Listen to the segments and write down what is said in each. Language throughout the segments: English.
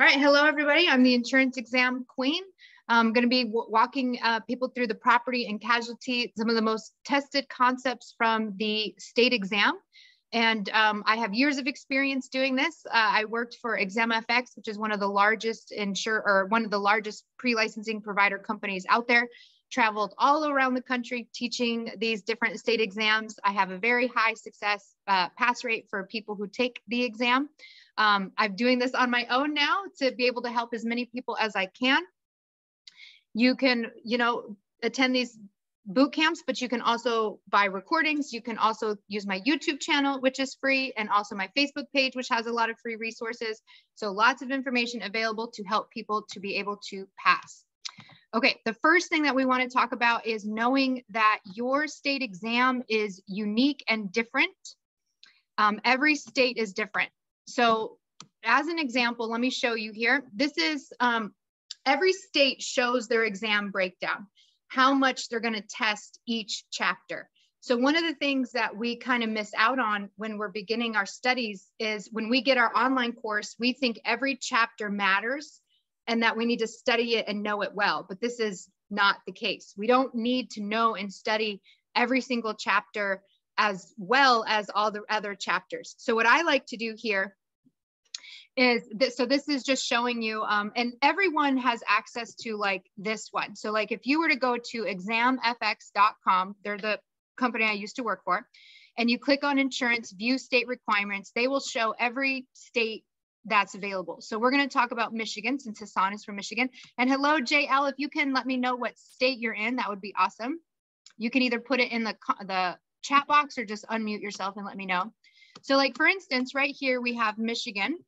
All right, hello everybody. I'm the insurance exam queen. I'm going to be walking uh, people through the property and casualty, some of the most tested concepts from the state exam. And um, I have years of experience doing this. Uh, I worked for ExamFX, which is one of the largest insure or one of the largest pre-licensing provider companies out there. Traveled all around the country teaching these different state exams. I have a very high success uh, pass rate for people who take the exam. Um, I'm doing this on my own now to be able to help as many people as I can. You can, you know, attend these boot camps, but you can also buy recordings. You can also use my YouTube channel, which is free, and also my Facebook page, which has a lot of free resources. So lots of information available to help people to be able to pass. Okay, the first thing that we want to talk about is knowing that your state exam is unique and different. Um, every state is different. So as an example, let me show you here. This is um, every state shows their exam breakdown, how much they're going to test each chapter. So one of the things that we kind of miss out on when we're beginning our studies is when we get our online course, we think every chapter matters and that we need to study it and know it well. But this is not the case. We don't need to know and study every single chapter as well as all the other chapters. So what I like to do here is this, so this is just showing you, um, and everyone has access to like this one. So like if you were to go to examfx.com, they're the company I used to work for, and you click on insurance, view state requirements, they will show every state that's available. So we're going to talk about Michigan since Hassan is from Michigan. And hello, JL, if you can let me know what state you're in, that would be awesome. You can either put it in the, the chat box or just unmute yourself and let me know. So like for instance, right here, we have Michigan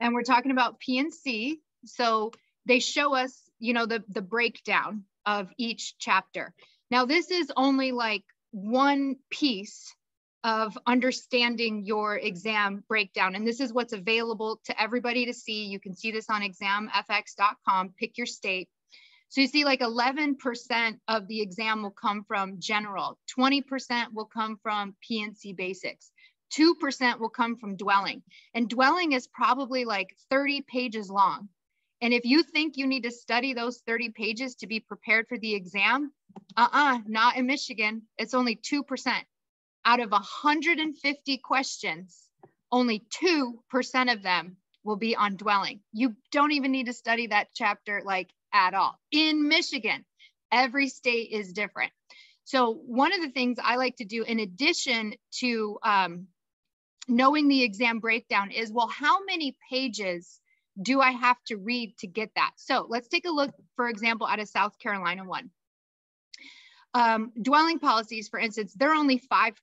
and we're talking about PNC. So they show us, you know, the, the breakdown of each chapter. Now this is only like one piece of understanding your exam breakdown. And this is what's available to everybody to see. You can see this on examfx.com, pick your state. So you see like 11% of the exam will come from general, 20% will come from PNC basics, 2% will come from dwelling. And dwelling is probably like 30 pages long. And if you think you need to study those 30 pages to be prepared for the exam, uh-uh, not in Michigan. It's only 2%. Out of 150 questions, only 2% of them will be on dwelling. You don't even need to study that chapter like at all. In Michigan, every state is different. So one of the things I like to do in addition to um, knowing the exam breakdown is, well, how many pages do I have to read to get that? So let's take a look, for example, at a South Carolina one. Um, dwelling policies, for instance, they're only 5%,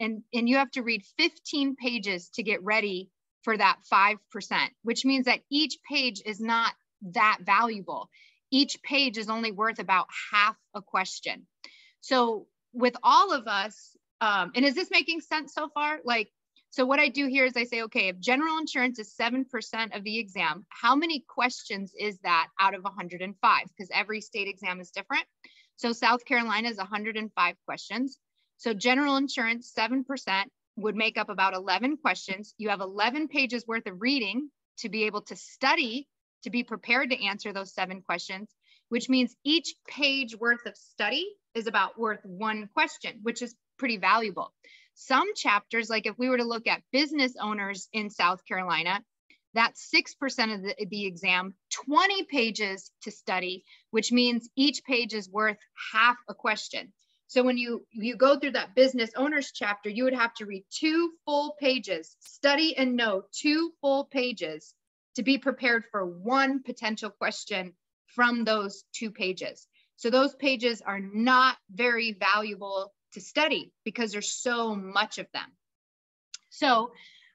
and, and you have to read 15 pages to get ready for that 5%, which means that each page is not that valuable. Each page is only worth about half a question. So with all of us, um, and is this making sense so far? Like, so what I do here is I say, okay, if general insurance is 7% of the exam, how many questions is that out of 105? Because every state exam is different. So South Carolina is 105 questions. So general insurance, 7% would make up about 11 questions. You have 11 pages worth of reading to be able to study to be prepared to answer those seven questions, which means each page worth of study is about worth one question, which is pretty valuable. Some chapters, like if we were to look at business owners in South Carolina, that's 6% of the, the exam, 20 pages to study, which means each page is worth half a question. So when you, you go through that business owners chapter, you would have to read two full pages, study and know two full pages to be prepared for one potential question from those two pages. So those pages are not very valuable to study because there's so much of them. So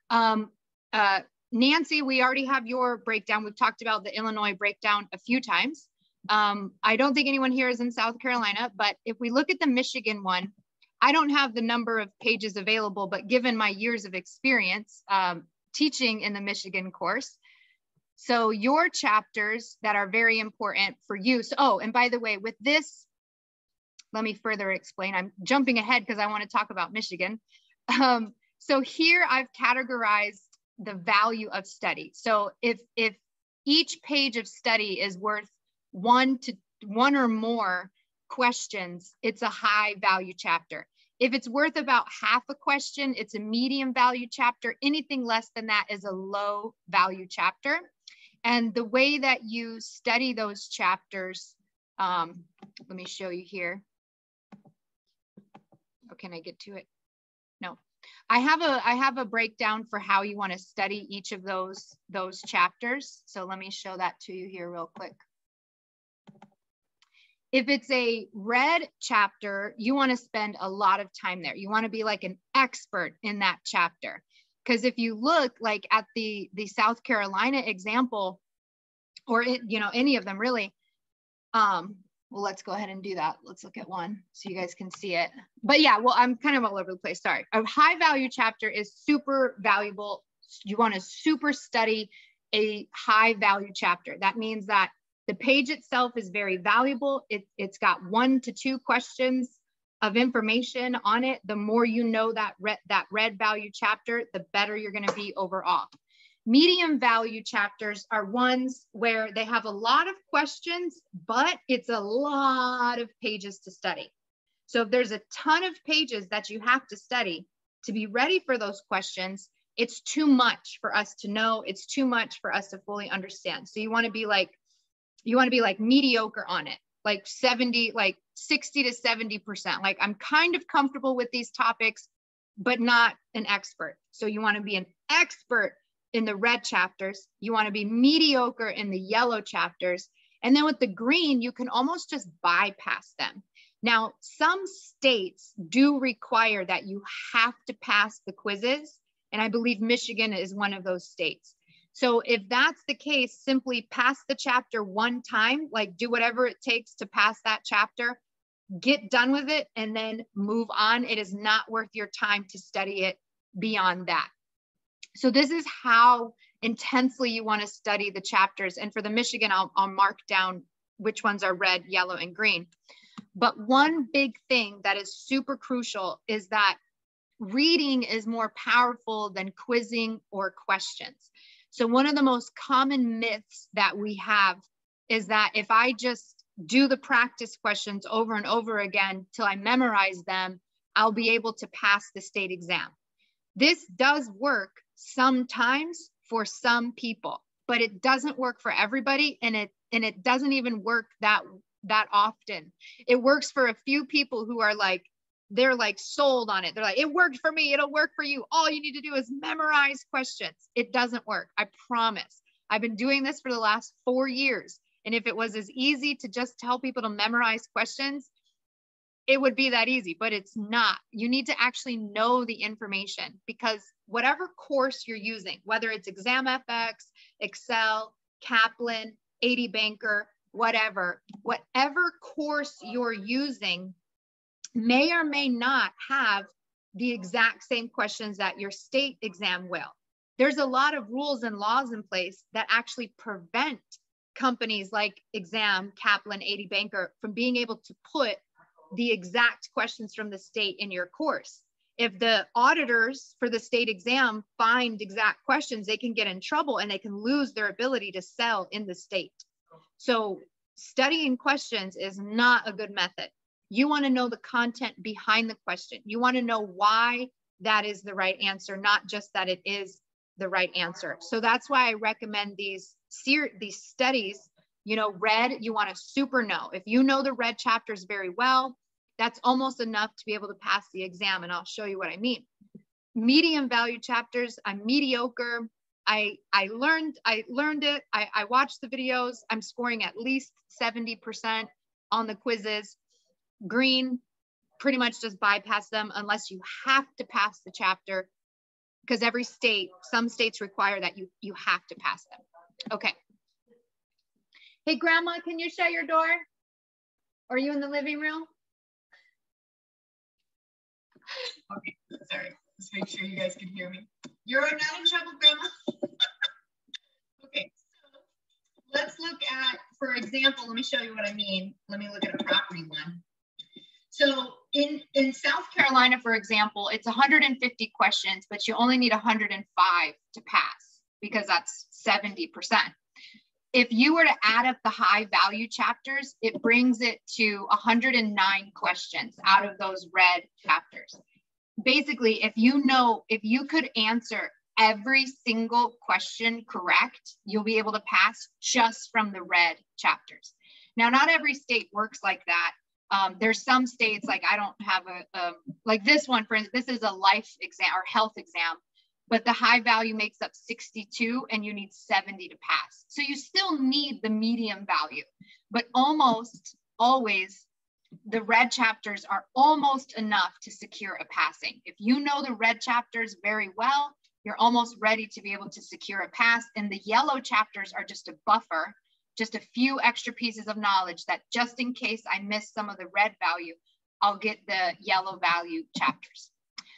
um, uh, Nancy, we already have your breakdown. We've talked about the Illinois breakdown a few times. Um, I don't think anyone here is in South Carolina, but if we look at the Michigan one, I don't have the number of pages available, but given my years of experience um, teaching in the Michigan course, so your chapters that are very important for you. So, oh, and by the way, with this, let me further explain. I'm jumping ahead because I want to talk about Michigan. Um, so here I've categorized the value of study. So if if each page of study is worth one to one or more questions, it's a high value chapter. If it's worth about half a question, it's a medium value chapter. Anything less than that is a low value chapter. And the way that you study those chapters, um, let me show you here. Oh, can I get to it? No. I have a I have a breakdown for how you want to study each of those those chapters. So let me show that to you here real quick. If it's a red chapter, you want to spend a lot of time there. You want to be like an expert in that chapter. Because if you look like at the the South Carolina example, or it, you know any of them really, um, well, let's go ahead and do that. Let's look at one so you guys can see it. But yeah, well, I'm kind of all over the place. Sorry. A high value chapter is super valuable. You want to super study a high value chapter. That means that the page itself is very valuable. It, it's got one to two questions of information on it. The more you know that red, that red value chapter, the better you're going to be overall. Medium value chapters are ones where they have a lot of questions, but it's a lot of pages to study. So if there's a ton of pages that you have to study to be ready for those questions, it's too much for us to know. It's too much for us to fully understand. So you want to be like you want to be like mediocre on it like 70 like 60 to 70 percent. Like i'm kind of comfortable with these topics but not an expert. So you want to be an expert in the red chapters. You want to be mediocre in the yellow chapters. And then with the green you can almost just bypass them. Now some states do require that you have to pass the quizzes and i believe michigan is one of those states. So if that's the case, simply pass the chapter one time, like do whatever it takes to pass that chapter, get done with it, and then move on. It is not worth your time to study it beyond that. So this is how intensely you want to study the chapters. And for the Michigan, I'll, I'll mark down which ones are red, yellow, and green. But one big thing that is super crucial is that reading is more powerful than quizzing or questions. So, one of the most common myths that we have is that if I just do the practice questions over and over again till I memorize them, I'll be able to pass the state exam. This does work sometimes for some people, but it doesn't work for everybody and it and it doesn't even work that that often. It works for a few people who are like they're like sold on it. They're like, it worked for me. It'll work for you. All you need to do is memorize questions. It doesn't work. I promise. I've been doing this for the last four years. And if it was as easy to just tell people to memorize questions, it would be that easy, but it's not. You need to actually know the information because whatever course you're using, whether it's ExamFX, Excel, Kaplan, A.D. Banker, whatever, whatever course you're using, may or may not have the exact same questions that your state exam will. There's a lot of rules and laws in place that actually prevent companies like Exam, Kaplan, A.D. Banker from being able to put the exact questions from the state in your course. If the auditors for the state exam find exact questions, they can get in trouble and they can lose their ability to sell in the state. So studying questions is not a good method. You want to know the content behind the question. You want to know why that is the right answer, not just that it is the right answer. So that's why I recommend these these studies. You know, red, you want to super know. If you know the red chapters very well, that's almost enough to be able to pass the exam. And I'll show you what I mean. Medium value chapters, I'm mediocre. I I learned I learned it. I, I watched the videos. I'm scoring at least 70% on the quizzes. Green, pretty much just bypass them unless you have to pass the chapter because every state, some states require that you, you have to pass them. Okay. Hey, grandma, can you shut your door? Are you in the living room? Okay, sorry. Let's make sure you guys can hear me. You're not in trouble, grandma. okay, so let's look at, for example, let me show you what I mean. Let me look at a property one. So in, in South Carolina, for example, it's 150 questions, but you only need 105 to pass because that's 70%. If you were to add up the high value chapters, it brings it to 109 questions out of those red chapters. Basically, if you know, if you could answer every single question correct, you'll be able to pass just from the red chapters. Now, not every state works like that. Um, there's some states like I don't have a, a like this one, for instance, this is a life exam or health exam, but the high value makes up 62 and you need 70 to pass. So you still need the medium value, but almost always the red chapters are almost enough to secure a passing. If you know the red chapters very well, you're almost ready to be able to secure a pass. And the yellow chapters are just a buffer, just a few extra pieces of knowledge that just in case I miss some of the red value, I'll get the yellow value chapters.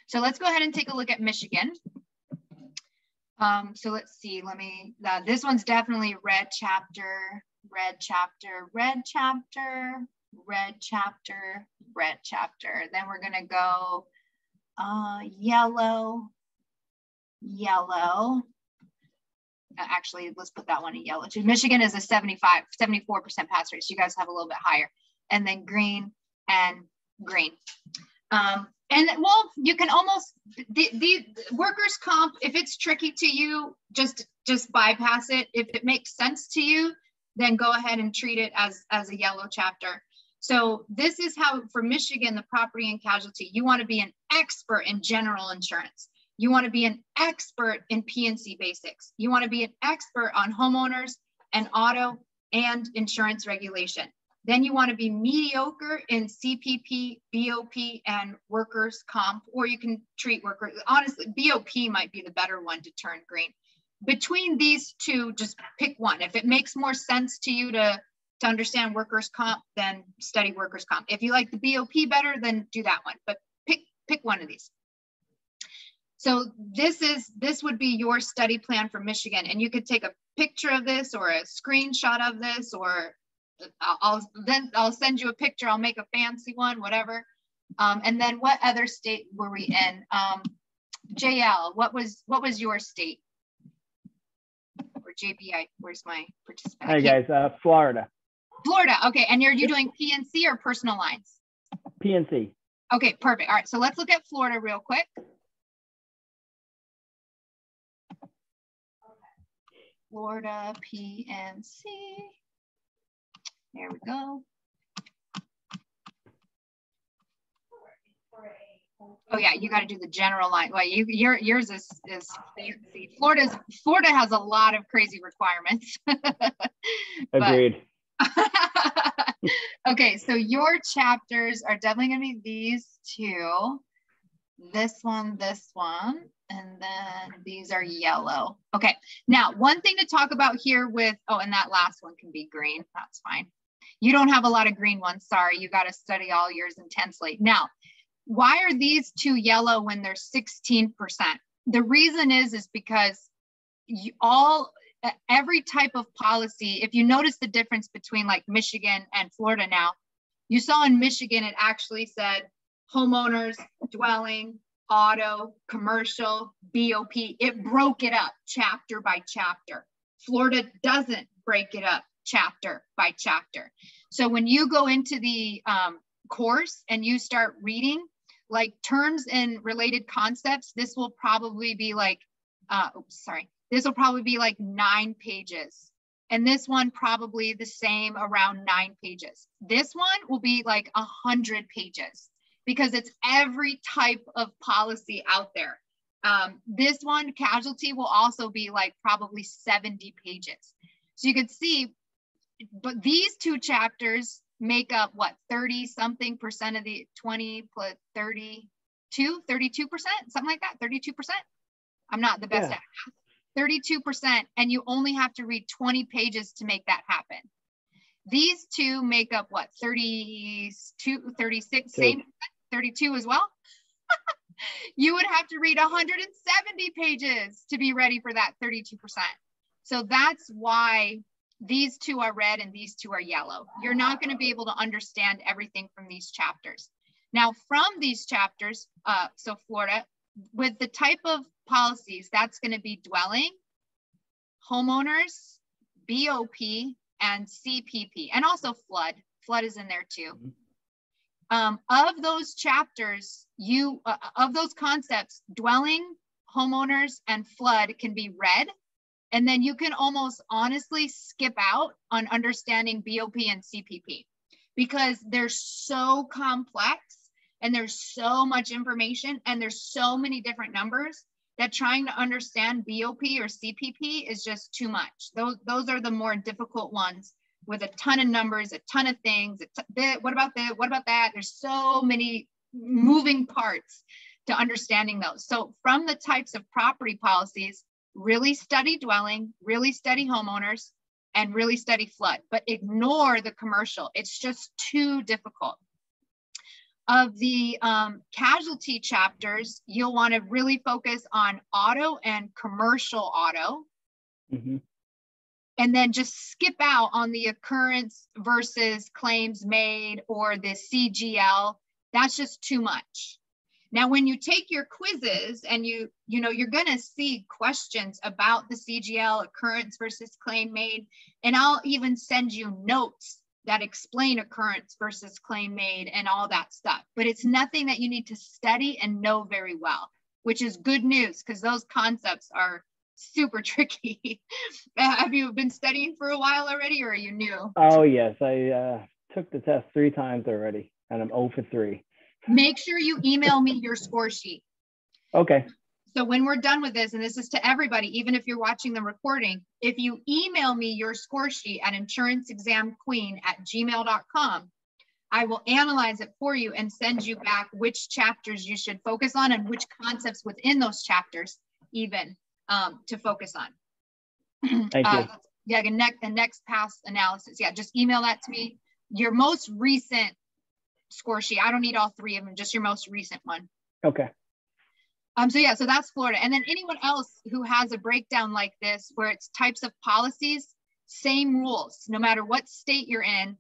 So let's go ahead and take a look at Michigan. Um, so let's see, let me, uh, this one's definitely red chapter, red chapter, red chapter, red chapter, red chapter. Then we're gonna go uh, yellow, yellow. Uh, actually, let's put that one in yellow too. Michigan is a 75, 74% pass rate. So you guys have a little bit higher. And then green and green. Um, and well, you can almost the, the workers comp, if it's tricky to you, just just bypass it. If it makes sense to you, then go ahead and treat it as, as a yellow chapter. So this is how for Michigan, the property and casualty, you want to be an expert in general insurance. You want to be an expert in P&C basics. You want to be an expert on homeowners and auto and insurance regulation. Then you want to be mediocre in CPP, BOP, and workers' comp, or you can treat workers. Honestly, BOP might be the better one to turn green. Between these two, just pick one. If it makes more sense to you to, to understand workers' comp, then study workers' comp. If you like the BOP better, then do that one. But pick pick one of these. So this is this would be your study plan for Michigan, and you could take a picture of this or a screenshot of this, or I'll then I'll send you a picture. I'll make a fancy one, whatever. Um, and then what other state were we in? Um, JL, what was what was your state? Or JBI? Where's my participant? Hi guys, uh, Florida. Florida. Okay, and you're you doing PNC or personal lines? PNC. Okay, perfect. All right, so let's look at Florida real quick. Florida PNC. There we go. Oh yeah, you got to do the general line. Well, you your yours is is fancy. Florida's Florida has a lot of crazy requirements. Agreed. okay, so your chapters are definitely going to be these two. This one, this one, and then these are yellow. Okay, now one thing to talk about here with, oh, and that last one can be green. That's fine. You don't have a lot of green ones. Sorry, you got to study all yours intensely. Now, why are these two yellow when they're 16%? The reason is, is because you all, every type of policy, if you notice the difference between like Michigan and Florida now, you saw in Michigan, it actually said homeowners, dwelling, auto, commercial, BOP. It broke it up chapter by chapter. Florida doesn't break it up chapter by chapter. So when you go into the um, course and you start reading like terms and related concepts, this will probably be like, uh, oops, sorry, this will probably be like nine pages. And this one probably the same around nine pages. This one will be like a hundred pages because it's every type of policy out there. Um, this one, casualty, will also be like probably 70 pages. So you could see, but these two chapters make up what, 30 something percent of the 20 plus 32, 32%, something like that, 32%. I'm not the best yeah. at 32%, and you only have to read 20 pages to make that happen. These two make up what, 32, 36, same 32 as well. you would have to read 170 pages to be ready for that 32%. So that's why these two are red and these two are yellow. You're not going to be able to understand everything from these chapters. Now, from these chapters, uh, so Florida, with the type of policies, that's going to be dwelling, homeowners, BOP, and CPP, and also flood. Flood is in there too. Mm-hmm. Um, of those chapters, you uh, of those concepts, dwelling, homeowners, and flood can be read, and then you can almost honestly skip out on understanding BOP and CPP because they're so complex and there's so much information and there's so many different numbers that trying to understand BOP or CPP is just too much. Those, those are the more difficult ones with a ton of numbers, a ton of things. what about that? What about that? There's so many moving parts to understanding those. So from the types of property policies, really study dwelling, really study homeowners, and really study flood, but ignore the commercial. It's just too difficult of the um, casualty chapters, you'll want to really focus on auto and commercial auto. Mm-hmm. And then just skip out on the occurrence versus claims made or the CGL. That's just too much. Now, when you take your quizzes and you, you know, you're going to see questions about the CGL occurrence versus claim made, and I'll even send you notes that explain occurrence versus claim made and all that stuff. But it's nothing that you need to study and know very well, which is good news because those concepts are super tricky. Have you been studying for a while already or are you new? Oh, yes. I uh, took the test three times already and I'm 0 for 3. Make sure you email me your score sheet. Okay. So when we're done with this, and this is to everybody, even if you're watching the recording, if you email me your score sheet at insuranceexamqueen at gmail.com, I will analyze it for you and send you back which chapters you should focus on and which concepts within those chapters even um, to focus on. Thank uh, you. Yeah, the next, the next pass analysis. Yeah, just email that to me. Your most recent score sheet. I don't need all three of them, just your most recent one. Okay. Um, so yeah, so that's Florida. And then anyone else who has a breakdown like this, where it's types of policies, same rules, no matter what state you're in.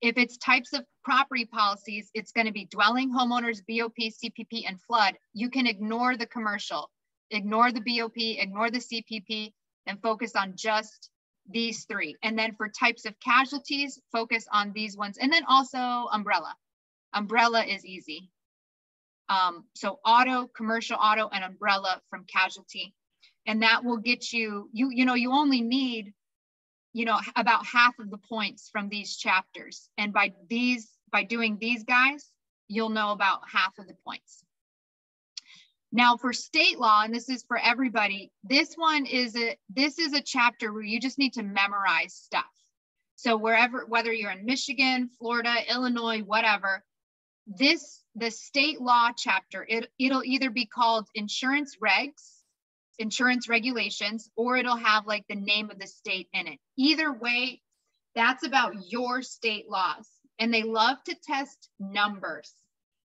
If it's types of property policies, it's going to be dwelling, homeowners, BOP, CPP, and flood. You can ignore the commercial, ignore the BOP, ignore the CPP, and focus on just these three. And then for types of casualties, focus on these ones. And then also umbrella. Umbrella is easy. Um, so auto, commercial auto, and umbrella from casualty. And that will get you, you, you know, you only need, you know, about half of the points from these chapters. And by these, by doing these guys, you'll know about half of the points. Now for state law, and this is for everybody, this one is a, this is a chapter where you just need to memorize stuff. So wherever, whether you're in Michigan, Florida, Illinois, whatever, this the state law chapter, it, it'll either be called insurance regs, insurance regulations, or it'll have like the name of the state in it. Either way, that's about your state laws. And they love to test numbers.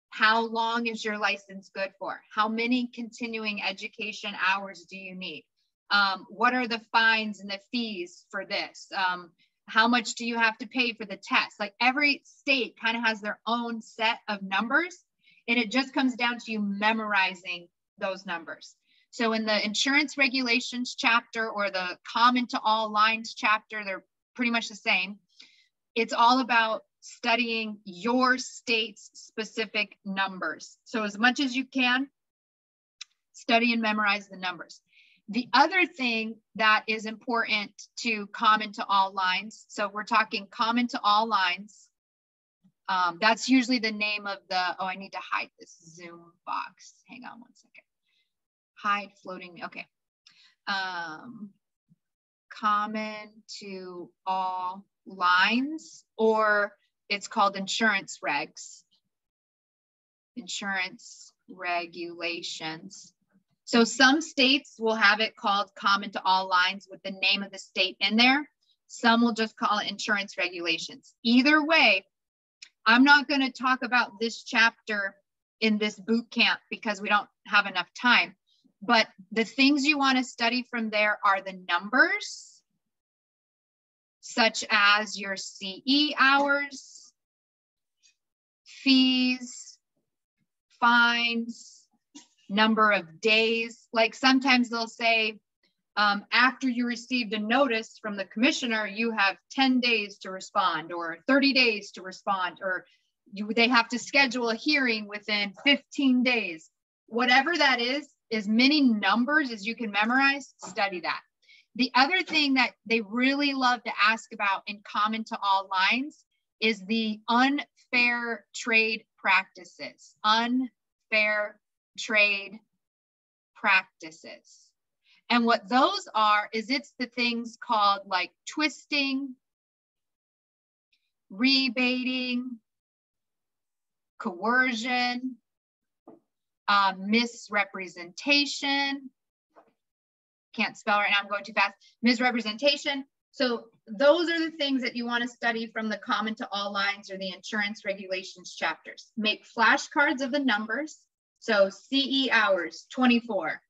How long is your license good for? How many continuing education hours do you need? Um, what are the fines and the fees for this? Um, how much do you have to pay for the test? Like every state kind of has their own set of numbers, and it just comes down to you memorizing those numbers. So in the insurance regulations chapter or the common to all lines chapter, they're pretty much the same. It's all about studying your state's specific numbers. So as much as you can, study and memorize the numbers. The other thing that is important to common to all lines, so we're talking common to all lines. Um, that's usually the name of the, oh, I need to hide this Zoom box. Hang on one second. Hide floating, okay. Um, common to all lines, or it's called insurance regs, insurance regulations. So some states will have it called common to all lines with the name of the state in there. Some will just call it insurance regulations. Either way, I'm not going to talk about this chapter in this boot camp because we don't have enough time. But the things you want to study from there are the numbers, such as your CE hours, fees, fines, number of days. Like sometimes they'll say, um, after you received a notice from the commissioner, you have 10 days to respond or 30 days to respond, or you, they have to schedule a hearing within 15 days. Whatever that is, as many numbers as you can memorize, study that. The other thing that they really love to ask about in common to all lines is the unfair trade practices. Unfair trade practices. And what those are is it's the things called like twisting, rebating, coercion, uh, misrepresentation. Can't spell right now, I'm going too fast. Misrepresentation. So those are the things that you want to study from the common to all lines or the insurance regulations chapters. Make flashcards of the numbers. So CE hours, 24.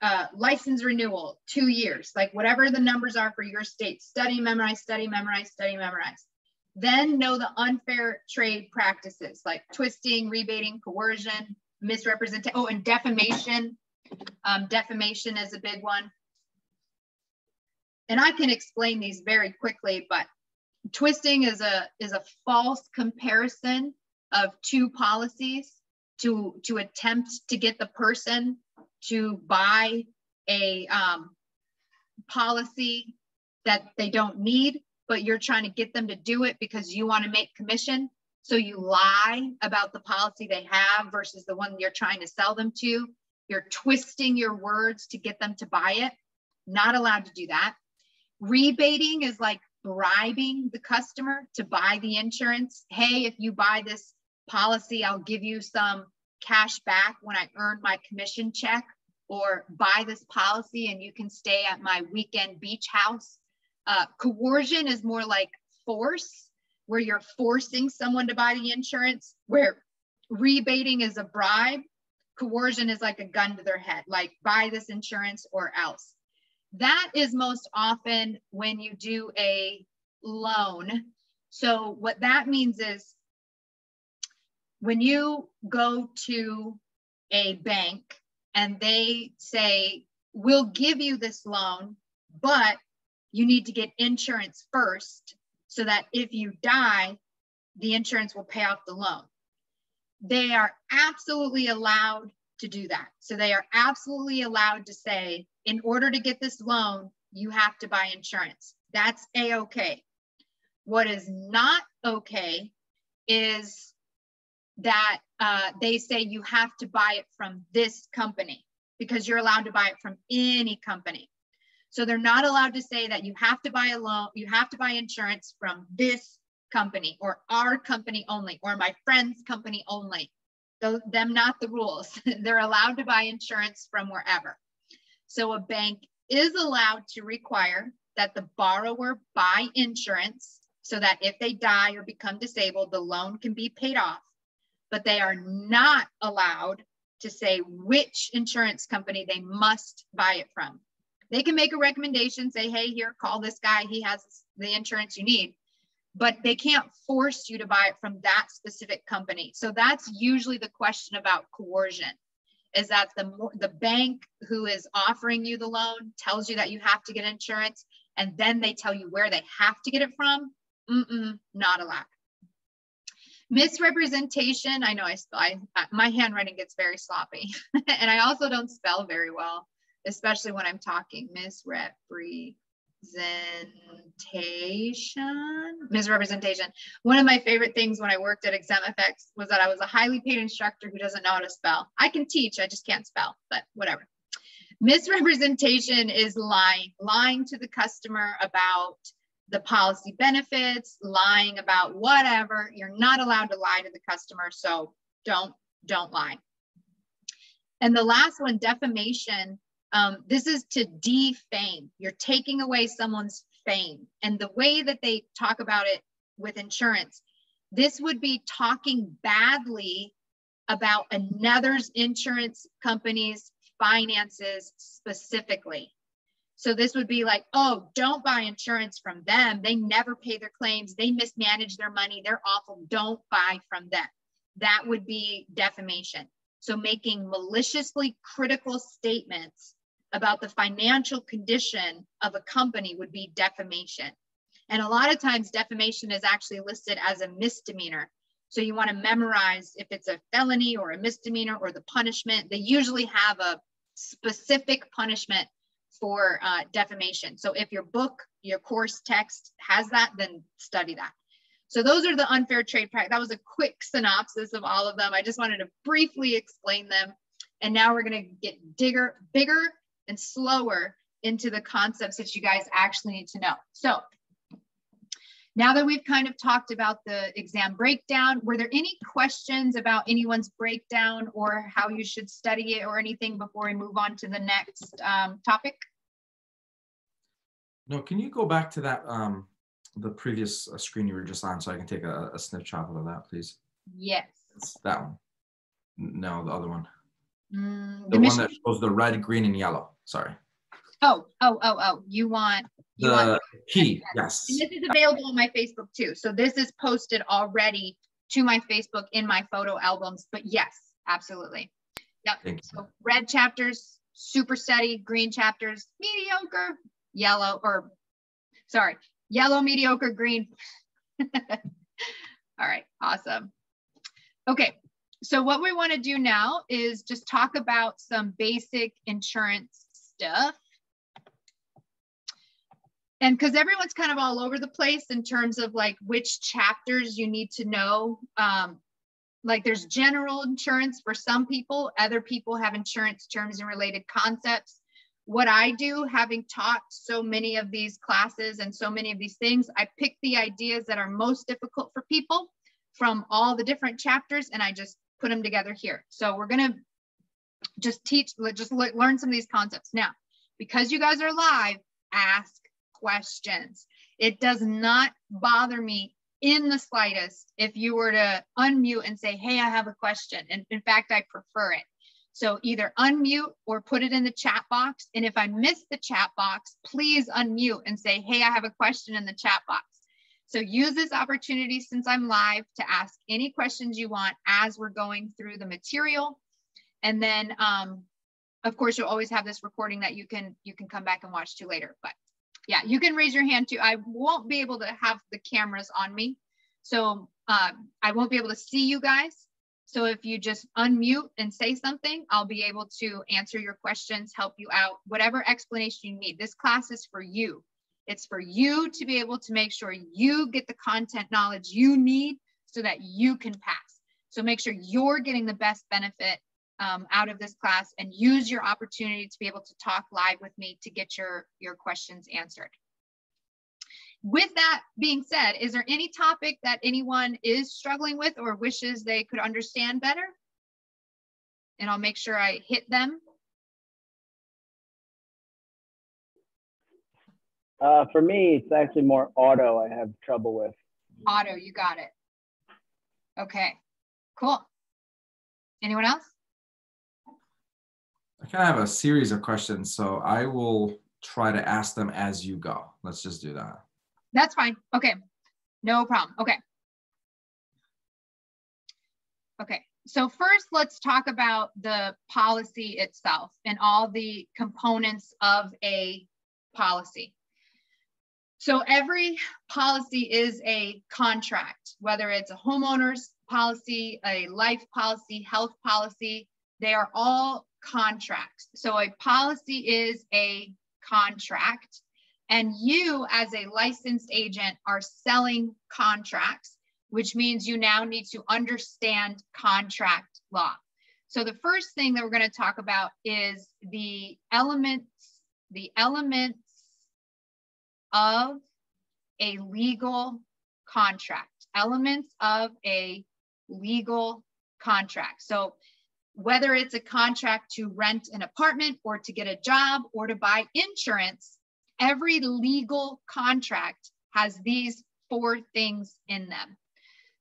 Uh, license renewal, two years, like whatever the numbers are for your state. Study, memorize, study, memorize, study, memorize. Then know the unfair trade practices like twisting, rebating, coercion, misrepresentation. Oh, and defamation. Um, defamation is a big one. And I can explain these very quickly, but twisting is a is a false comparison of two policies to to attempt to get the person to buy a um, policy that they don't need, but you're trying to get them to do it because you want to make commission. So you lie about the policy they have versus the one you're trying to sell them to. You're twisting your words to get them to buy it. Not allowed to do that. Rebating is like bribing the customer to buy the insurance. Hey, if you buy this policy, I'll give you some cash back when I earn my commission check, or buy this policy and you can stay at my weekend beach house. Uh, coercion is more like force where you're forcing someone to buy the insurance, where rebating is a bribe, coercion is like a gun to their head, like buy this insurance or else. That is most often when you do a loan. So, what that means is when you go to a bank and they say, We'll give you this loan, but you need to get insurance first so that if you die, the insurance will pay off the loan. They are absolutely allowed to do that. So they are absolutely allowed to say, in order to get this loan, you have to buy insurance. That's a okay. What is not okay is that uh, they say you have to buy it from this company because you're allowed to buy it from any company. So they're not allowed to say that you have to buy a loan, you have to buy insurance from this company or our company only or my friend's company only. So them not the rules. they're allowed to buy insurance from wherever. So a bank is allowed to require that the borrower buy insurance so that if they die or become disabled, the loan can be paid off. But they are not allowed to say which insurance company they must buy it from. They can make a recommendation, say, hey, here, call this guy. He has the insurance you need. But they can't force you to buy it from that specific company. So that's usually the question about coercion is that the, the bank who is offering you the loan tells you that you have to get insurance and then they tell you where they have to get it from. Mm-mm, not allowed. Misrepresentation. I know I, I my handwriting gets very sloppy and I also don't spell very well especially when I'm talking misrepresentation. Misrepresentation. One of my favorite things when I worked at exam ExamFX was that I was a highly paid instructor who doesn't know how to spell. I can teach, I just can't spell, but whatever. Misrepresentation is lying, lying to the customer about the policy benefits, lying about whatever. You're not allowed to lie to the customer, so don't don't lie. And the last one, defamation, um, this is to defame. You're taking away someone's fame. And the way that they talk about it with insurance, this would be talking badly about another's insurance company's finances specifically. So this would be like, oh, don't buy insurance from them. They never pay their claims. They mismanage their money. They're awful. Don't buy from them. That would be defamation. So making maliciously critical statements about the financial condition of a company would be defamation. And a lot of times defamation is actually listed as a misdemeanor. So you want to memorize if it's a felony or a misdemeanor or the punishment. They usually have a specific punishment for uh, defamation. So if your book, your course text has that, then study that. So those are the unfair trade practice. That was a quick synopsis of all of them. I just wanted to briefly explain them. And now we're going to get digger, bigger and slower into the concepts that you guys actually need to know. So now that we've kind of talked about the exam breakdown, were there any questions about anyone's breakdown or how you should study it or anything before we move on to the next um, topic? No, can you go back to that, um, the previous uh, screen you were just on so I can take a, a snapshot of that, please? Yes. It's that one. No, the other one. Mm, The the one that shows the red, green, and yellow. Sorry. oh, oh, oh, oh, you want The key, yes. And this is available on my Facebook too. So this is posted already to my Facebook in my photo albums. But yes, absolutely. Yep. Thank you. So red chapters, super steady, green chapters, mediocre, yellow, or sorry, yellow, mediocre, green. All right, awesome. Okay, so what we want to do now is just talk about some basic insurance stuff and because everyone's kind of all over the place in terms of like which chapters you need to know um, like there's general insurance for some people other people have insurance terms and related concepts. What i do having taught so many of these classes and so many of these things i pick the ideas that are most difficult for people from all the different chapters and i just put them together here. So we're going to just teach just learn some of these concepts. Now because you guys are live ask questions. It does not bother me in the slightest if you were to unmute and say, Hey, I have a question. And in fact, I prefer it. So either unmute or put it in the chat box. And if I miss the chat box, please unmute and say, Hey, I have a question in the chat box. So use this opportunity since I'm live to ask any questions you want as we're going through the material. And then, um, of course, you'll always have this recording that you can you can come back and watch to later. But yeah, you can raise your hand too. I won't be able to have the cameras on me. So um, I won't be able to see you guys. So if you just unmute and say something, I'll be able to answer your questions, help you out, whatever explanation you need. This class is for you. It's for you to be able to make sure you get the content knowledge you need so that you can pass. So make sure you're getting the best benefit um, out of this class and use your opportunity to be able to talk live with me to get your, your questions answered. With that being said, is there any topic that anyone is struggling with or wishes they could understand better? And I'll make sure I hit them. Uh, for me, it's actually more auto I have trouble with. Auto, you got it. Okay, cool. Anyone else? I kind of have a series of questions, so I will try to ask them as you go. Let's just do that. That's fine. Okay, no problem. Okay. Okay, so first let's talk about the policy itself and all the components of a policy. So every policy is a contract, whether it's a homeowner's policy, a life policy, health policy, they are all contracts. So a policy is a contract and you as a licensed agent are selling contracts, which means you now need to understand contract law. So the first thing that we're going to talk about is the elements, the elements of a legal contract, elements of a legal contract. So whether it's a contract to rent an apartment or to get a job or to buy insurance, every legal contract has these four things in them.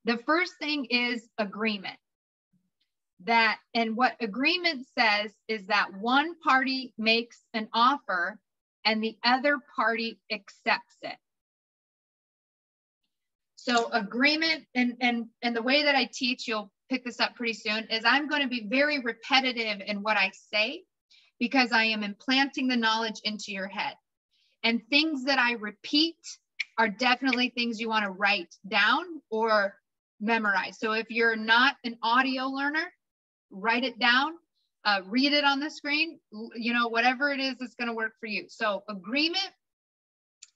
The first thing is agreement. That, and what agreement says is that one party makes an offer and the other party accepts it. So agreement and and and the way that I teach, you'll pick this up pretty soon, is I'm going to be very repetitive in what I say because I am implanting the knowledge into your head. And things that I repeat are definitely things you want to write down or memorize. So if you're not an audio learner, write it down, uh, read it on the screen, you know, whatever it is that's going to work for you. So agreement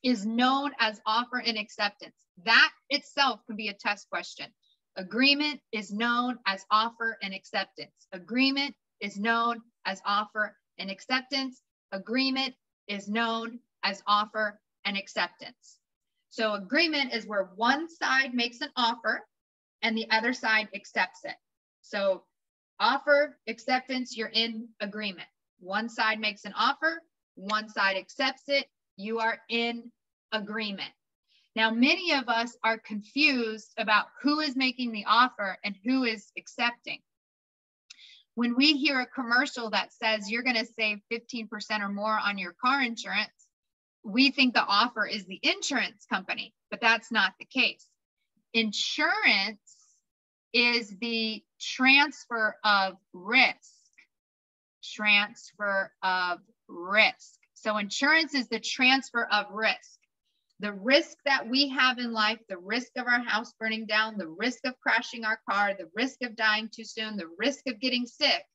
is known as offer and acceptance. That itself can be a test question. Agreement is known as offer and acceptance. Agreement is known as offer and acceptance. Agreement is known as offer and acceptance. So agreement is where one side makes an offer and the other side accepts it. So offer, acceptance, you're in agreement. One side makes an offer, one side accepts it, you are in agreement. Now, many of us are confused about who is making the offer and who is accepting. When we hear a commercial that says you're going to save 15% or more on your car insurance, we think the offer is the insurance company, but that's not the case. Insurance is the transfer of risk. Transfer of risk. So, insurance is the transfer of risk. The risk that we have in life, the risk of our house burning down, the risk of crashing our car, the risk of dying too soon, the risk of getting sick,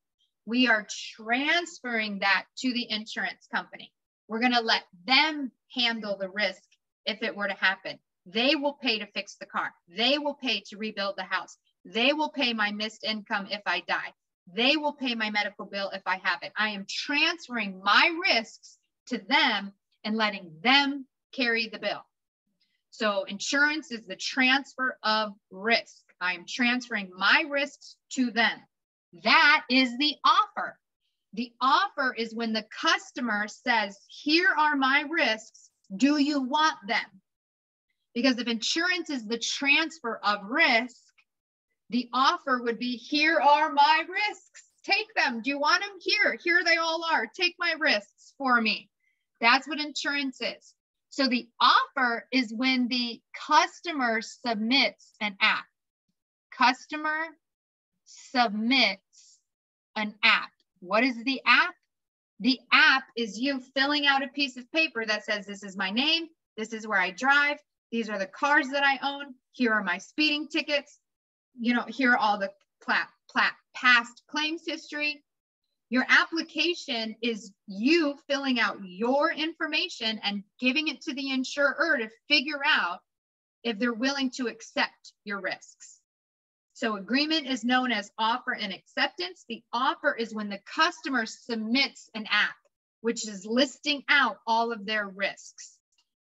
we are transferring that to the insurance company. We're going to let them handle the risk if it were to happen. They will pay to fix the car. They will pay to rebuild the house. They will pay my missed income if I die. They will pay my medical bill if I have it. I am transferring my risks to them and letting them carry the bill. So insurance is the transfer of risk. I am transferring my risks to them. That is the offer. The offer is when the customer says, Here are my risks. Do you want them? Because if insurance is the transfer of risk, the offer would be here are my risks. Take them. Do you want them? Here, here they all are. Take my risks for me. That's what insurance is. So the offer is when the customer submits an app. Customer submits an app. What is the app? The app is you filling out a piece of paper that says, This is my name, this is where I drive, these are the cars that I own, here are my speeding tickets, you know, here are all the plat, plat, past claims history. Your application is you filling out your information and giving it to the insurer to figure out if they're willing to accept your risks. So agreement is known as offer and acceptance. The offer is when the customer submits an app, which is listing out all of their risks.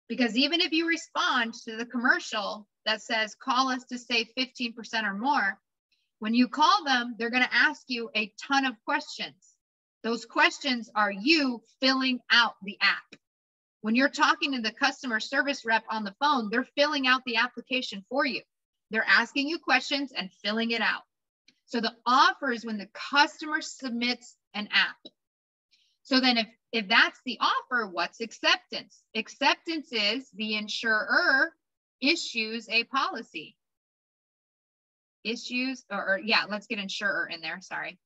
Because even if you respond to the commercial that says, call us to save 15% or more, when you call them, they're going to ask you a ton of questions. Those questions are you filling out the app. When you're talking to the customer service rep on the phone, they're filling out the application for you. They're asking you questions and filling it out. So the offer is when the customer submits an app. So then if, if that's the offer, what's acceptance? Acceptance is the insurer issues a policy. Issues, or, or yeah, let's get insurer in there, sorry.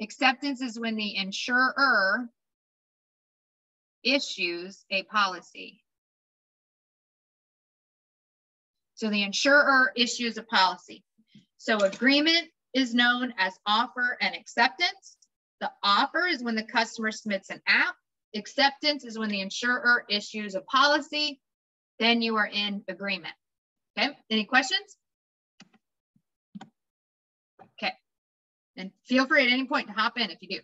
Acceptance is when the insurer issues a policy. So the insurer issues a policy. So agreement is known as offer and acceptance. The offer is when the customer submits an app. Acceptance is when the insurer issues a policy. Then you are in agreement. Okay, any questions? Okay, and feel free at any point to hop in if you do.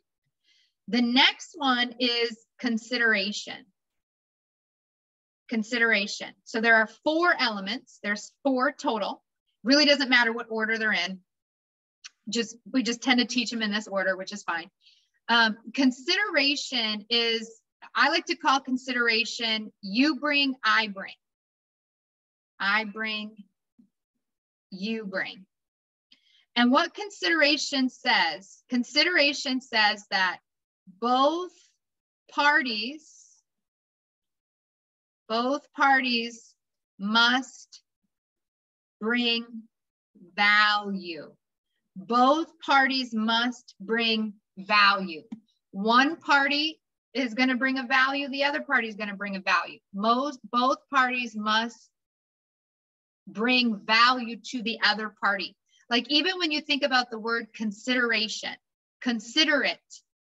The next one is consideration consideration. So there are four elements. There's four total. Really doesn't matter what order they're in. Just we just tend to teach them in this order, which is fine. Um, consideration is I like to call consideration you bring, I bring. I bring, you bring. And what consideration says, consideration says that both parties both parties must bring value. both parties must bring value. One party is going to bring a value, the other party is going to bring a value. Most both parties must bring value to the other party. Like even when you think about the word consideration, considerate,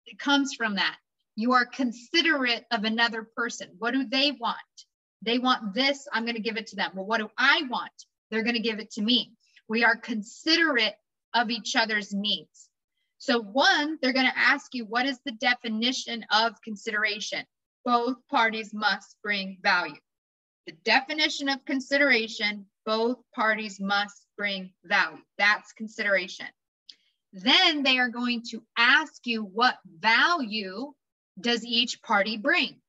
it comes from that. You are considerate of another person. What do they want? They want this, I'm going to give it to them. Well, what do I want? They're going to give it to me. We are considerate of each other's needs. So, one, they're going to ask you, what is the definition of consideration? Both parties must bring value. The definition of consideration, both parties must bring value. That's consideration. Then they are going to ask you, what value does each party bring?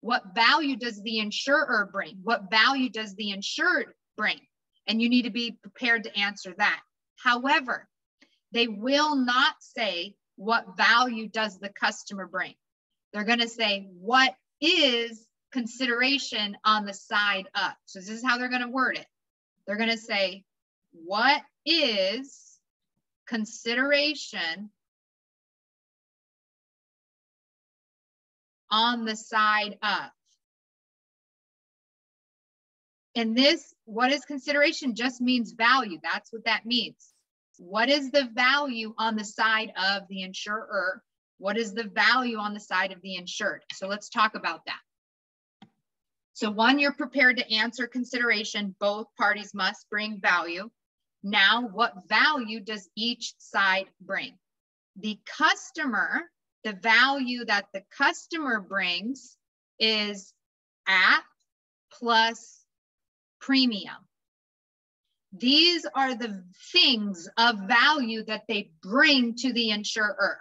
What value does the insurer bring? What value does the insured bring? And you need to be prepared to answer that. However, they will not say, what value does the customer bring? They're going to say, what is consideration on the side up? So this is how they're going to word it. They're going to say, what is consideration on the side of? And this, what is consideration just means value. That's what that means. What is the value on the side of the insurer? What is the value on the side of the insured? So let's talk about that. So one, you're prepared to answer consideration. Both parties must bring value. Now, what value does each side bring? The customer, the value that the customer brings is app plus premium. These are the things of value that they bring to the insurer.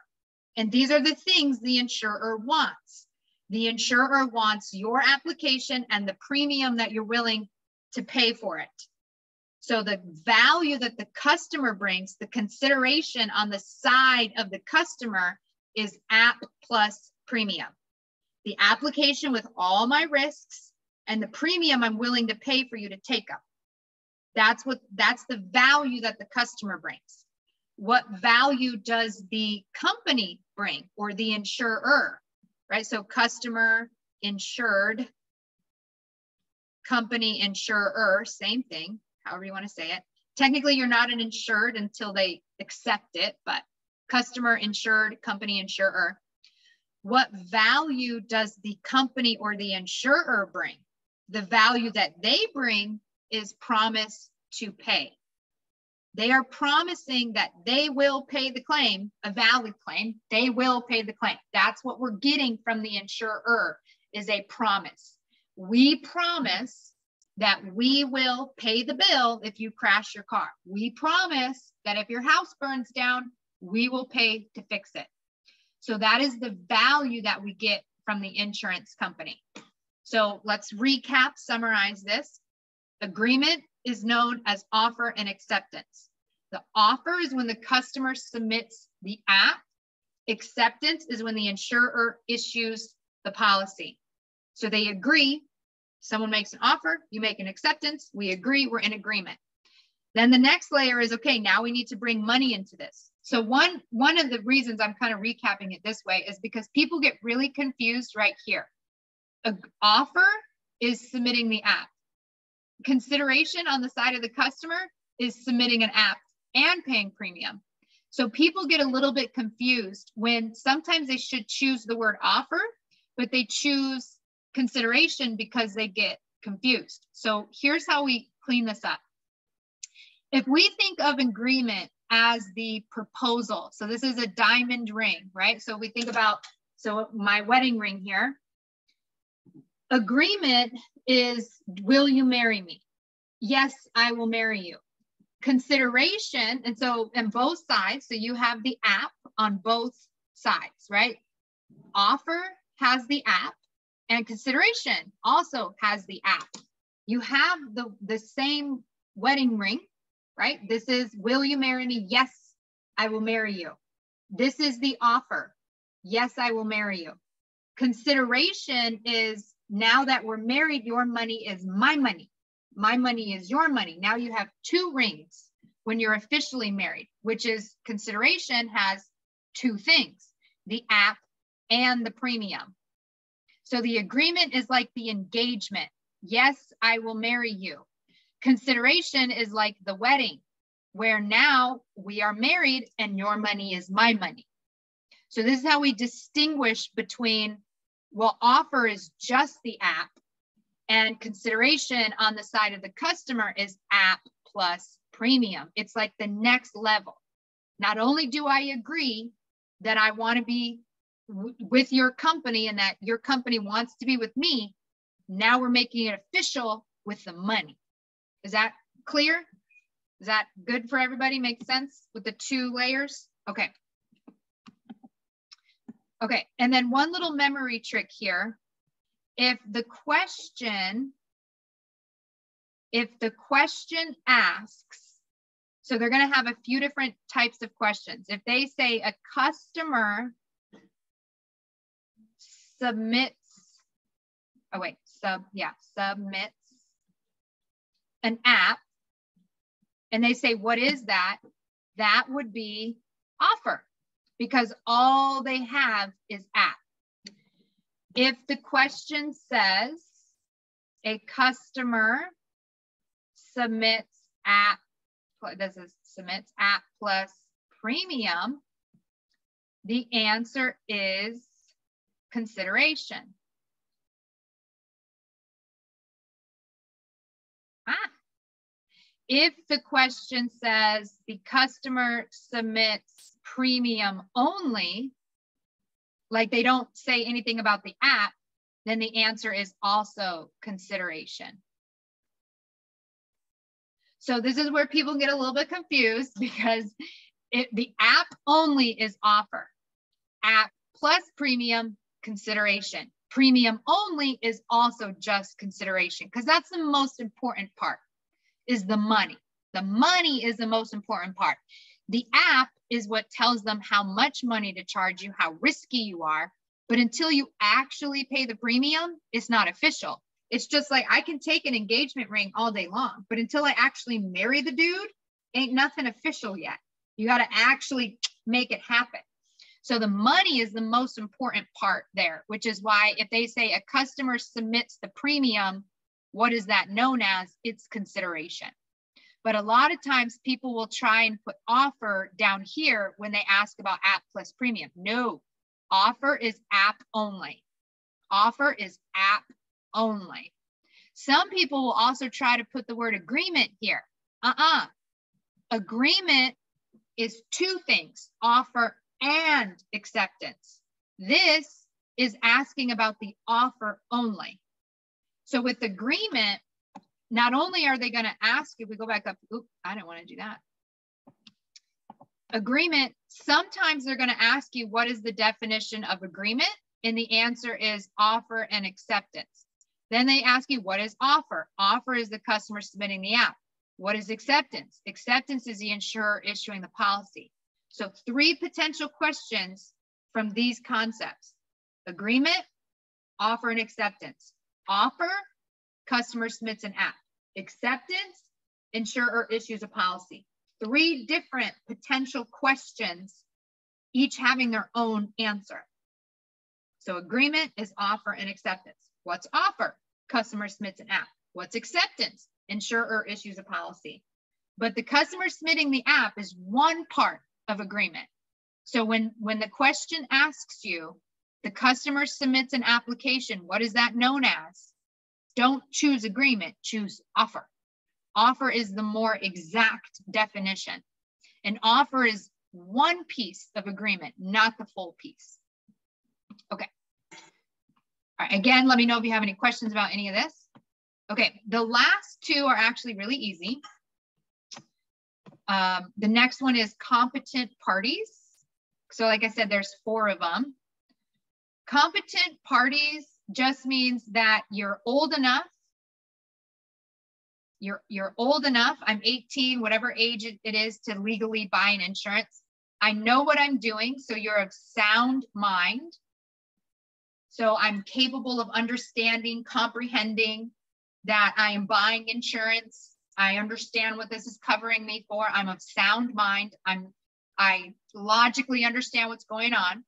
And these are the things the insurer wants. The insurer wants your application and the premium that you're willing to pay for it. So the value that the customer brings, the consideration on the side of the customer is app plus premium. The application with all my risks and the premium I'm willing to pay for you to take up. That's what that's the value that the customer brings. What value does the company bring or the insurer? Right? So customer, insured, company, insurer, same thing, however you want to say it. Technically, you're not an insured until they accept it, but customer, insured, company, insurer. What value does the company or the insurer bring? The value that they bring is promise to pay. They are promising that they will pay the claim, a valid claim. They will pay the claim. That's what we're getting from the insurer is a promise. We promise that we will pay the bill if you crash your car. We promise that if your house burns down, we will pay to fix it. So that is the value that we get from the insurance company. So let's recap, summarize this. Agreement is known as offer and acceptance. The offer is when the customer submits the app. Acceptance is when the insurer issues the policy. So they agree. Someone makes an offer, you make an acceptance, we agree, we're in agreement. Then the next layer is okay, now we need to bring money into this. So one one of the reasons I'm kind of recapping it this way is because people get really confused right here. A offer is submitting the app consideration on the side of the customer is submitting an app and paying premium. So people get a little bit confused when sometimes they should choose the word offer, but they choose consideration because they get confused. So here's how we clean this up. If we think of agreement as the proposal, so this is a diamond ring, right? So we think about, so my wedding ring here, agreement is will you marry me? Yes, I will marry you. Consideration, and so and both sides, so you have the app on both sides, right? Offer has the app and consideration also has the app. You have the, the same wedding ring, right? This is, will you marry me? Yes, I will marry you. This is the offer. Yes, I will marry you. Consideration is now that we're married, your money is my money. My money is your money. Now you have two rings when you're officially married, which is consideration has two things the app and the premium. So the agreement is like the engagement. Yes, I will marry you. Consideration is like the wedding, where now we are married and your money is my money. So this is how we distinguish between, well, offer is just the app and consideration on the side of the customer is app plus premium. It's like the next level. Not only do I agree that I want to be w- with your company and that your company wants to be with me, now we're making it official with the money. Is that clear? Is that good for everybody? Makes sense with the two layers? Okay. Okay, and then one little memory trick here. If the question, if the question asks, so they're going to have a few different types of questions. If they say a customer submits, oh wait, sub, yeah, submits an app, and they say, what is that? That would be offer because all they have is app. If the question says a customer submits app this is submits app plus premium, the answer is consideration. Ah. If the question says the customer submits premium only, like they don't say anything about the app, then the answer is also consideration. So this is where people get a little bit confused because it, the app only is offer. App plus premium consideration. Premium only is also just consideration because that's the most important part is the money. The money is the most important part. The app is what tells them how much money to charge you, how risky you are. But until you actually pay the premium, it's not official. It's just like I can take an engagement ring all day long, but until I actually marry the dude, ain't nothing official yet. You got to actually make it happen. So the money is the most important part there, which is why if they say a customer submits the premium, what is that known as? It's consideration. But a lot of times people will try and put offer down here when they ask about app plus premium. No, offer is app only. Offer is app only. Some people will also try to put the word agreement here. Uh-uh. Agreement is two things, offer and acceptance. This is asking about the offer only. So with agreement, not only are they going to ask, if we go back up, oop, I don't want to do that. Agreement, sometimes they're going to ask you, what is the definition of agreement? And the answer is offer and acceptance. Then they ask you, what is offer? Offer is the customer submitting the app. What is acceptance? Acceptance is the insurer issuing the policy. So three potential questions from these concepts. Agreement, offer and acceptance. Offer, customer submits an app. Acceptance, insurer issues a policy. Three different potential questions, each having their own answer. So agreement is offer and acceptance. What's offer? Customer submits an app. What's acceptance? Insurer issues a policy. But the customer submitting the app is one part of agreement. So when, when the question asks you, the customer submits an application, what is that known as? Don't choose agreement, choose offer. Offer is the more exact definition. An offer is one piece of agreement, not the full piece. Okay. All right, again, let me know if you have any questions about any of this. Okay, the last two are actually really easy. Um, the next one is competent parties. So like I said, there's four of them. Competent parties just means that you're old enough. You're, you're old enough. I'm 18, whatever age it, is to legally buy an insurance. I know what I'm doing. So you're of sound mind. So I'm capable of understanding, comprehending that I am buying insurance. I understand what this is covering me for. I'm of sound mind. I'm I logically understand what's going on.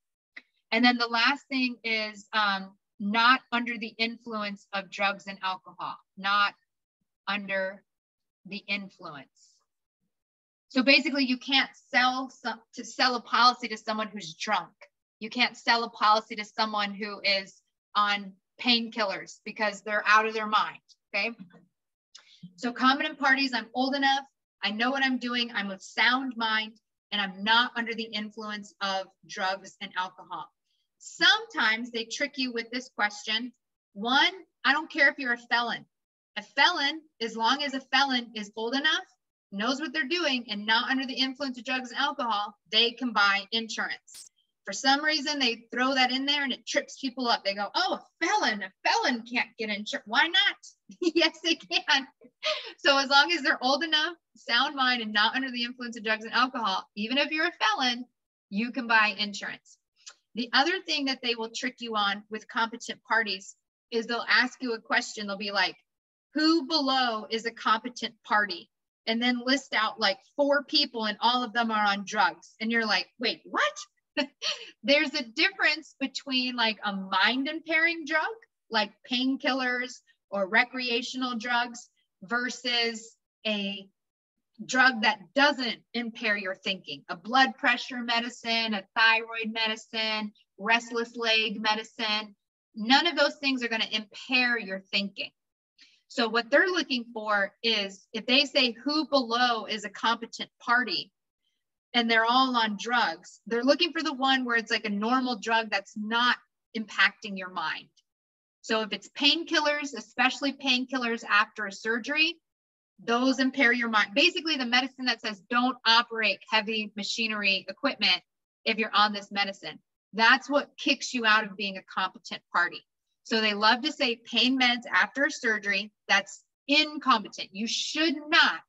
And then the last thing is um, not under the influence of drugs and alcohol, not under the influence. So basically, you can't sell some, to sell a policy to someone who's drunk. You can't sell a policy to someone who is on painkillers because they're out of their mind. Okay. So common parties, I'm old enough. I know what I'm doing. I'm of sound mind and I'm not under the influence of drugs and alcohol. Sometimes they trick you with this question. One, I don't care if you're a felon. A felon, as long as a felon is old enough, knows what they're doing, and not under the influence of drugs and alcohol, they can buy insurance. For some reason, they throw that in there and it trips people up. They go, oh, a felon, a felon can't get insurance. Why not? yes, they can. so as long as they're old enough, sound mind, and not under the influence of drugs and alcohol, even if you're a felon, you can buy insurance. The other thing that they will trick you on with competent parties is they'll ask you a question. They'll be like, who below is a competent party? And then list out like four people and all of them are on drugs. And you're like, wait, what? There's a difference between like a mind impairing drug, like painkillers or recreational drugs, versus a drug that doesn't impair your thinking a blood pressure medicine, a thyroid medicine, restless leg medicine. None of those things are going to impair your thinking. So, what they're looking for is if they say who below is a competent party and they're all on drugs, they're looking for the one where it's like a normal drug that's not impacting your mind. So, if it's painkillers, especially painkillers after a surgery, those impair your mind. Basically, the medicine that says don't operate heavy machinery equipment if you're on this medicine. That's what kicks you out of being a competent party. So they love to say pain meds after a surgery. That's incompetent. You should not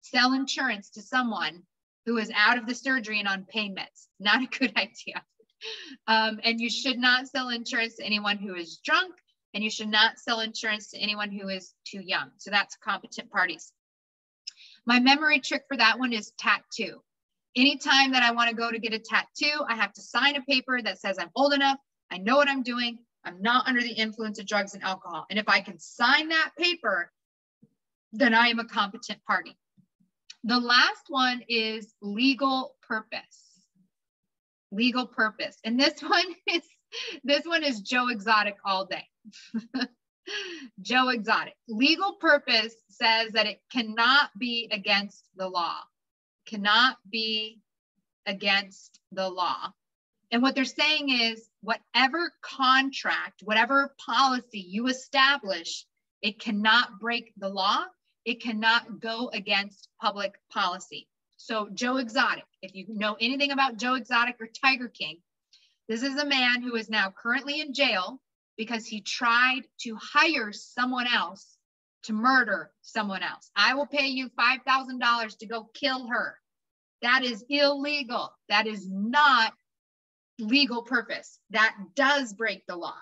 sell insurance to someone who is out of the surgery and on pain meds. Not a good idea. Um, and you should not sell insurance to anyone who is drunk, and you should not sell insurance to anyone who is too young. So that's competent parties. My memory trick for that one is tattoo. Anytime that I want to go to get a tattoo, I have to sign a paper that says I'm old enough, I know what I'm doing, I'm not under the influence of drugs and alcohol. And if I can sign that paper, then I am a competent party. The last one is legal purpose. Legal purpose. And this one is this one is Joe Exotic all day. Joe Exotic. Legal purpose says that it cannot be against the law, cannot be against the law. And what they're saying is whatever contract, whatever policy you establish, it cannot break the law. It cannot go against public policy. So, Joe Exotic, if you know anything about Joe Exotic or Tiger King, this is a man who is now currently in jail because he tried to hire someone else to murder someone else. I will pay you $5,000 to go kill her. That is illegal. That is not legal purpose. That does break the law.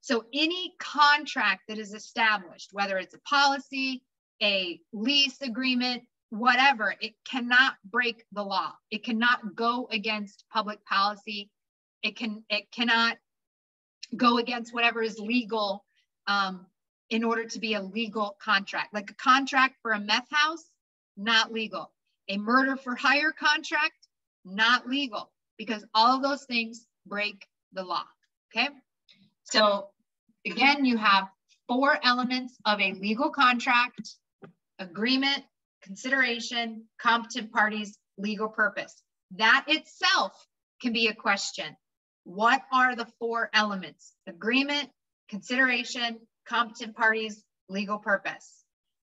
So any contract that is established, whether it's a policy, a lease agreement, whatever, it cannot break the law. It cannot go against public policy. It can it cannot go against whatever is legal um, in order to be a legal contract. Like a contract for a meth house, not legal. A murder for hire contract, not legal, because all those things break the law. Okay. So again, you have four elements of a legal contract agreement, consideration, competent parties, legal purpose. That itself can be a question. What are the four elements? Agreement, consideration, competent parties, legal purpose.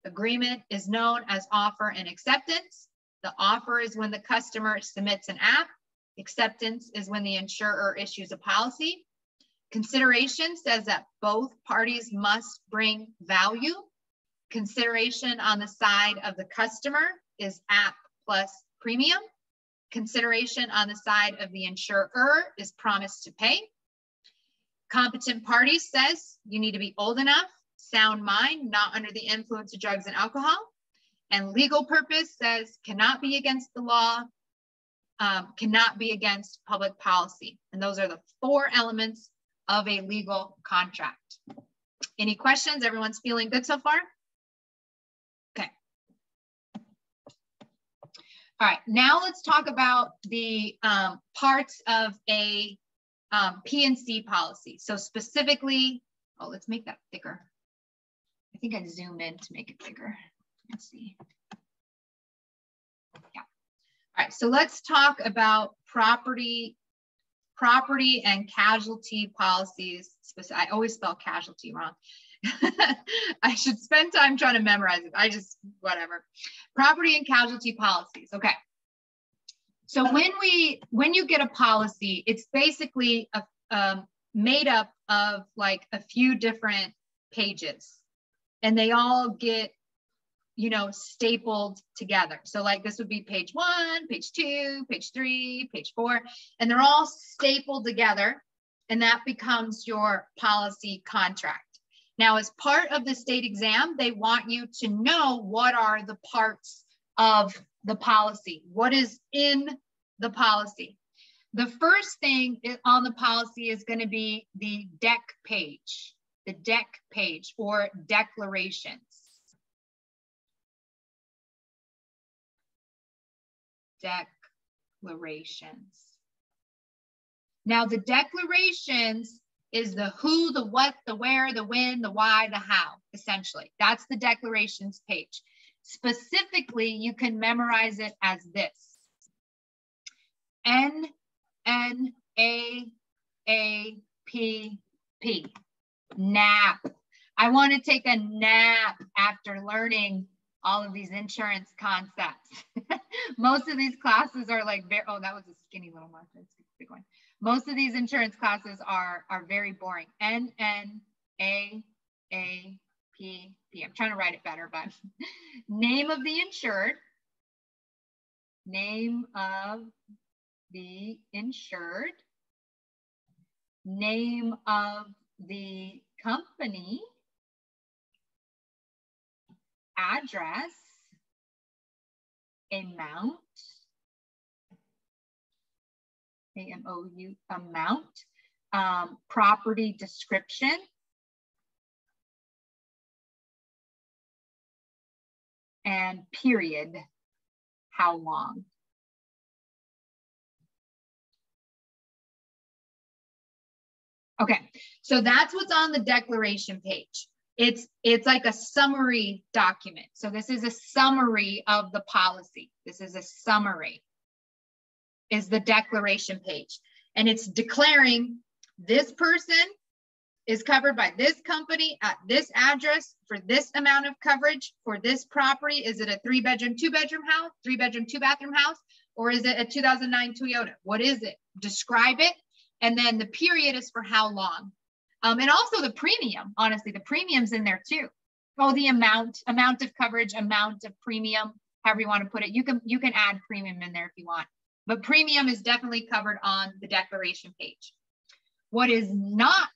Agreement is known as offer and acceptance. The offer is when the customer submits an app. Acceptance is when the insurer issues a policy. Consideration says that both parties must bring value. Consideration on the side of the customer is app plus premium. Consideration on the side of the insurer is promise to pay. Competent party says you need to be old enough, sound mind, not under the influence of drugs and alcohol. And legal purpose says cannot be against the law, um, cannot be against public policy. And those are the four elements of a legal contract. Any questions? Everyone's feeling good so far? Okay. All right, now let's talk about the um, parts of a um, P&C policy. So specifically, oh, let's make that thicker. I think I zoomed in to make it bigger. Let's see. Yeah. All right, so let's talk about property, property and casualty policies. I always spell casualty wrong. I should spend time trying to memorize it. I just, whatever. Property and casualty policies. Okay. So when we, when you get a policy, it's basically a, um, made up of like a few different pages and they all get you know, stapled together. So like this would be page one, page two, page three, page four, and they're all stapled together and that becomes your policy contract. Now, as part of the state exam, they want you to know what are the parts of the policy, what is in the policy. The first thing on the policy is going to be the dec page, the dec page or declarations. Declarations. Now, the declarations is the who, the what, the where, the when, the why, the how, essentially. That's the declarations page. Specifically, you can memorize it as this. N, N, A, A, P, P. Nap. I want to take a nap after learning all of these insurance concepts. Most of these classes are like, oh, that was a skinny little marker. It's a big one. Most of these insurance classes are, are very boring. N, N, A, A, P, P. I'm trying to write it better, but name of the insured, name of the insured, name of the company, address, amount, A-M-O-U, amount, um, property description, and period, how long. Okay, so that's what's on the declaration page. It's, it's like a summary document. So this is a summary of the policy. This is a summary is the declaration page. And it's declaring this person is covered by this company at this address for this amount of coverage for this property. Is it a three bedroom, two bedroom house, three bedroom, two bathroom house, or is it a 2009 Toyota? What is it? Describe it. And then the period is for how long. Um, and also the premium, honestly, the premium's in there too. Oh, the amount, amount of coverage, amount of premium, however you want to put it. You can you can add premium in there if you want. But premium is definitely covered on the declaration page. What is not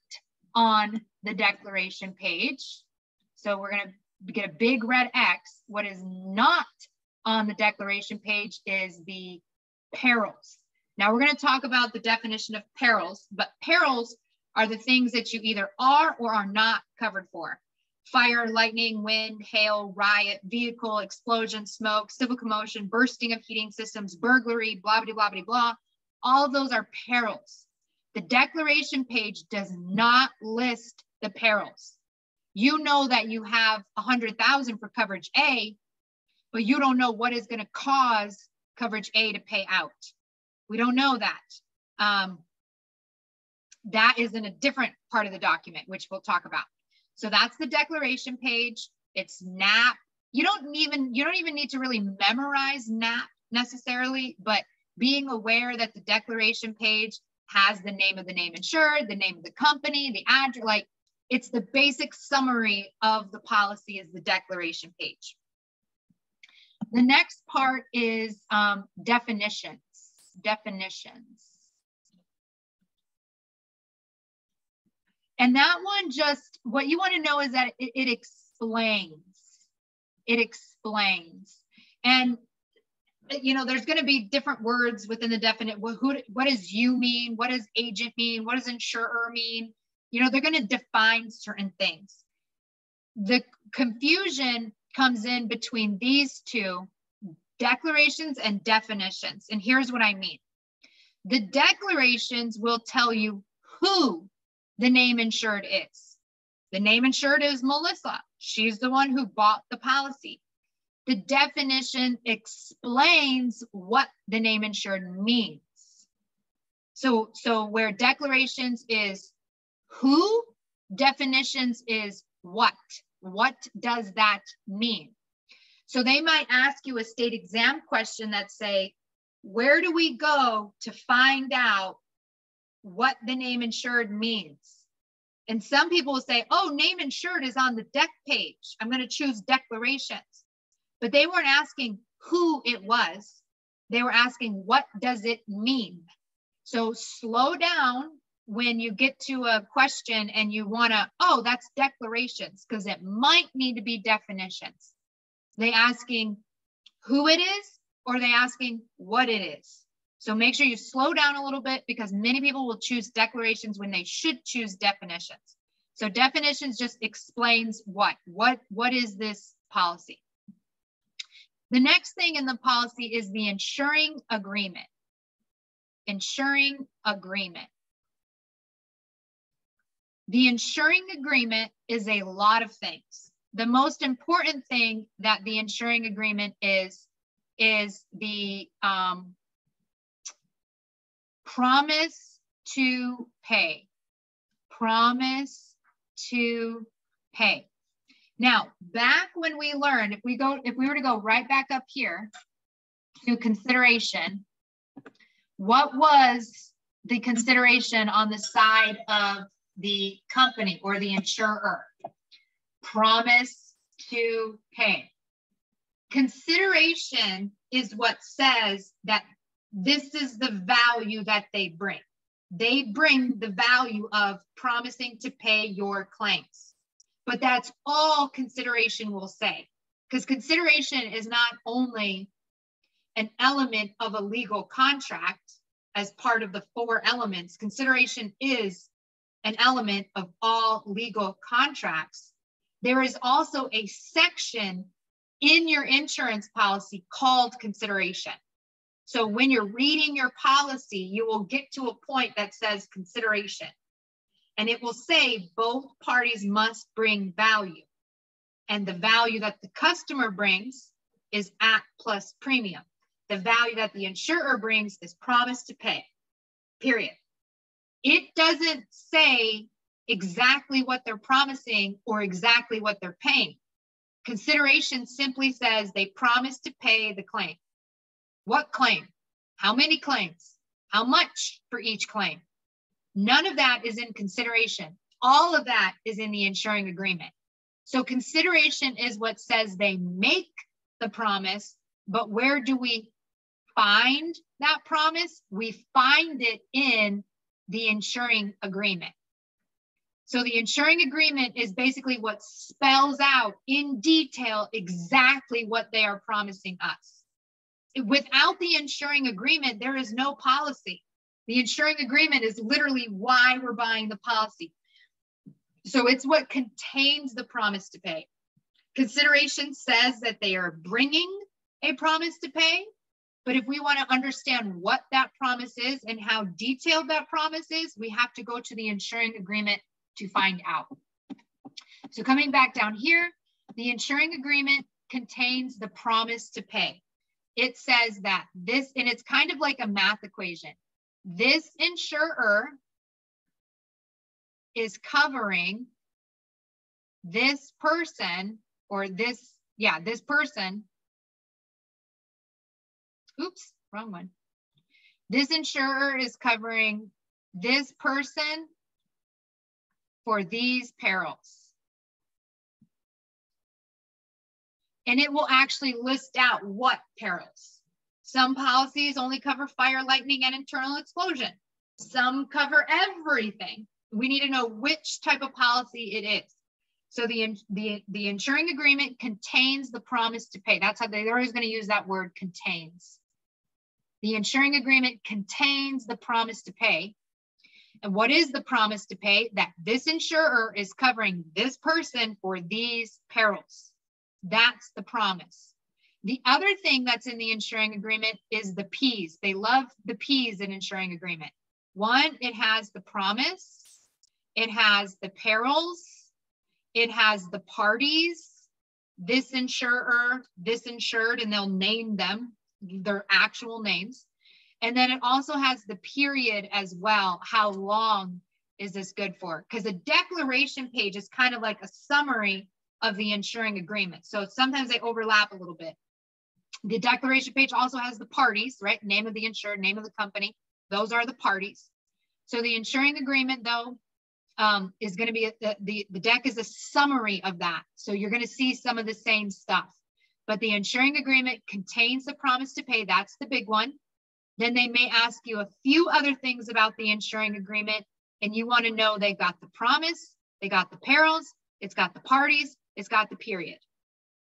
on the declaration page, so we're going to get a big red X. What is not on the declaration page is the perils. Now we're going to talk about the definition of perils, but perils are the things that you either are or are not covered for. Fire, lightning, wind, hail, riot, vehicle, explosion, smoke, civil commotion, bursting of heating systems, burglary, blah, blah, blah, blah, blah. All of those are perils. The declaration page does not list the perils. You know that you have 100,000 for coverage A, but you don't know what is going to cause coverage A to pay out. We don't know that. Um, that is in a different part of the document, which we'll talk about. So that's the declaration page. It's NAP. You don't even you don't even need to really memorize NAP necessarily, but being aware that the declaration page has the name of the name insured, the name of the company, the address, like it's the basic summary of the policy is the declaration page. The next part is um, definitions. Definitions. And that one just, what you want to know is that it, it explains, it explains. And you know, there's going to be different words within the definite. What, who, what does you mean? What does agent mean? What does insurer mean? You know, they're going to define certain things. The confusion comes in between these two declarations and definitions. And here's what I mean. The declarations will tell you who the name insured is. The name insured is Melissa. She's the one who bought the policy. The definition explains what the name insured means. So, so where declarations is who, definitions is what. What does that mean? So they might ask you a state exam question that say, where do we go to find out what the name insured means? And some people will say, oh, name insured is on the dec page. I'm going to choose declarations. But they weren't asking who it was. They were asking, what does it mean? So slow down when you get to a question and you want to, oh, that's declarations, because it might need to be definitions. They asking who it is or they asking what it is. So make sure you slow down a little bit because many people will choose declarations when they should choose definitions. So definitions just explains what, what, what is this policy? The next thing in the policy is the insuring agreement. Insuring agreement. The insuring agreement is a lot of things. The most important thing that the insuring agreement is, is the um, promise to pay. Promise to pay. Now, back when we learned, if we go, if we were to go right back up here to consideration, what was the consideration on the side of the company or the insurer? Promise to pay. Consideration is what says that this is the value that they bring. They bring the value of promising to pay your claims. But that's all consideration will say. Because consideration is not only an element of a legal contract as part of the four elements, consideration is an element of all legal contracts. There is also a section in your insurance policy called consideration. So when you're reading your policy, you will get to a point that says consideration. And it will say both parties must bring value. And the value that the customer brings is at plus premium. The value that the insurer brings is promise to pay, period. It doesn't say exactly what they're promising or exactly what they're paying. Consideration simply says they promise to pay the claim. What claim? How many claims? How much for each claim? None of that is in consideration. All of that is in the insuring agreement. So consideration is what says they make the promise, but where do we find that promise? We find it in the insuring agreement. So the insuring agreement is basically what spells out in detail exactly what they are promising us without the insuring agreement, there is no policy. The insuring agreement is literally why we're buying the policy. So it's what contains the promise to pay. Consideration says that they are bringing a promise to pay. But if we want to understand what that promise is and how detailed that promise is, we have to go to the insuring agreement to find out. So coming back down here, the insuring agreement contains the promise to pay it says that this, and it's kind of like a math equation. This insurer is covering this person or this, yeah, this person. Oops, wrong one. This insurer is covering this person for these perils. And it will actually list out what perils. Some policies only cover fire, lightning, and internal explosion. Some cover everything. We need to know which type of policy it is. So the, the, the insuring agreement contains the promise to pay. That's how they, they're always going to use that word contains. The insuring agreement contains the promise to pay. And what is the promise to pay? That this insurer is covering this person for these perils. That's the promise. The other thing that's in the insuring agreement is the P's. They love the P's in insuring agreement. One, it has the promise, it has the perils, it has the parties, this insurer, this insured, and they'll name them, their actual names. And then it also has the period as well. How long is this good for? Because a declaration page is kind of like a summary of the insuring agreement. So sometimes they overlap a little bit. The declaration page also has the parties, right? Name of the insured, name of the company. Those are the parties. So the insuring agreement, though, um, is going to be the, the, the dec is a summary of that. So you're going to see some of the same stuff. But the insuring agreement contains the promise to pay. That's the big one. Then they may ask you a few other things about the insuring agreement, and you want to know they got the promise, they got the perils, it's got the parties, it's got the period.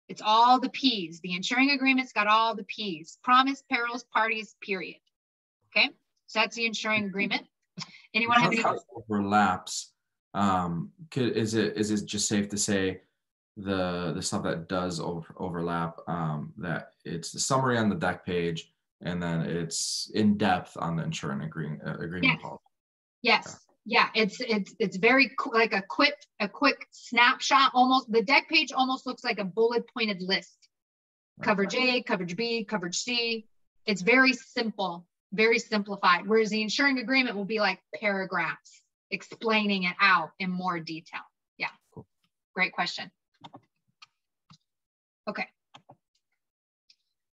It's all the P's. The insuring agreement's got all the P's promise, perils, parties, period. Okay, so that's the insuring agreement. Anyone have any? Overlaps. Um, could, is it is it just safe to say the the stuff that does over, overlap um, that it's the summary on the dec page and then it's in depth on the insurance agreement uh, agreement yes. policy. Yes. Yeah, it's it's it's very like a quick a quick snapshot. Almost the dec page almost looks like a bullet pointed list. Coverage A, coverage B, coverage C. It's very simple, very simplified. Whereas the insuring agreement will be like paragraphs explaining it out in more detail. Yeah, cool. great question. Okay.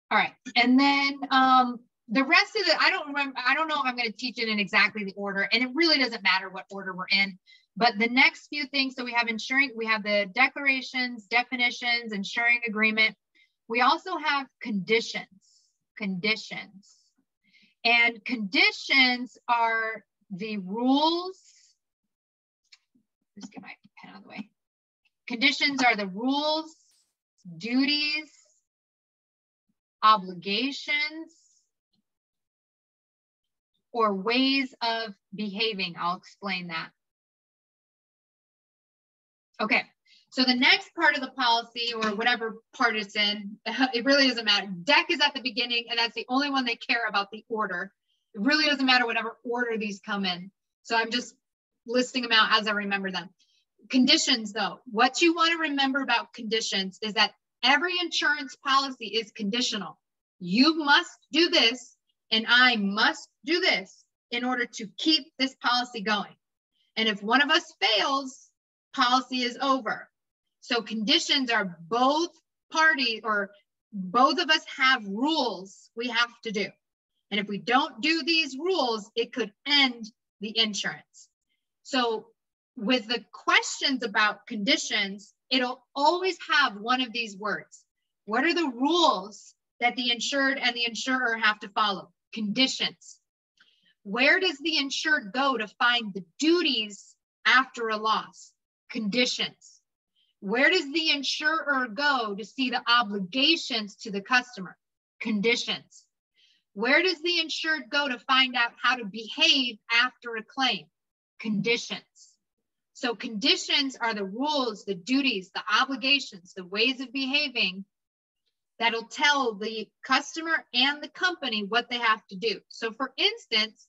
All right, and then um, the rest of the I don't remember, I don't know if I'm going to teach it in exactly the order, and it really doesn't matter what order we're in. But the next few things, so we have insuring, we have the declarations, definitions, insuring agreement. We also have conditions, conditions. And conditions are the rules. Just get my pen out of the way. Conditions are the rules, duties, obligations, or ways of behaving. I'll explain that. Okay, so the next part of the policy or whatever part it's in, it really doesn't matter. Dec is at the beginning and that's the only one they care about the order. It really doesn't matter whatever order these come in. So I'm just listing them out as I remember them. Conditions though, what you wanna remember about conditions is that every insurance policy is conditional. You must do this and I must do this in order to keep this policy going. And if one of us fails, policy is over. So conditions are both parties or both of us have rules we have to do. And if we don't do these rules, it could end the insurance. So with the questions about conditions, it'll always have one of these words. What are the rules that the insured and the insurer have to follow? Conditions. Where does the insured go to find the duties after a loss? Conditions. Where does the insurer go to see the obligations to the customer? Conditions. Where does the insured go to find out how to behave after a claim? Conditions. So conditions are the rules, the duties, the obligations, the ways of behaving that'll tell the customer and the company what they have to do. So for instance,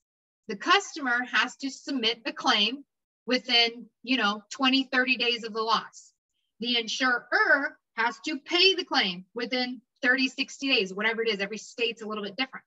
the customer has to submit a claim within, you know, 20, 30 days of the loss. The insurer has to pay the claim within 30, 60 days, whatever it is. Every state's a little bit different.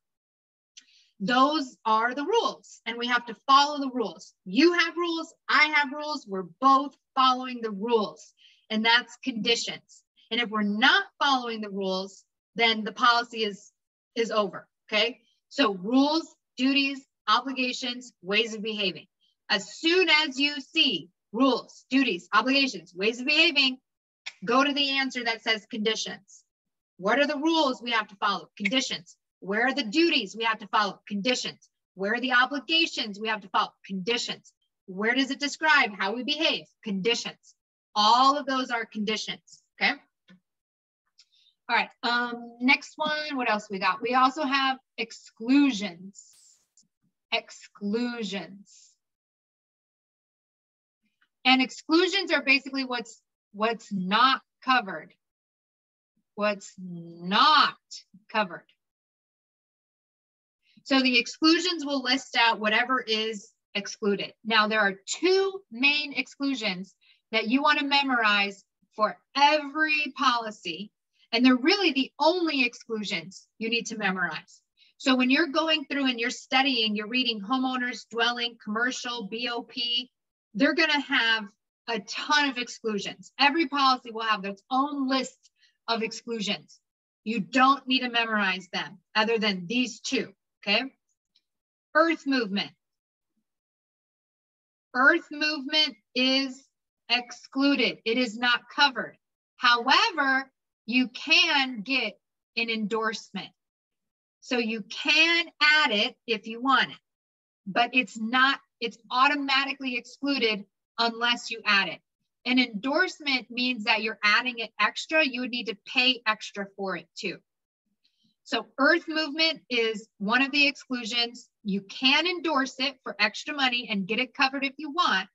Those are the rules, and we have to follow the rules. You have rules, I have rules. We're both following the rules, and that's conditions. And if we're not following the rules, then the policy is, is over, okay? So rules, duties, obligations, ways of behaving. As soon as you see rules, duties, obligations, ways of behaving, go to the answer that says conditions. What are the rules we have to follow? Conditions. Where are the duties we have to follow? Conditions. Where are the obligations we have to follow? Conditions. Where does it describe how we behave? Conditions. All of those are conditions, okay? All right, um, next one, what else we got? We also have exclusions. Exclusions. And exclusions are basically what's what's not covered. What's not covered. So the exclusions will list out whatever is excluded. Now there are two main exclusions that you want to memorize for every policy. And they're really the only exclusions you need to memorize. So when you're going through and you're studying, you're reading homeowners, dwelling, commercial, BOP, they're going to have a ton of exclusions. Every policy will have its own list of exclusions. You don't need to memorize them other than these two, okay? Earth movement. Earth movement is excluded. It is not covered. However, you can get an endorsement. So you can add it if you want it, but it's not, it's automatically excluded unless you add it. An endorsement means that you're adding it extra. You would need to pay extra for it too. So earth movement is one of the exclusions. You can endorse it for extra money and get it covered if you want,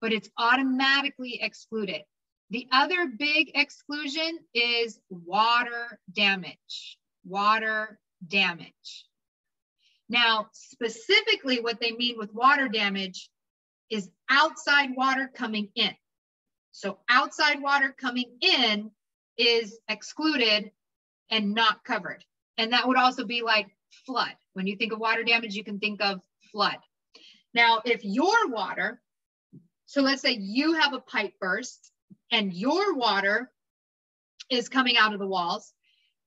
but it's automatically excluded. The other big exclusion is water damage. Water damage. Now, specifically, what they mean with water damage is outside water coming in. So, outside water coming in is excluded and not covered. And that would also be like flood. When you think of water damage, you can think of flood. Now, if your water, so let's say you have a pipe burst and your water is coming out of the walls,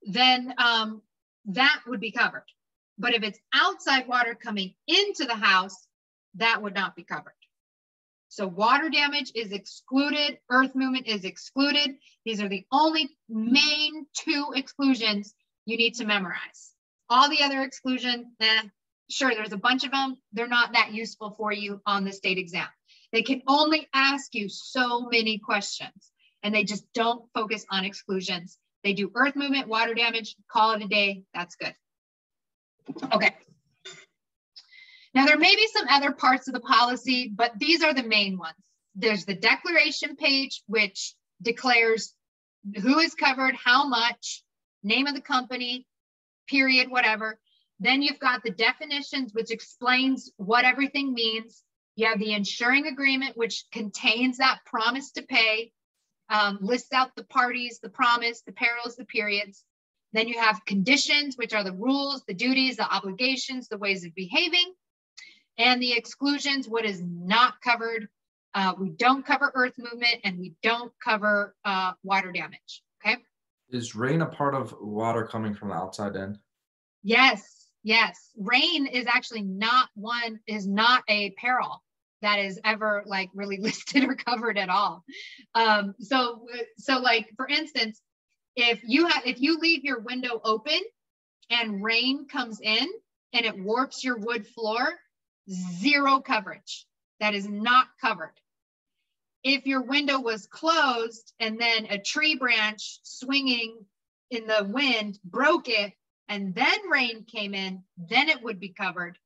then um, that would be covered. But if it's outside water coming into the house, that would not be covered. So water damage is excluded, earth movement is excluded. These are the only main two exclusions you need to memorize. All the other exclusions, eh, sure, there's a bunch of them. They're not that useful for you on the state exam. They can only ask you so many questions and they just don't focus on exclusions. They do earth movement, water damage, call it a day. That's good. Okay. Now there may be some other parts of the policy, but these are the main ones. There's the declaration page, which declares who is covered, how much, name of the company, period, whatever. Then you've got the definitions, which explains what everything means. You have the insuring agreement, which contains that promise to pay, um, lists out the parties, the promise, the perils, the periods. Then you have conditions, which are the rules, the duties, the obligations, the ways of behaving, and the exclusions, what is not covered. Uh, we don't cover earth movement and we don't cover uh, water damage. Okay. Is rain a part of water coming from the outside in? Yes, yes. Rain is actually not one, is not a peril that is ever like really listed or covered at all. Um, so, so like for instance, if you have if you leave your window open and rain comes in and it warps your wood floor, zero coverage. That is not covered. If your window was closed and then a tree branch swinging in the wind broke it and then rain came in, then it would be covered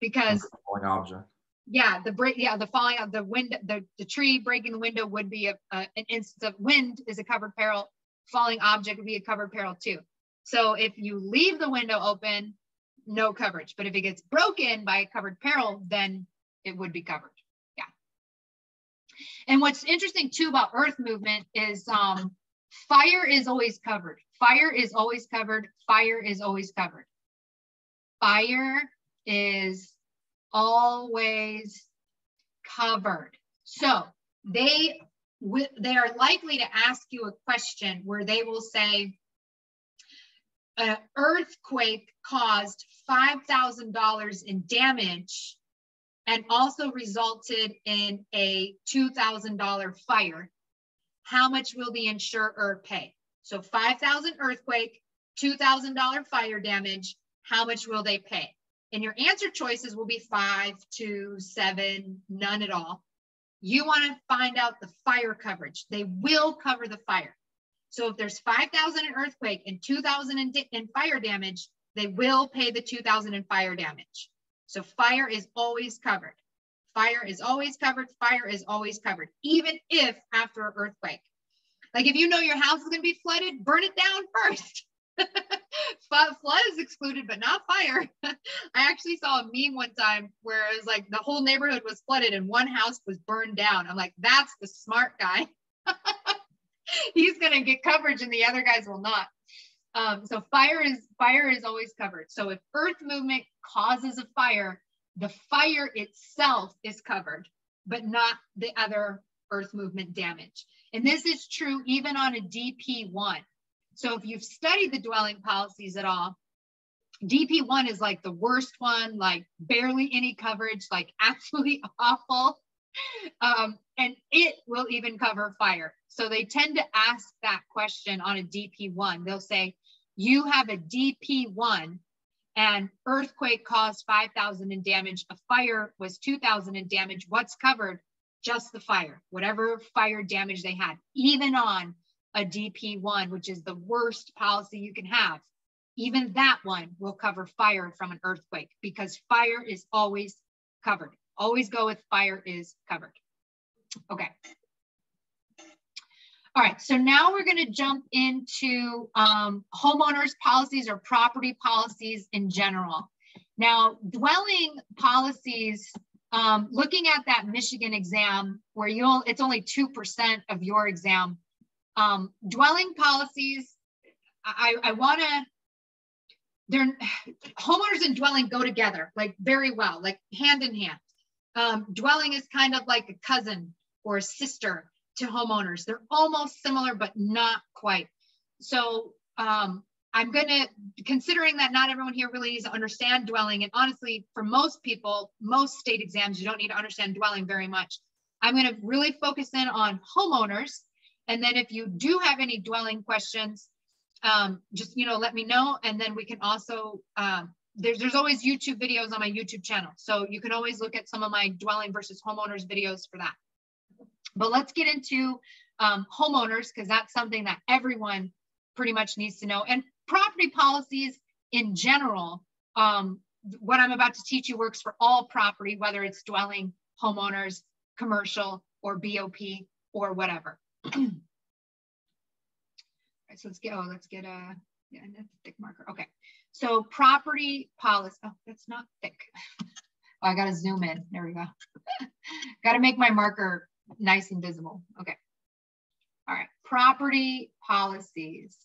because object yeah the break yeah the falling of the wind the, the tree breaking the window would be a, a, an instance of wind is a covered peril. Falling object would be a covered peril too. So if you leave the window open no coverage. But if it gets broken by a covered peril then it would be covered. Yeah. And what's interesting too about earth movement is um fire is always covered. Fire is always covered. Fire is always covered. Fire is always covered. So they they are likely to ask you a question where they will say, an earthquake caused $5,000 in damage and also resulted in a $2,000 fire. How much will the insurer pay? So 5,000 earthquake, $2,000 fire damage. How much will they pay? And your answer choices will be five, two, seven, none at all. You want to find out the fire coverage. They will cover the fire. So if there's 5,000 in earthquake and 2,000 in, in fire damage, they will pay the 2,000 in fire damage. So fire is always covered. Fire is always covered. Fire is always covered, even if after an earthquake. Like if you know your house is going to be flooded, burn it down first. Flood is excluded, but not fire. I actually saw a meme one time where it was like the whole neighborhood was flooded and one house was burned down. I'm like, that's the smart guy. He's gonna get coverage and the other guys will not. Um, so fire is fire is always covered. So if earth movement causes a fire, the fire itself is covered, but not the other earth movement damage. And this is true even on a DP1. So if you've studied the dwelling policies at all, DP1 is like the worst one, like barely any coverage, like absolutely awful. Um, and it will even cover fire. So they tend to ask that question on a DP1. They'll say, you have a DP1 and earthquake caused 5,000 in damage. A fire was 2,000 in damage. What's covered? Just the fire, whatever fire damage they had, even on a DP1, which is the worst policy you can have, even that one will cover fire from an earthquake because fire is always covered. Always go with fire is covered. Okay. All right, so now we're going to jump into um, homeowners policies or property policies in general. Now, dwelling policies, um, looking at that Michigan exam where you'll, it's only 2% of your exam, um, dwelling policies, I, I want to, they're homeowners and dwelling go together like very well, like hand in hand. Um, dwelling is kind of like a cousin or a sister to homeowners. They're almost similar, but not quite. So um, I'm going to, considering that not everyone here really needs to understand dwelling, and honestly, for most people, most state exams, you don't need to understand dwelling very much. I'm going to really focus in on homeowners and then if you do have any dwelling questions, um, just, you know, let me know. And then we can also, um, there's, there's always YouTube videos on my YouTube channel. So you can always look at some of my dwelling versus homeowners videos for that. But let's get into um, homeowners because that's something that everyone pretty much needs to know. And property policies in general, um, what I'm about to teach you works for all property, whether it's dwelling, homeowners, commercial, or BOP, or whatever. Right, so let's get, oh, let's get a, yeah, that's a thick marker. Okay. So property policy, oh, that's not thick. Oh, I got to zoom in. There we go. got to make my marker nice and visible. Okay. All right. Property policies.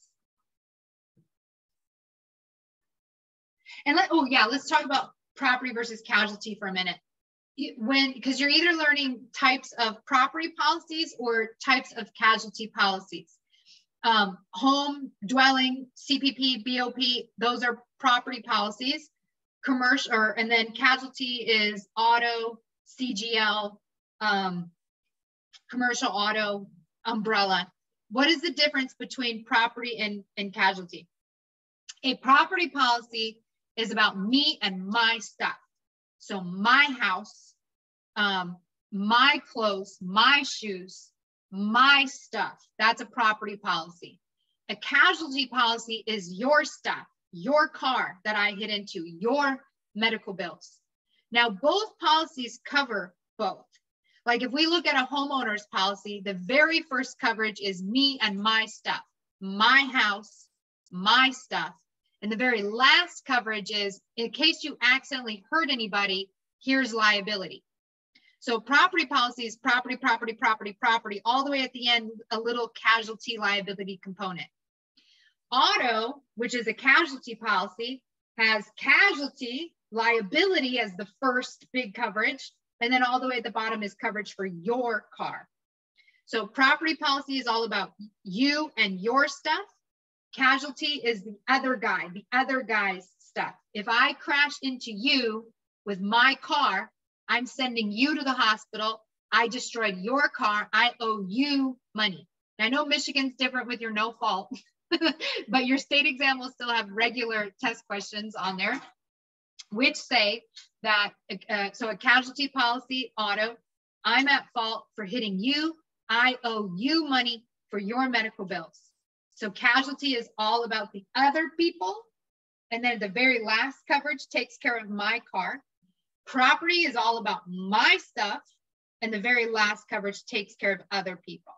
And let, oh yeah, let's talk about property versus casualty for a minute when because you're either learning types of property policies or types of casualty policies. Um, home dwelling cpp bop those are property policies. Commercial or and then casualty is auto cgl um, commercial auto umbrella. What is the difference between property and, and casualty? A property policy is about me and my stuff. So my house, um, my clothes, my shoes, my stuff, that's a property policy. A casualty policy is your stuff, your car that I hit into, your medical bills. Now, both policies cover both. Like if we look at a homeowner's policy, the very first coverage is me and my stuff, my house, my stuff, and the very last coverage is in case you accidentally hurt anybody, here's liability. So property policy is property, property, property, property, all the way at the end, a little casualty liability component. Auto, which is a casualty policy, has casualty liability as the first big coverage. And then all the way at the bottom is coverage for your car. So property policy is all about you and your stuff. Casualty is the other guy, the other guy's stuff. If I crash into you with my car, I'm sending you to the hospital. I destroyed your car. I owe you money. I know Michigan's different with your no fault, but your state exam will still have regular test questions on there, which say that, uh, so a casualty policy auto I'm at fault for hitting you. I owe you money for your medical bills. So casualty is all about the other people. And then the very last coverage takes care of my car. Property is all about my stuff. And the very last coverage takes care of other people.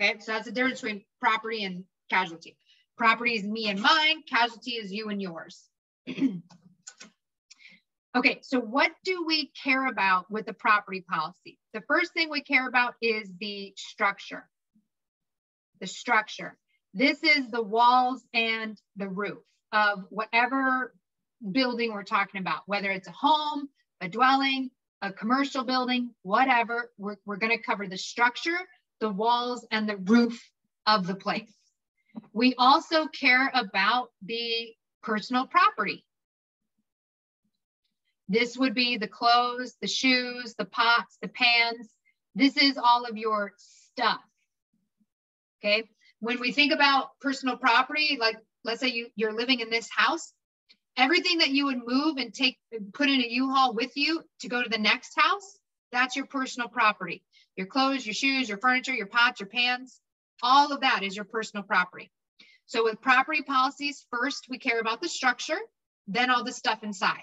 Okay, so that's the difference between property and casualty. Property is me and mine, casualty is you and yours. okay, so what do we care about with the property policy? The first thing we care about is the structure. The structure. This is the walls and the roof of whatever building we're talking about, whether it's a home, a dwelling, a commercial building, whatever. We're, we're going to cover the structure, the walls, and the roof of the place. We also care about the personal property. This would be the clothes, the shoes, the pots, the pans. This is all of your stuff. Okay. When we think about personal property, like let's say you, you're living in this house, everything that you would move and take put in a U-Haul with you to go to the next house, that's your personal property. Your clothes, your shoes, your furniture, your pots, your pans, all of that is your personal property. So with property policies, first we care about the structure, then all the stuff inside.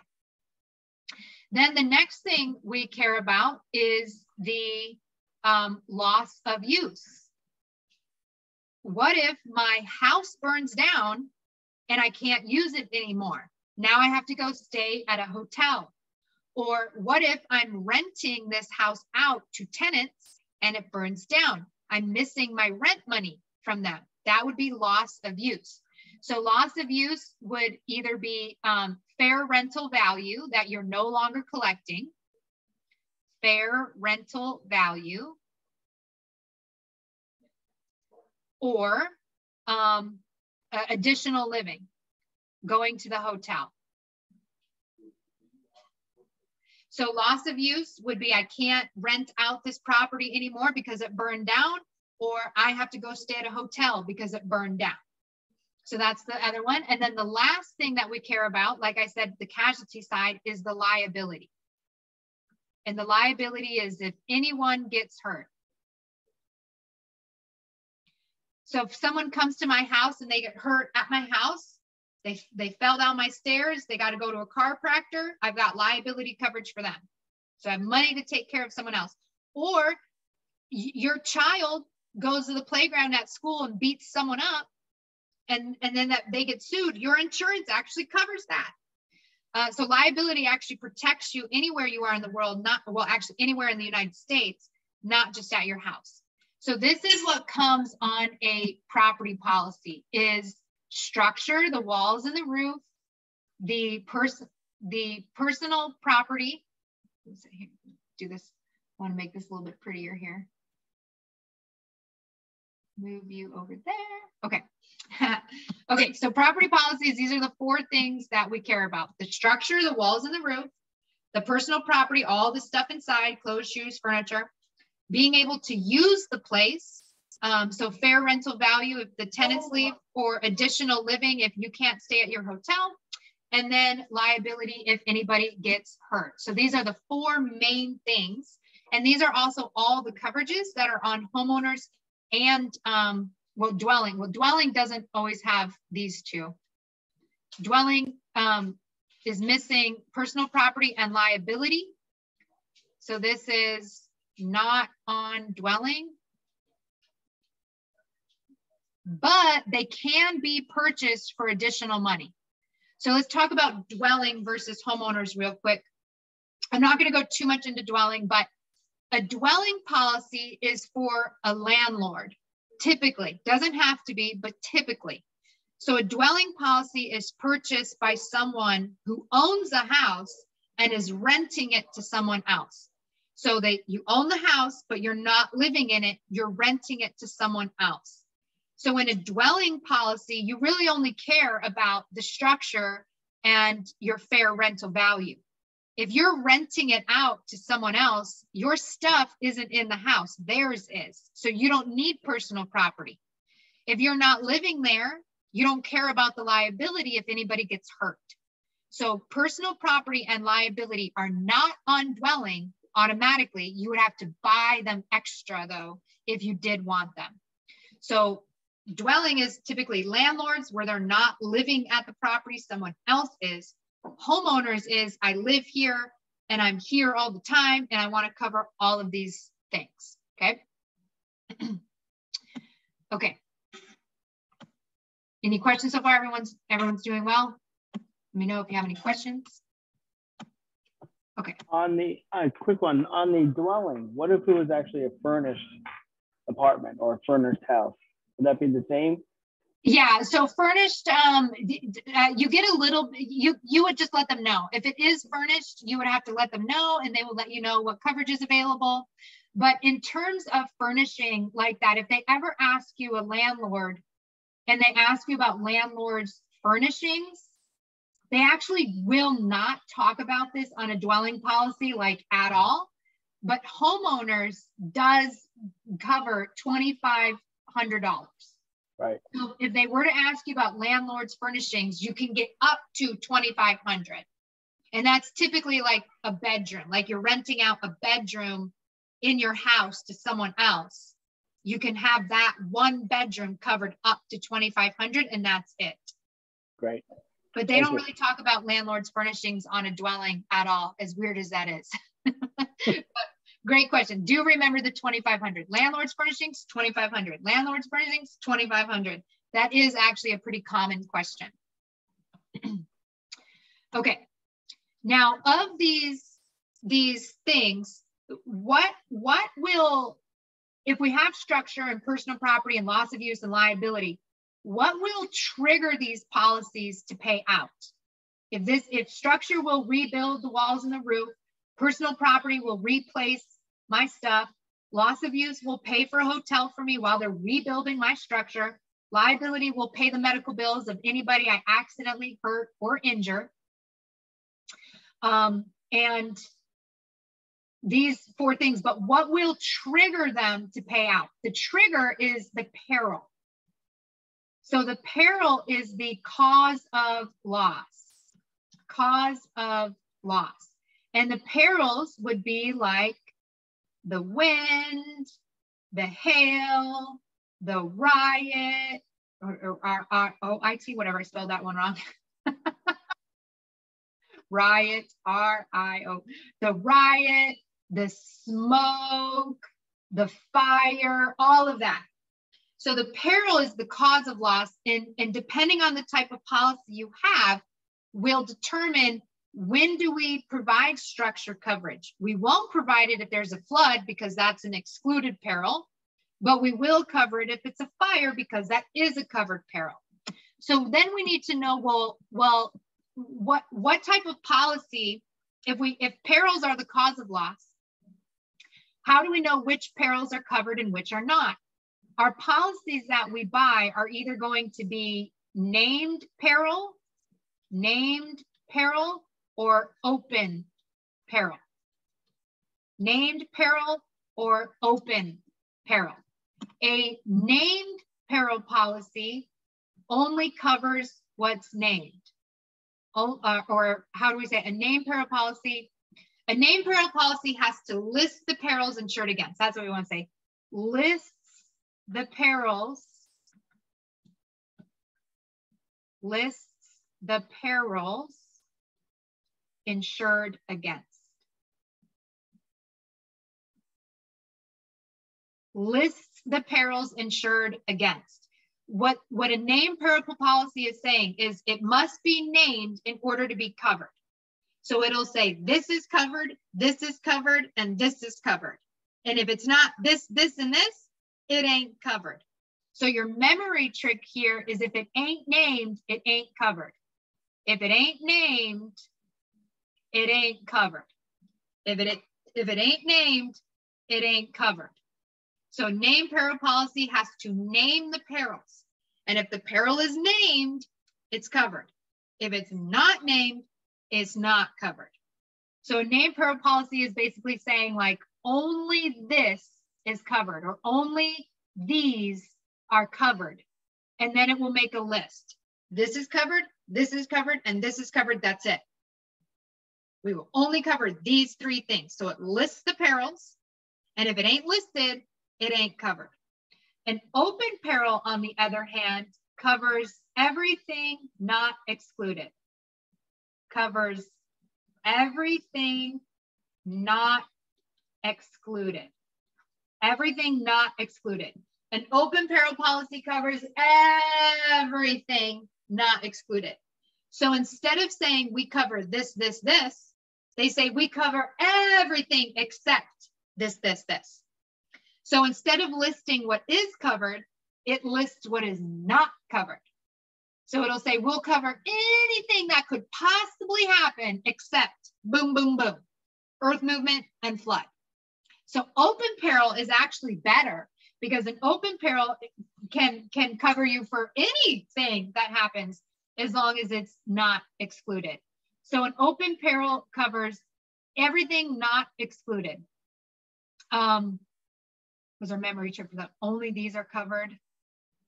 Then the next thing we care about is the um, loss of use. What if my house burns down and I can't use it anymore? Now I have to go stay at a hotel. Or what if I'm renting this house out to tenants and it burns down? I'm missing my rent money from them. That would be loss of use. So loss of use would either be um, fair rental value that you're no longer collecting, fair rental value, or um, additional living, going to the hotel. So loss of use would be I can't rent out this property anymore because it burned down, or I have to go stay at a hotel because it burned down. So that's the other one. And then the last thing that we care about, like I said, the casualty side is the liability. And the liability is if anyone gets hurt. So if someone comes to my house and they get hurt at my house, they, they fell down my stairs. They got to go to a chiropractor. I've got liability coverage for them. So I have money to take care of someone else. Or your child goes to the playground at school and beats someone up and, and then that they get sued, your insurance actually covers that. Uh, so liability actually protects you anywhere you are in the world, not well, actually anywhere in the United States, not just at your house. So this is what comes on a property policy is structure, the walls and the roof, the person, the personal property. Do this. I want to make this a little bit prettier here. Move you over there. Okay. okay, so property policies, these are the four things that we care about. The structure, the walls and the roof, the personal property, all the stuff inside, clothes, shoes, furniture, being able to use the place, um, so fair rental value if the tenants leave or additional living if you can't stay at your hotel. And then liability if anybody gets hurt. So these are the four main things. And these are also all the coverages that are on homeowners and um, well, dwelling. Well, dwelling doesn't always have these two. Dwelling um, is missing personal property and liability. So this is not on dwelling but they can be purchased for additional money. So let's talk about dwelling versus homeowners real quick. I'm not going to go too much into dwelling, but a dwelling policy is for a landlord, typically, doesn't have to be, but typically. So a dwelling policy is purchased by someone who owns a house and is renting it to someone else. So that you own the house, but you're not living in it, you're renting it to someone else. So in a dwelling policy, you really only care about the structure and your fair rental value. If you're renting it out to someone else, your stuff isn't in the house, theirs is. So you don't need personal property. If you're not living there, you don't care about the liability if anybody gets hurt. So personal property and liability are not on dwelling, automatically. You would have to buy them extra though if you did want them. So dwelling is typically landlords where they're not living at the property, someone else is. Homeowners is I live here and I'm here all the time and I want to cover all of these things. Okay. okay. Any questions so far? Everyone's everyone's doing well. Let me know if you have any questions. Okay. On the uh, quick one on the dwelling, what if it was actually a furnished apartment or a furnished house? Would that be the same? Yeah, so furnished, um, uh, you get a little, you, you would just let them know. If it is furnished, you would have to let them know and they will let you know what coverage is available. But in terms of furnishing like that, if they ever ask you a landlord and they ask you about landlords furnishings, they actually will not talk about this on a dwelling policy like at all. But homeowners does cover $2,500. Right. So if they were to ask you about landlord's furnishings, you can get up to 2,500. And that's typically like a bedroom, like you're renting out a bedroom in your house to someone else. You can have that one bedroom covered up to 2,500 and that's it. Great. But they Thank don't you. really talk about landlord's furnishings on a dwelling at all, as weird as that is. But Great question. Do remember the 2,500. Landlord's furnishings, 2,500. Landlord's furnishings, 2,500. That is actually a pretty common question. okay. Now, of these these things, what what will if we have structure and personal property and loss of use and liability, what will trigger these policies to pay out? If this if structure will rebuild the walls and the roof, personal property will replace my stuff, loss of use will pay for a hotel for me while they're rebuilding my structure, liability will pay the medical bills of anybody I accidentally hurt or injure. Um, and these four things, but what will trigger them to pay out? The trigger is the peril. So the peril is the cause of loss, cause of loss. And the perils would be like the wind, the hail, the riot, or, or, or, or oh, IT, whatever, I spelled that one wrong. riot, R-I-O, the riot, the smoke, the fire, all of that. So the peril is the cause of loss, and, and depending on the type of policy you have, will determine when do we provide structure coverage. We won't provide it if there's a flood because that's an excluded peril, but we will cover it if it's a fire because that is a covered peril. So then we need to know, well, well, what what type of policy, if we if perils are the cause of loss, how do we know which perils are covered and which are not? Our policies that we buy are either going to be named peril, named peril, or open peril. Named peril or open peril. A named peril policy only covers what's named. Oh, uh, or how do we say a named peril policy? A named peril policy has to list the perils insured against. That's what we want to say. Lists the perils, lists the perils insured against. Lists the perils insured against. What, what a named peril policy is saying is it must be named in order to be covered. So it'll say this is covered, this is covered, and this is covered. And if it's not this, this, and this, it ain't covered. So your memory trick here is if it ain't named, it ain't covered. If it ain't named, it ain't covered. If it if it ain't named, it ain't covered. So name peril policy has to name the perils. And if the peril is named, it's covered. If it's not named, it's not covered. So name peril policy is basically saying like only this is covered or only these are covered. And then it will make a list. This is covered, this is covered, and this is covered. That's it. We will only cover these three things. So it lists the perils. And if it ain't listed, it ain't covered. An open peril, on the other hand, covers everything not excluded. Covers everything not excluded. Everything not excluded. An open peril policy covers everything not excluded. So instead of saying we cover this, this, this, they say we cover everything except this, this, this. So instead of listing what is covered, it lists what is not covered. So it'll say we'll cover anything that could possibly happen except boom, boom, boom, earth movement and flood. So open peril is actually better because an open peril can can cover you for anything that happens as long as it's not excluded. So an open peril covers everything not excluded. Um, was our memory trip that only these are covered?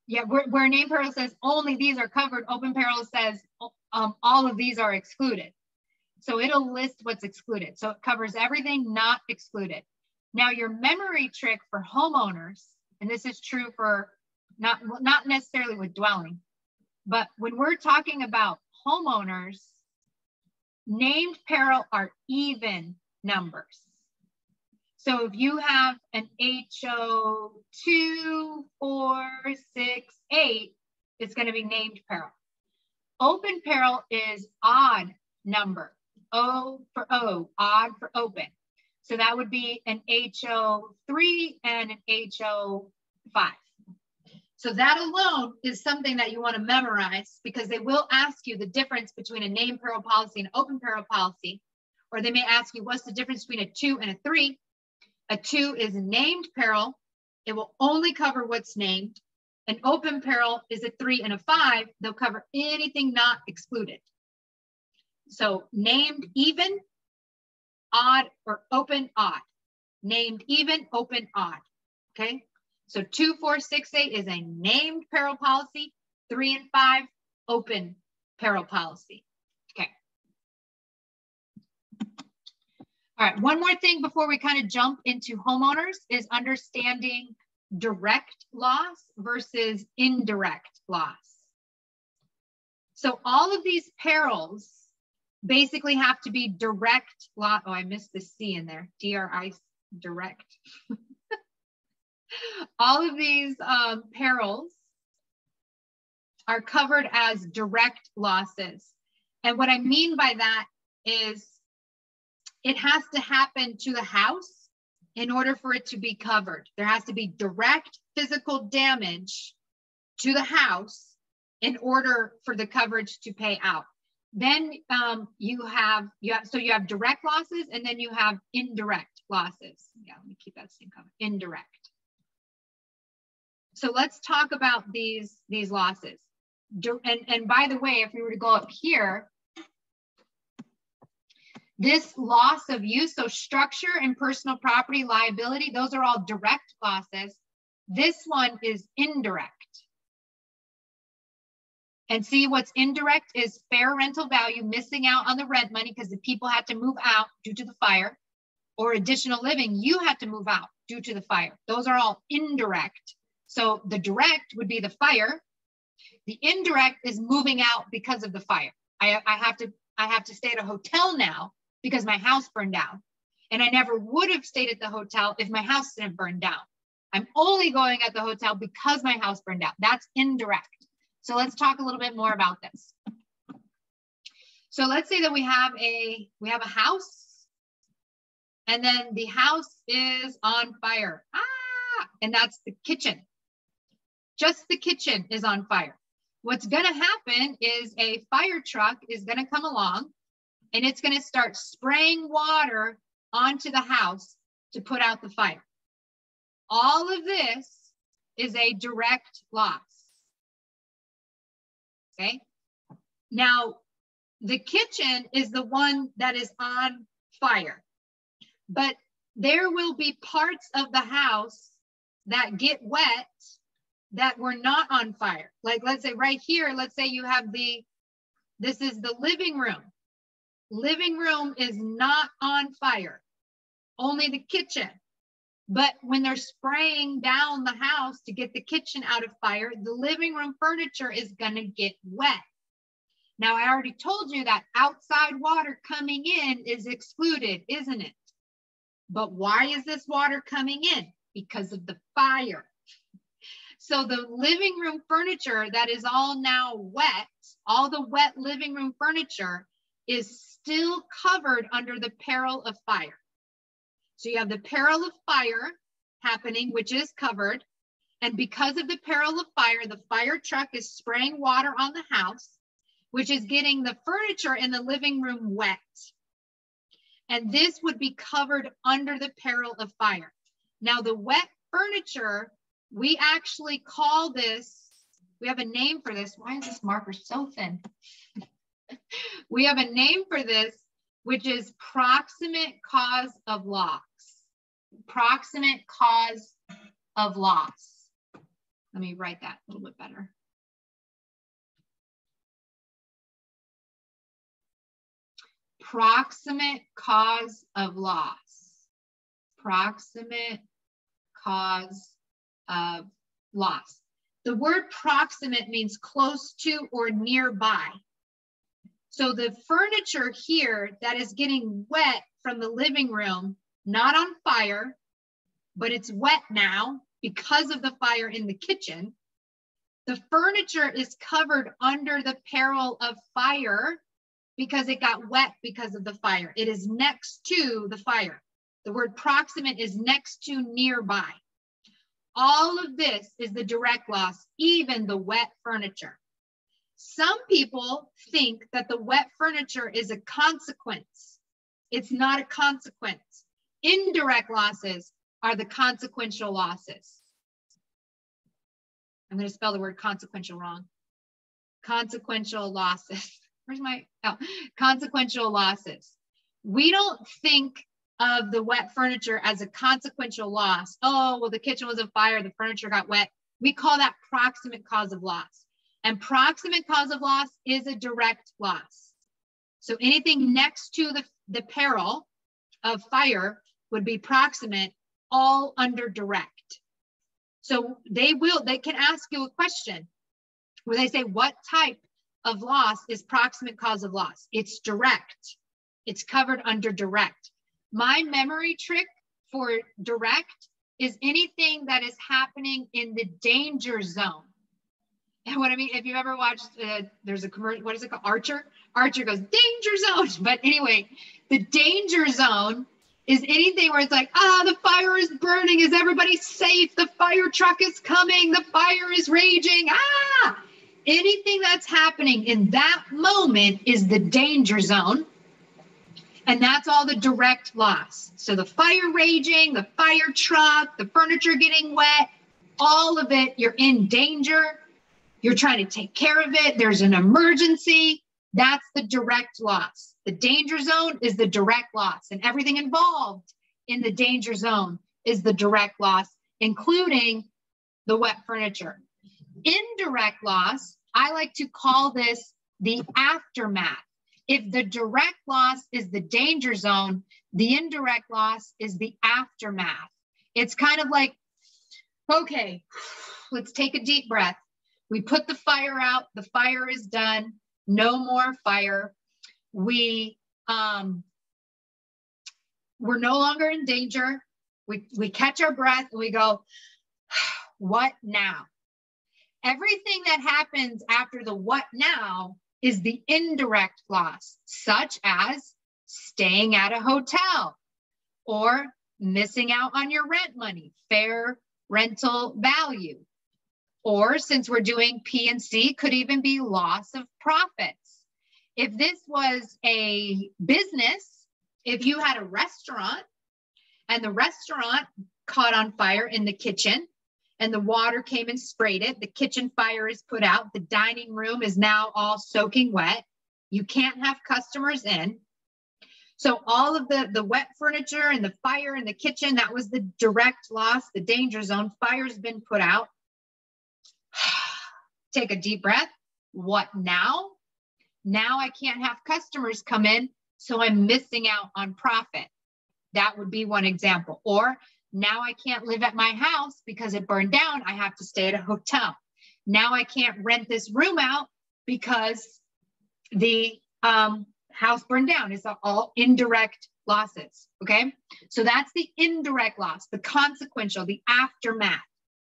Yeah, where, where name peril says only these are covered, open peril says um, all of these are excluded. So it'll list what's excluded. So it covers everything not excluded. Now your memory trick for homeowners, and this is true for not, not necessarily with dwelling, but when we're talking about homeowners, named peril are even numbers. So if you have an HO two, four, six, eight, it's going to be named peril. Open peril is odd number. O for O, odd for open. So that would be an HO3 and an HO5. So that alone is something that you want to memorize because they will ask you the difference between a name peril policy and open peril policy. Or they may ask you, what's the difference between a two and a three? A two is named peril. It will only cover what's named. An open peril is a three and a five. They'll cover anything not excluded. So named even, odd, or open, odd. Named even, open, odd. Okay. So 2468 is a named peril policy, three and five open peril policy. Okay. All right, one more thing before we kind of jump into homeowners is understanding direct loss versus indirect loss. So all of these perils basically have to be direct loss. Oh, I missed the C in there, DRI direct. all of these um, perils are covered as direct losses. And what I mean by that is it has to happen to the house in order for it to be covered. There has to be direct physical damage to the house in order for the coverage to pay out. Then um, you have you have so you have direct losses and then you have indirect losses. Yeah, let me keep that same comment. Indirect. So let's talk about these, these losses. And, and by the way, if we were to go up here, this loss of use, so structure and personal property liability, those are all direct losses. This one is indirect. And see what's indirect is fair rental value missing out on the rent money because the people had to move out due to the fire or additional living, you had to move out due to the fire. Those are all indirect. So the direct would be the fire. The indirect is moving out because of the fire. I, I have to I have to stay at a hotel now because my house burned down. And I never would have stayed at the hotel if my house didn't burn down. I'm only going at the hotel because my house burned down. That's indirect. So let's talk a little bit more about this. So let's say that we have a we have a house and then the house is on fire. Ah, and that's the kitchen just the kitchen is on fire. What's going to happen is a fire truck is going to come along and it's going to start spraying water onto the house to put out the fire. All of this is a direct loss. Okay. Now, the kitchen is the one that is on fire, but there will be parts of the house that get wet that were not on fire. Like let's say right here, let's say you have the, this is the living room. living room is not on fire, only the kitchen. But when they're spraying down the house to get the kitchen out of fire, the living room furniture is going to get wet. Now, I already told you that outside water coming in is excluded, isn't it? But why is this water coming in? Because of the fire. So the living room furniture that is all now wet, all the wet living room furniture is still covered under the peril of fire. So you have the peril of fire happening, which is covered. And because of the peril of fire, the fire truck is spraying water on the house, which is getting the furniture in the living room wet. And this would be covered under the peril of fire. Now, the wet furniture, we actually call this, we have a name for this. Why is this marker so thin? we have a name for this, which is proximate cause of loss. Proximate cause of loss. Let me write that a little bit better. Proximate cause of loss. Proximate cause of loss. The word proximate means close to or nearby. So the furniture here that is getting wet from the living room, not on fire, but it's wet now because of the fire in the kitchen. The furniture is covered under the peril of fire because it got wet because of the fire. It is next to the fire. The word proximate is next to nearby. All of this is the direct loss, even the wet furniture. Some people think that the wet furniture is a consequence. It's not a consequence. Indirect losses are the consequential losses. I'm going to spell the word consequential wrong. Consequential losses. Where's my, oh, consequential losses. We don't think of the wet furniture as a consequential loss. Oh, well, the kitchen was on fire, the furniture got wet. We call that proximate cause of loss. And proximate cause of loss is a direct loss. So anything next to the, the peril of fire would be proximate, all under direct. So they will, they can ask you a question where they say, what type of loss is proximate cause of loss? It's direct. It's covered under direct. My memory trick for direct is anything that is happening in the danger zone. And what I mean, if you've ever watched, uh, there's a commercial, what is it called? Archer. Archer goes danger zone. But anyway, the danger zone is anything where it's like, ah, the fire is burning. Is everybody safe? The fire truck is coming. The fire is raging. Ah, anything that's happening in that moment is the danger zone. And that's all the direct loss. So the fire raging, the fire truck, the furniture getting wet, all of it, you're in danger you're trying to take care of it, there's an emergency. That's the direct loss. The danger zone is the direct loss, and everything involved in the danger zone is the direct loss, including the wet furniture. Indirect loss, I like to call this the aftermath. If the direct loss is the danger zone, the indirect loss is the aftermath. It's kind of like, okay, let's take a deep breath. We put the fire out, the fire is done, no more fire. We um, we're no longer in danger. We, we catch our breath and we go, what now? Everything that happens after the what now is the indirect loss, such as staying at a hotel or missing out on your rent money, fair rental value, or since we're doing P and C, could even be loss of profits. If this was a business, if you had a restaurant and the restaurant caught on fire in the kitchen and the water came and sprayed it, the kitchen fire is put out, the dining room is now all soaking wet. You can't have customers in. So all of the, the wet furniture and the fire in the kitchen, that was the direct loss, the danger zone. Fire's been put out. Take a deep breath. What now? Now I can't have customers come in. so I'm missing out on profit. That would be one example. Or now I can't live at my house because it burned down. I have to stay at a hotel. Now I can't rent this room out because the um, house burned down. It's all indirect losses. Okay. So that's the indirect loss, the consequential, the aftermath.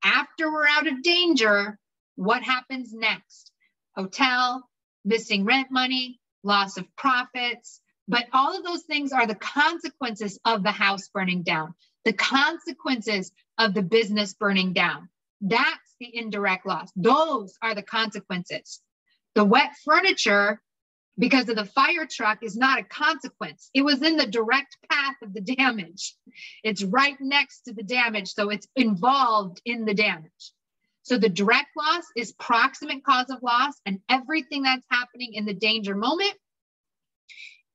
After we're out of danger, what happens next? Hotel, missing rent money, loss of profits. But all of those things are the consequences of the house burning down, the consequences of the business burning down. That's the indirect loss. Those are the consequences. The wet furniture, because of the fire truck, is not a consequence. It was in the direct path of the damage. It's right next to the damage. So it's involved in the damage. So the direct loss is proximate cause of loss and everything that's happening in the danger moment.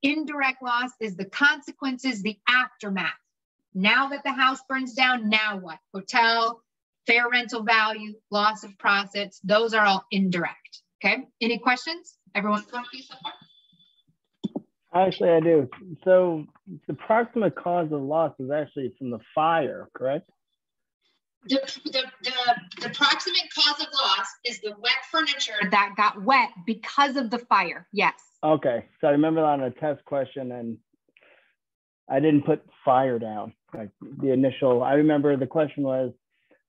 Indirect loss is the consequences, the aftermath. Now that the house burns down, now what? Hotel, fair rental value, loss of profits, those are all indirect. Okay. Any questions? Everyone confused so far? Actually, I do. So the proximate cause of loss is actually from the fire, correct? The, the, the, the proximate cause of loss is the wet furniture that got wet because of the fire. Yes. Okay. So I remember that on a test question and I didn't put fire down. Like the initial, I remember the question was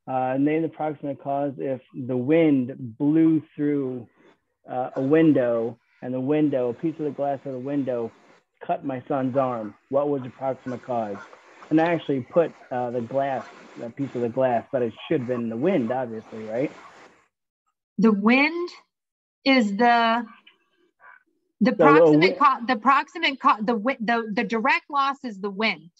uh, name the proximate cause if the wind blew through uh, a window and the window, a piece of the glass of the window cut my son's arm. What was the proximate cause? And I actually put uh, the glass, that piece of the glass, but it should have been the wind, obviously, right? The wind is the the so, uh, proximate co- the proximate co- the the the direct loss is the wind.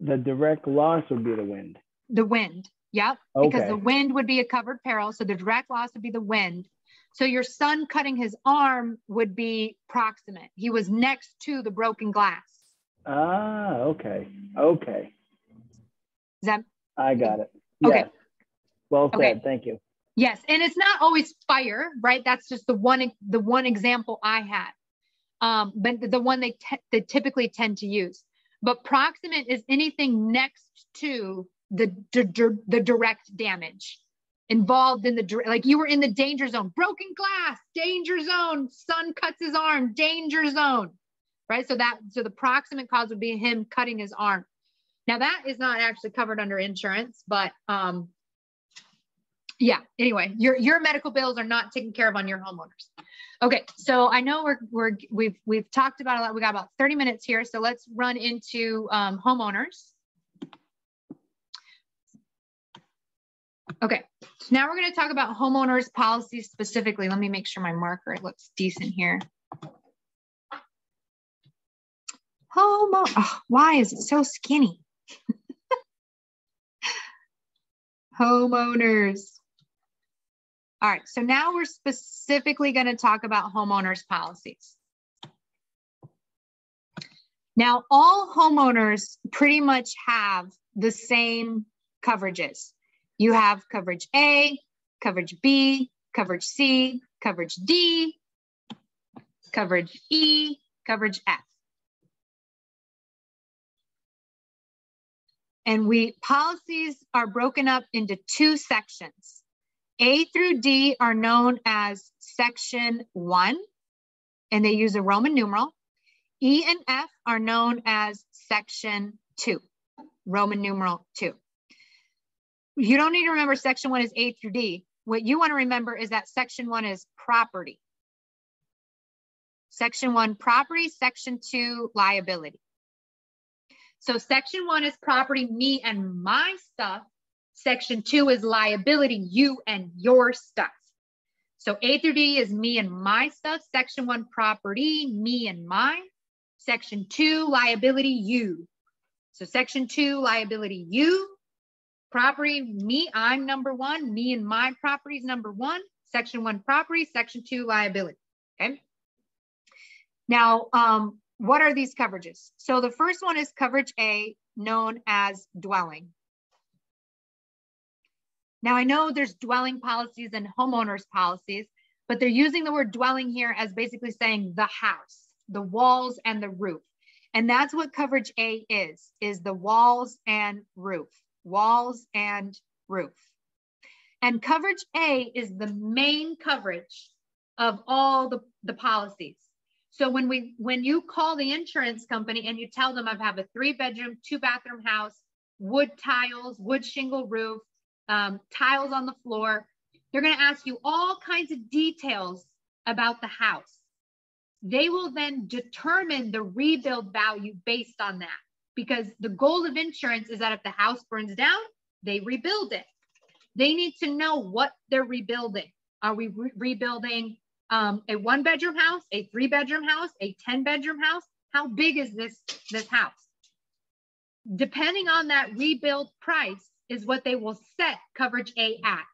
The direct loss would be the wind. The wind. Yep. Okay. Because the wind would be a covered peril. So the direct loss would be the wind. So your son cutting his arm would be proximate. He was next to the broken glass. Ah, okay. Okay. Is that I got it. Okay. Well said. Okay. Thank you. Yes, and it's not always fire, right? That's just the one the one example I had. Um, but the one they, they typically tend to use. But proximate is anything next to the, the, the direct damage involved in the like you were in the danger zone broken glass danger zone son cuts his arm danger zone right? So that so the proximate cause would be him cutting his arm. Now that is not actually covered under insurance but um yeah anyway your your medical bills are not taken care of on your homeowners okay so i know we're we're we've we've talked about a lot we got about 30 minutes here so let's run into um, homeowners Okay, so now we're going to talk about homeowners policies specifically. Let me make sure my marker looks decent here. Homo, oh, why is it so skinny? homeowners. All right, so now we're specifically going to talk about homeowners policies. Now, all homeowners pretty much have the same coverages. You have coverage A, coverage B, coverage C, coverage D, coverage E, coverage F. And we policies are broken up into two sections. A through D are known as section one, and they use a Roman numeral. E and F are known as section two, Roman numeral two you don't need to remember section one is A through D. What you want to remember is that section one is property. Section one, property. Section two, liability. So section one is property, me and my stuff. Section two is liability, you and your stuff. So A through D is me and my stuff. Section one, property, me and mine. Section two, liability, you. So section two, liability, you. Property, me, I'm number one. Me and my property is number one. Section one property, section two liability. Okay. Now, um, what are these coverages? So the first one is coverage A, known as dwelling. Now I know there's dwelling policies and homeowners policies, but they're using the word dwelling here as basically saying the house. the walls and the roof. And that's what coverage A is, is the walls and roof, walls and roof. And coverage A is the main coverage of all the, the policies. So when we when you call the insurance company and you tell them I have a three bedroom, two bathroom house, wood tiles, wood shingle roof, um, tiles on the floor, they're going to ask you all kinds of details about the house. They will then determine the rebuild value based on that because the goal of insurance is that if the house burns down, they rebuild it. They need to know what they're rebuilding. Are we re rebuilding um, a one bedroom house, a three bedroom house, a 10 bedroom house? How big is this, this house? Depending on that rebuild price is what they will set coverage A at.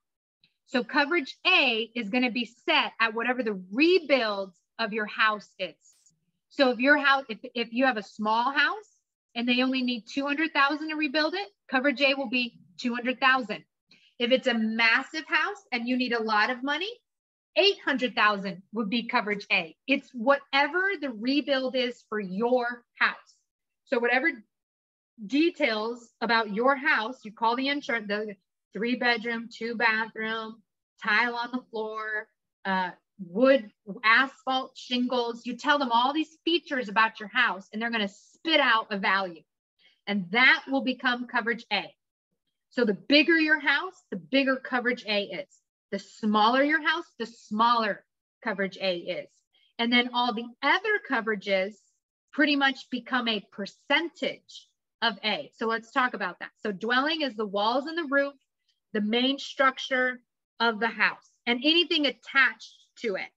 So coverage A is going to be set at whatever the rebuild of your house is. So if your house, if, if you have a small house and they only need 200,000 to rebuild it, coverage A will be 200,000. If it's a massive house and you need a lot of money, 800,000 would be coverage A. It's whatever the rebuild is for your house. So whatever details about your house, you call the insurance, the three bedroom, two bathroom, tile on the floor, uh, wood, asphalt, shingles. You tell them all these features about your house and they're going to spit out a value. And that will become coverage A. So the bigger your house, the bigger coverage A is. The smaller your house, the smaller coverage A is. And then all the other coverages pretty much become a percentage of A. So let's talk about that. So dwelling is the walls and the roof, the main structure of the house, and anything attached to it.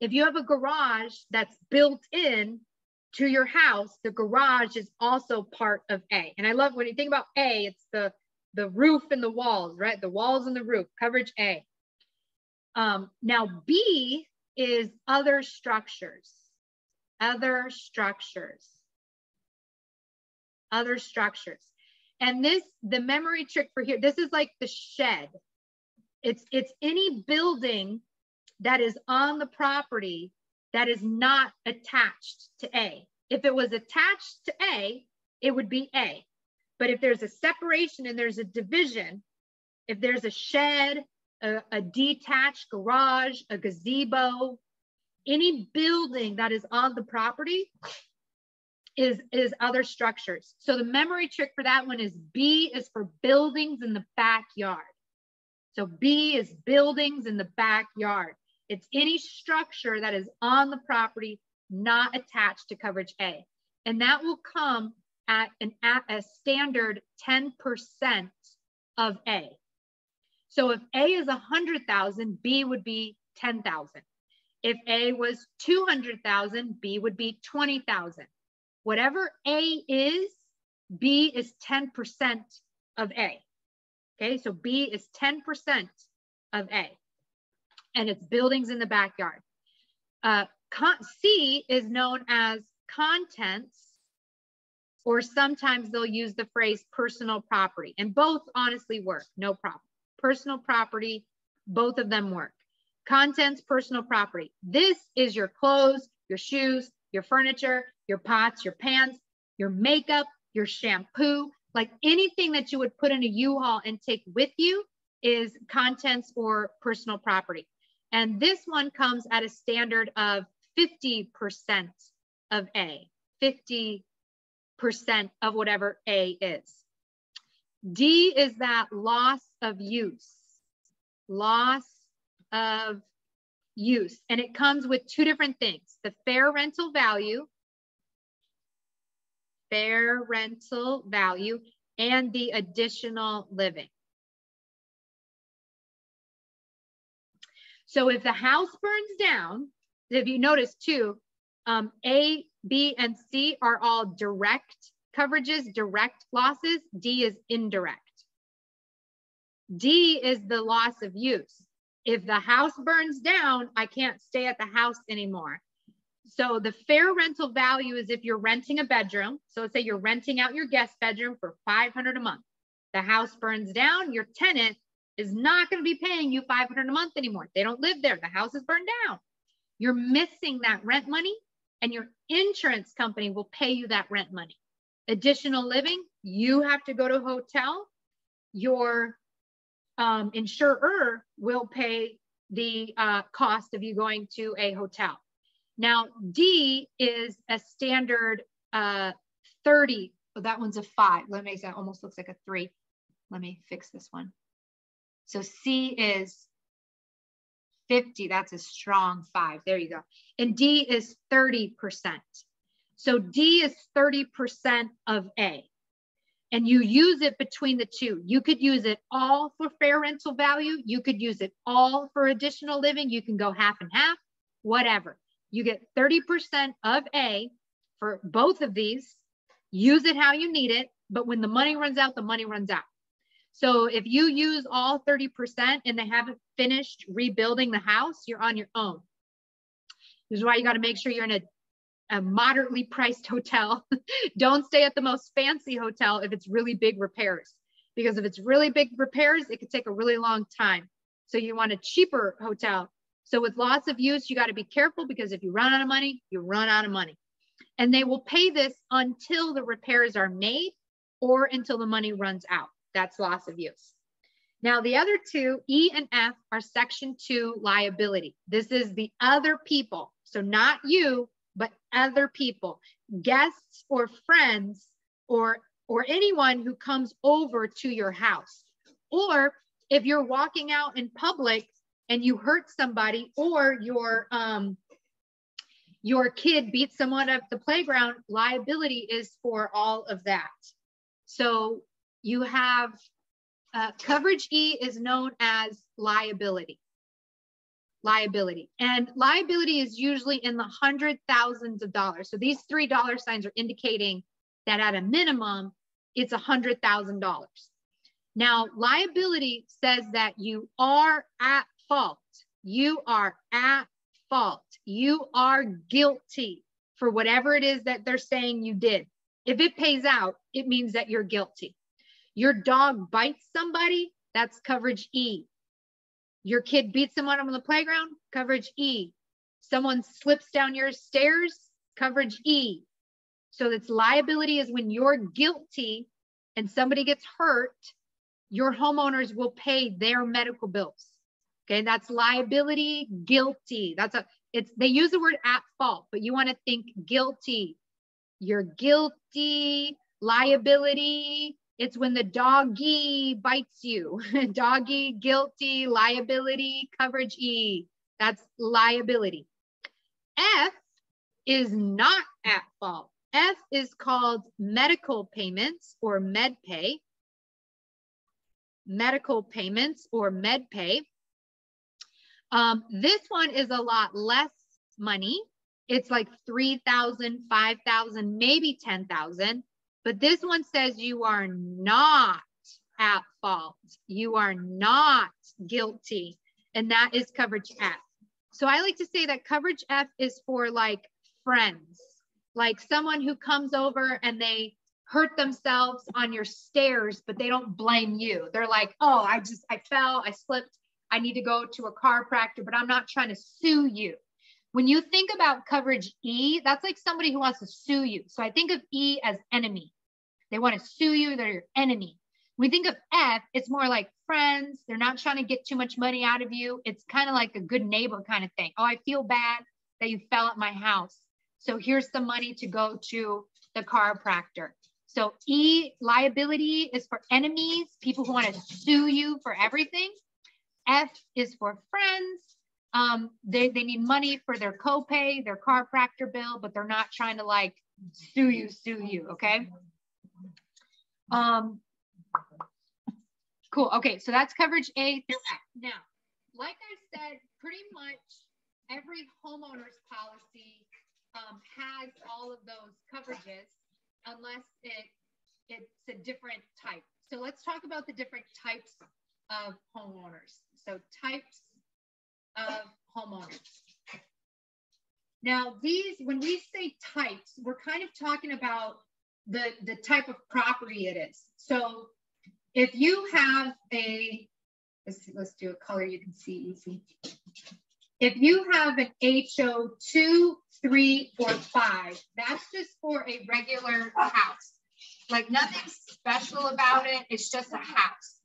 If you have a garage that's built in to your house, the garage is also part of A. And I love when you think about A, it's the, the roof and the walls, right? The walls and the roof, coverage A. Um, now B is other structures, other structures, other structures. And this, the memory trick for here, this is like the shed. It's, it's any building that is on the property that is not attached to A. If it was attached to A, it would be A. But if there's a separation and there's a division, if there's a shed, a, a detached garage, a gazebo, any building that is on the property is, is other structures. So the memory trick for that one is B is for buildings in the backyard. So B is buildings in the backyard. It's any structure that is on the property not attached to coverage A. And that will come at an at a standard 10% of A. So if A is 100,000, B would be 10,000. If A was 200,000, B would be 20,000. Whatever A is, B is 10% of A. Okay, so B is 10% of A and it's buildings in the backyard. Uh, C is known as contents, or sometimes they'll use the phrase personal property, and both honestly work, no problem. Personal property, both of them work. Contents, personal property. This is your clothes, your shoes, your furniture, your pots, your pans, your makeup, your shampoo, like anything that you would put in a U-Haul and take with you is contents or personal property. And this one comes at a standard of 50% of A, 50% of whatever A is. D is that loss of use, loss of use. And it comes with two different things, the fair rental value, fair rental value, and the additional living. So if the house burns down, if you notice too, um, A, B, and C are all direct coverages, direct losses. D is indirect. D is the loss of use. If the house burns down, I can't stay at the house anymore. So the fair rental value is if you're renting a bedroom. So let's say you're renting out your guest bedroom for 500 a month. The house burns down, your tenant is not going to be paying you 500 a month anymore. They don't live there. The house is burned down. You're missing that rent money. and your insurance company will pay you that rent money. Additional living, you have to go to a hotel. Your um, insurer will pay the uh, cost of you going to a hotel. Now, D is a standard uh, 30. Oh, that one's a five. Let me, that almost looks like a three. Let me fix this one. So C is 50. That's a strong five. There you go. And D is 30%. So D is 30% of A. And you use it between the two. You could use it all for fair rental value. You could use it all for additional living. You can go half and half, whatever. You get 30% of A for both of these. Use it how you need it. But when the money runs out, the money runs out. So if you use all 30% and they haven't finished rebuilding the house, you're on your own. This is why you got to make sure you're in a, a moderately priced hotel. Don't stay at the most fancy hotel if it's really big repairs, because if it's really big repairs, it could take a really long time. So you want a cheaper hotel. So with loss of use, you got to be careful because if you run out of money, you run out of money. And they will pay this until the repairs are made or until the money runs out. That's loss of use. Now, the other two, E and F, are section two liability. This is the other people. So, not you, but other people, guests or friends or, or anyone who comes over to your house. Or if you're walking out in public and you hurt somebody or your, um, your kid beats someone at the playground, liability is for all of that. So you have uh, coverage E is known as liability. Liability. And liability is usually in the hundred thousands of dollars. So these three dollar signs are indicating that at a minimum, it's a hundred thousand dollars. Now, liability says that you are at fault. You are at fault. You are guilty for whatever it is that they're saying you did. If it pays out, it means that you're guilty. Your dog bites somebody, that's coverage E. Your kid beats someone on the playground, coverage E. Someone slips down your stairs, coverage E. So that's liability is when you're guilty and somebody gets hurt, your homeowners will pay their medical bills. Okay, that's liability, guilty. That's a it's they use the word at fault, but you want to think guilty. You're guilty, liability, it's when the doggy bites you. doggy, guilty, liability, coverage E. That's liability. F is not at fault. F is called medical payments or med pay. Medical payments or med pay. Um, this one is a lot less money. It's like 3,000, 5,000, maybe 10,000. But this one says you are not at fault. You are not guilty. And that is coverage F. So I like to say that coverage F is for like friends, like someone who comes over and they hurt themselves on your stairs, but they don't blame you. They're like, oh, I just, I fell, I slipped, I need to go to a chiropractor, but I'm not trying to sue you. When you think about coverage E, that's like somebody who wants to sue you. So I think of E as enemy. They want to sue you, they're your enemy. We think of F, it's more like friends. They're not trying to get too much money out of you. It's kind of like a good neighbor kind of thing. Oh, I feel bad that you fell at my house. So here's the money to go to the chiropractor. So E, liability is for enemies, people who want to sue you for everything. F is for friends. Um, they, they need money for their copay, their chiropractor bill, but they're not trying to like sue you, sue you. Okay. Um, cool. Okay, so that's coverage A through F. Now, like I said, pretty much every homeowner's policy um, has all of those coverages unless it it's a different type. So let's talk about the different types of homeowners. So types of homeowners. Now these, when we say types, we're kind of talking about the, the type of property it is. So if you have a, let's, let's do a color you can see easy. If you have an HO2 three, or five. That's just for a regular house. Like nothing special about it. It's just a house.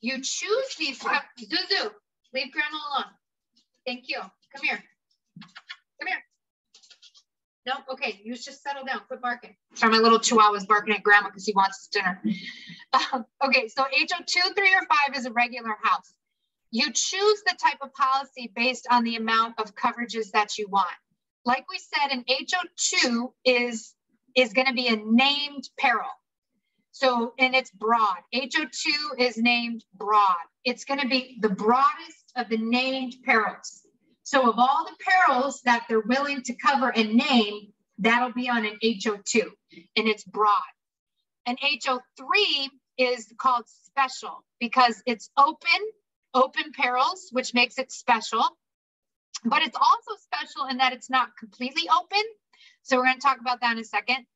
You choose these, Zuzu, leave grandma alone. Thank you. Come here. Come here. No, okay, you just settle down, quit barking. Sorry, my little chihuahua chihuahua's barking at grandma because he wants his dinner. Um, okay, so HO2, three, or five is a regular house. You choose the type of policy based on the amount of coverages that you want. Like we said, an HO2 is, is gonna be a named peril. So, and it's broad. HO2 is named broad. It's gonna be the broadest of the named perils. So of all the perils that they're willing to cover and name, that'll be on an HO2 and it's broad. An HO3 is called special because it's open, open perils, which makes it special. But it's also special in that it's not completely open. So we're going to talk about that in a second.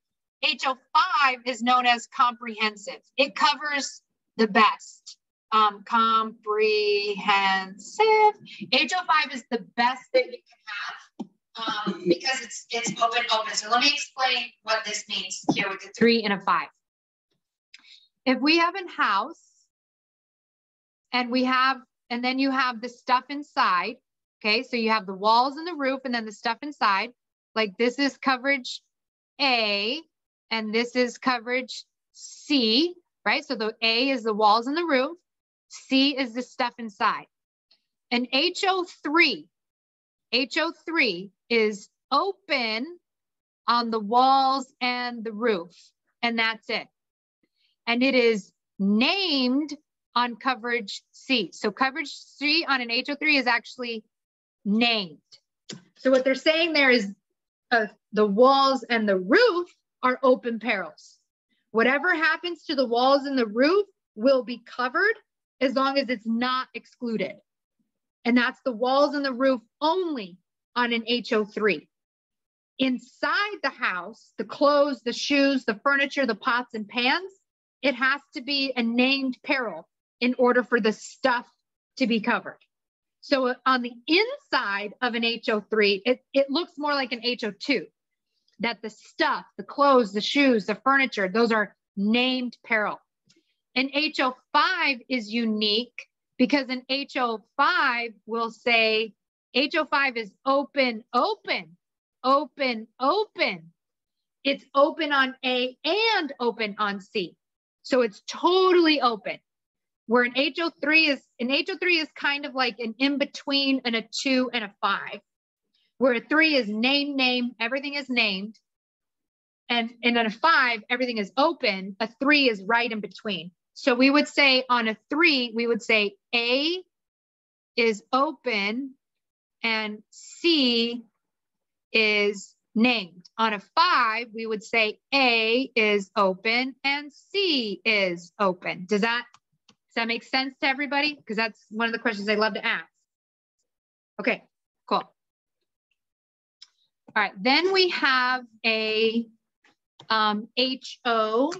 HO5 is known as comprehensive. It covers the best um, comprehensive. HO5 is the best that you can have um, because it's it's open open. So let me explain what this means here with the three and a five. If we have a house and we have, and then you have the stuff inside, okay? So you have the walls and the roof and then the stuff inside, like this is coverage A and this is coverage C, right? So the A is the walls and the roof. C is the stuff inside. And HO3, HO3 is open on the walls and the roof, and that's it. And it is named on coverage C. So coverage C on an HO3 is actually named. So what they're saying there is uh, the walls and the roof are open perils. Whatever happens to the walls and the roof will be covered as long as it's not excluded. And that's the walls and the roof only on an HO3. Inside the house, the clothes, the shoes, the furniture, the pots and pans, it has to be a named peril in order for the stuff to be covered. So on the inside of an HO3, it, it looks more like an HO2, that the stuff, the clothes, the shoes, the furniture, those are named peril. An HO5 is unique because an HO5 will say HO5 is open, open, open, open. It's open on A and open on C. So it's totally open. Where an HO3 is, an HO3 is kind of like an in between and a two and a five. Where a three is name, name, everything is named. And, and then a five, everything is open. A three is right in between. So we would say on a three, we would say A is open and C is named. On a five, we would say A is open and C is open. Does that, does that make sense to everybody? Because that's one of the questions I love to ask. Okay, cool. All right, then we have a um, HO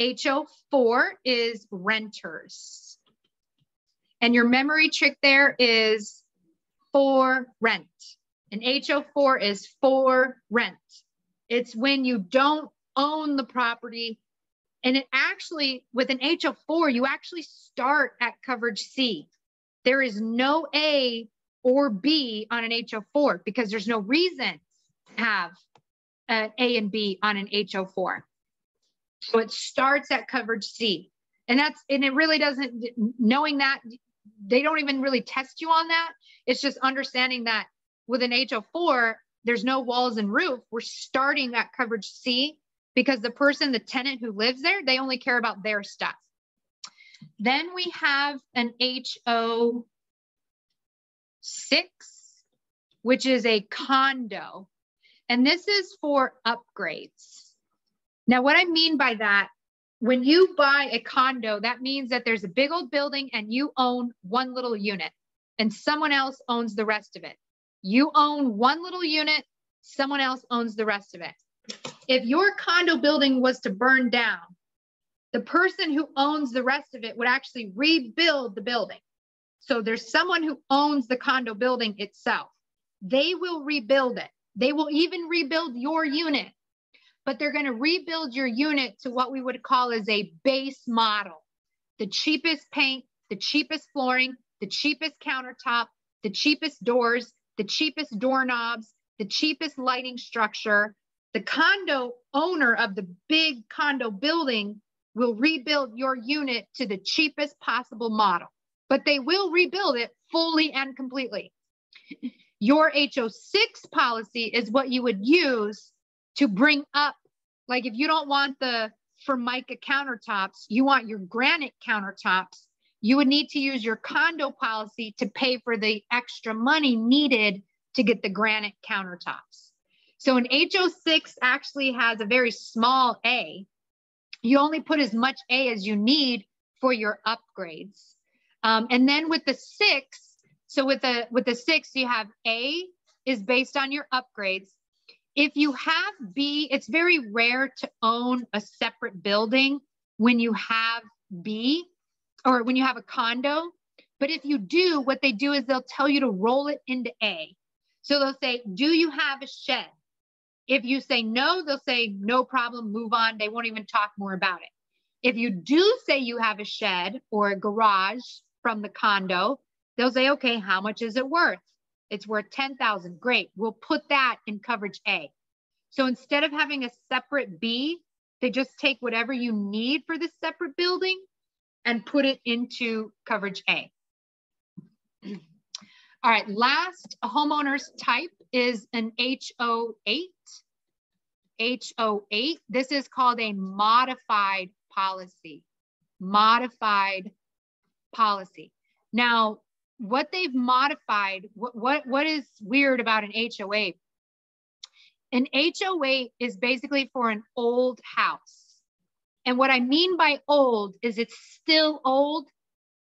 HO4 is renters. And your memory trick there is for rent. And HO4 is for rent. It's when you don't own the property. And it actually, with an HO4, you actually start at coverage C. There is no A or B on an HO4 because there's no reason to have an A and B on an HO4. So it starts at coverage C. And that's, and it really doesn't, knowing that, they don't even really test you on that. It's just understanding that with an HO4, there's no walls and roof. We're starting at coverage C because the person, the tenant who lives there, they only care about their stuff. Then we have an HO6, which is a condo. And this is for upgrades. Now, what I mean by that, when you buy a condo, that means that there's a big old building and you own one little unit and someone else owns the rest of it. You own one little unit, someone else owns the rest of it. If your condo building was to burn down, the person who owns the rest of it would actually rebuild the building. So there's someone who owns the condo building itself. They will rebuild it. They will even rebuild your unit, but they're going to rebuild your unit to what we would call as a base model. The cheapest paint, the cheapest flooring, the cheapest countertop, the cheapest doors, the cheapest doorknobs, the cheapest lighting structure. The condo owner of the big condo building will rebuild your unit to the cheapest possible model, but they will rebuild it fully and completely. Your HO6 policy is what you would use to bring up, like if you don't want the Formica countertops, you want your granite countertops, you would need to use your condo policy to pay for the extra money needed to get the granite countertops. So an HO6 actually has a very small A. You only put as much A as you need for your upgrades. Um, and then with the six, so with the with the six, you have A is based on your upgrades. If you have B, it's very rare to own a separate building when you have B or when you have a condo. But if you do, what they do is they'll tell you to roll it into A. So they'll say, Do you have a shed? If you say no, they'll say, No problem, move on. They won't even talk more about it. If you do say you have a shed or a garage from the condo, they'll say, Okay, how much is it worth? It's worth 10,000. Great. We'll put that in coverage A. So instead of having a separate B, they just take whatever you need for this separate building and put it into coverage A. All right, last homeowner's type is an HO8. HO8, this is called a modified policy. Modified policy. Now, what they've modified, what, what, what is weird about an HO8? An HO8 is basically for an old house. And what I mean by old is it's still old,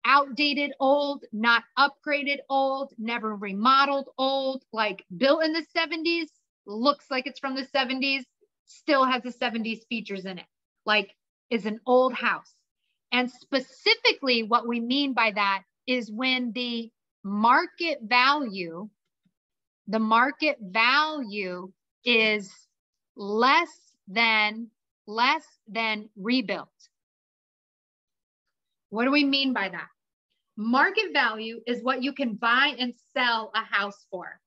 outdated old, not upgraded old, never remodeled old, like built in the 70s, looks like it's from the 70s, still has the 70s features in it, like is an old house. And specifically, what we mean by that is when the market value, the market value is less than less than rebuilt. What do we mean by that? Market value is what you can buy and sell a house for.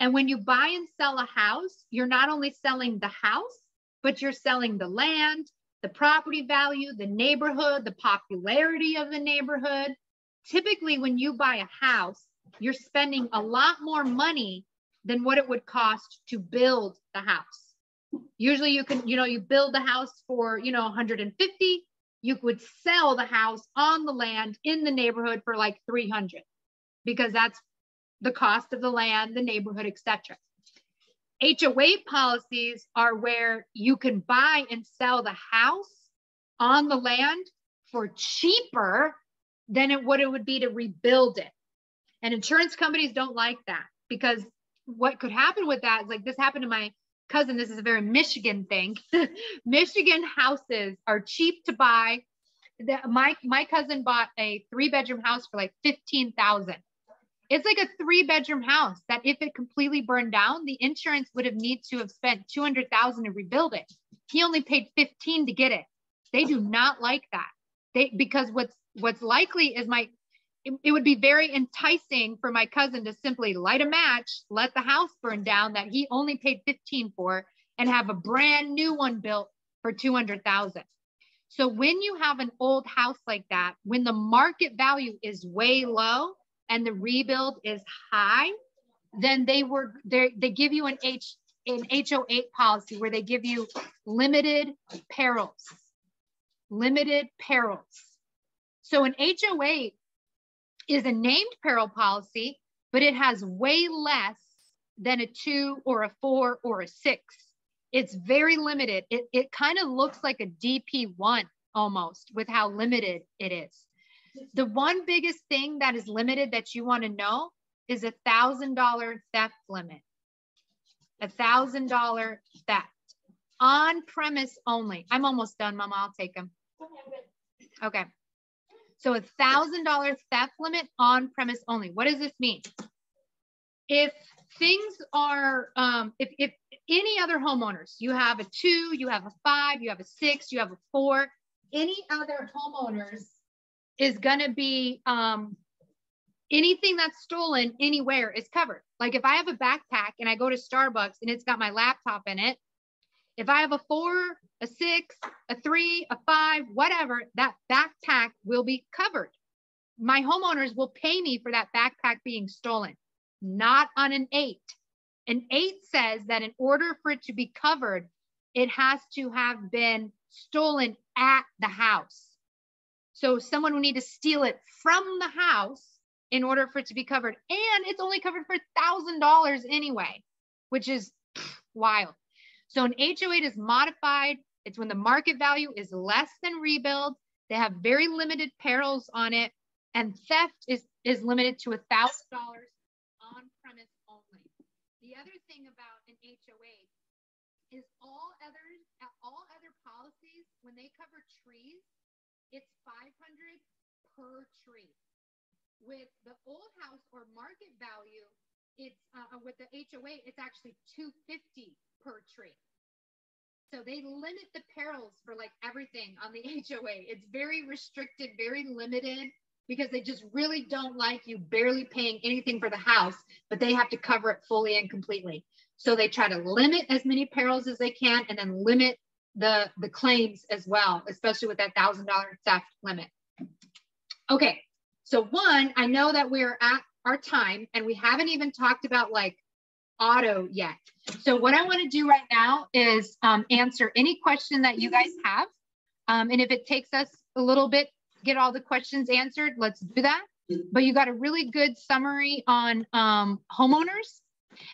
And when you buy and sell a house, you're not only selling the house, but you're selling the land, the property value, the neighborhood, the popularity of the neighborhood. Typically, when you buy a house, you're spending a lot more money than what it would cost to build the house. Usually you can, you know, you build the house for, you know, 150. You would sell the house on the land in the neighborhood for like 300 because that's the cost of the land, the neighborhood, etc. HO8 policies are where you can buy and sell the house on the land for cheaper than it, what it would be to rebuild it. And insurance companies don't like that because what could happen with that is like this happened to my cousin, this is a very Michigan thing. Michigan houses are cheap to buy. The, my my cousin bought a three bedroom house for like fifteen thousand. It's like a three bedroom house that if it completely burned down, the insurance would have need to have spent two hundred thousand to rebuild it. He only paid fifteen to get it. They do not like that. They because what's what's likely is my it, it would be very enticing for my cousin to simply light a match, let the house burn down that he only paid 15 for, and have a brand new one built for 200,000. So when you have an old house like that, when the market value is way low and the rebuild is high, then they were they they give you an H an HO8 policy where they give you limited perils. Limited perils. So an HO8 is a named peril policy, but it has way less than a two or a four or a six. It's very limited. It, it kind of looks like a DP1 almost with how limited it is. The one biggest thing that is limited that you want to know is a thousand dollar theft limit. A thousand dollar theft on premise only. I'm almost done, Mama. I'll take them. Okay. So a thousand dollar theft limit on premise only. What does this mean? If things are, um, if, if any other homeowners, you have a two, you have a five, you have a six, you have a four, any other homeowners is going to be um, anything that's stolen anywhere is covered. Like if I have a backpack and I go to Starbucks and it's got my laptop in it, if I have a four, a six, a three, a five, whatever, that backpack will be covered. My homeowners will pay me for that backpack being stolen, not on an eight. An eight says that in order for it to be covered, it has to have been stolen at the house. So someone will need to steal it from the house in order for it to be covered. And it's only covered for $1,000 anyway, which is wild. So an HO8 is modified. It's when the market value is less than rebuild. They have very limited perils on it. And theft is, is limited to $1,000 on premise only. The other thing about an HO8 is all other, all other policies, when they cover trees, it's 500 per tree. With the old house or market value, it's uh, with the HO8, it's actually 250 per tree. So they limit the perils for like everything on the HO8. It's very restricted, very limited because they just really don't like you barely paying anything for the house, but they have to cover it fully and completely. So they try to limit as many perils as they can and then limit the, the claims as well, especially with that $1,000 theft limit. Okay, so one, I know that we're at our time and we haven't even talked about like auto yet. So what I wanna do right now is um, answer any question that you guys have. Um, and if it takes us a little bit, get all the questions answered, let's do that. But you got a really good summary on um, homeowners.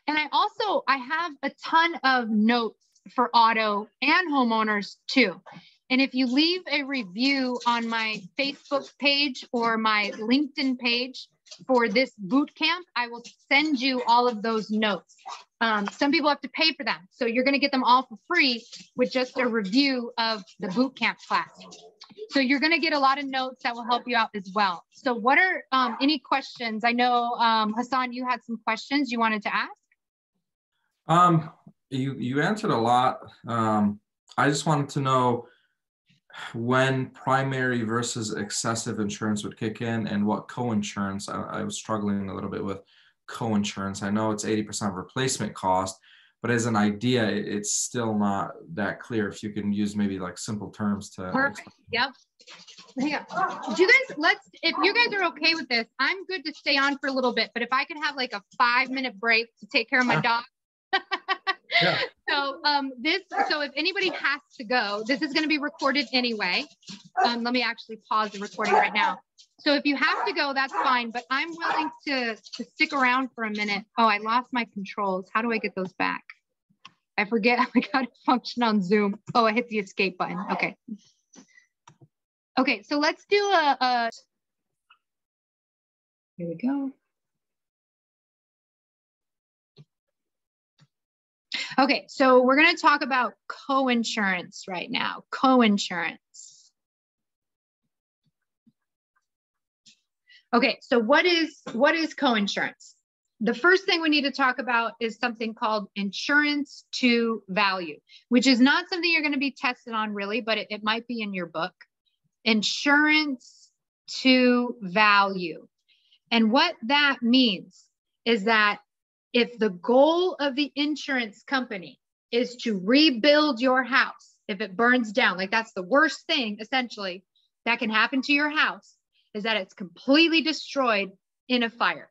And I also, I have a ton of notes for auto and homeowners too. And if you leave a review on my Facebook page or my LinkedIn page for this boot camp, I will send you all of those notes. Um, some people have to pay for them. So you're going to get them all for free with just a review of the boot camp class. So you're going to get a lot of notes that will help you out as well. So what are um, any questions? I know um, Hassan, you had some questions you wanted to ask. Um, you you answered a lot. Um, I just wanted to know when primary versus excessive insurance would kick in and what co-insurance. I, I was struggling a little bit with co-insurance. I know it's 80% replacement cost, but as an idea, it's still not that clear. If you can use maybe like simple terms to. Perfect. Yep. Yeah. Do you guys, let's, if you guys are okay with this, I'm good to stay on for a little bit, but if I could have like a five minute break to take care of my dog. Yeah. So um, this, so if anybody has to go, this is going to be recorded anyway. Um, let me actually pause the recording right now. So if you have to go, that's fine, but I'm willing to, to stick around for a minute. Oh, I lost my controls. How do I get those back? I forget how to function on Zoom. Oh, I hit the escape button. Okay. Okay, so let's do a, a here we go. Okay, so we're going to talk about co-insurance right now. Co-insurance. Okay, so what is what is co-insurance? The first thing we need to talk about is something called insurance to value, which is not something you're going to be tested on really, but it, it might be in your book. Insurance to value. And what that means is that if the goal of the insurance company is to rebuild your house, if it burns down, like that's the worst thing essentially that can happen to your house, is that it's completely destroyed in a fire.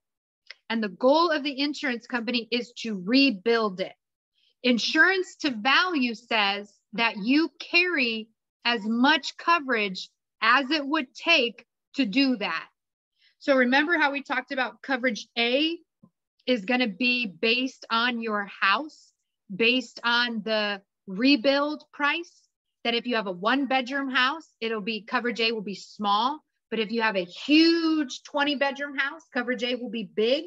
And the goal of the insurance company is to rebuild it. Insurance to value says that you carry as much coverage as it would take to do that. So remember how we talked about coverage A is going to be based on your house, based on the rebuild price. That if you have a one bedroom house, it'll be coverage A will be small. But if you have a huge 20 bedroom house, coverage A will be big.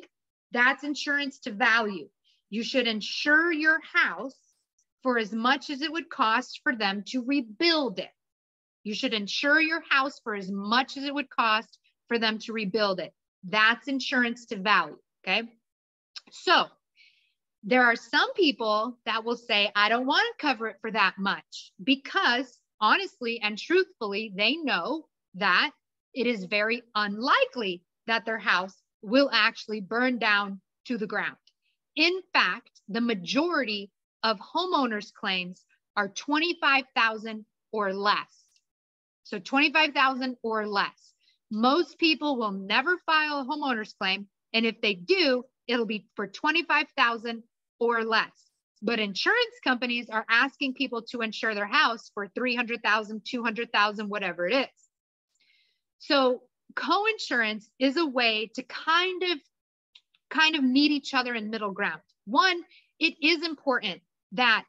That's insurance to value. You should insure your house for as much as it would cost for them to rebuild it. You should insure your house for as much as it would cost for them to rebuild it. That's insurance to value. Okay. So there are some people that will say, I don't want to cover it for that much because honestly and truthfully, they know that it is very unlikely that their house will actually burn down to the ground. In fact, the majority of homeowners claims are 25,000 or less. So 25,000 or less. Most people will never file a homeowner's claim. And if they do, it'll be for 25,000 or less. But insurance companies are asking people to insure their house for 300,000, 200,000, whatever it is. So co-insurance is a way to kind of kind of meet each other in middle ground. One, it is important that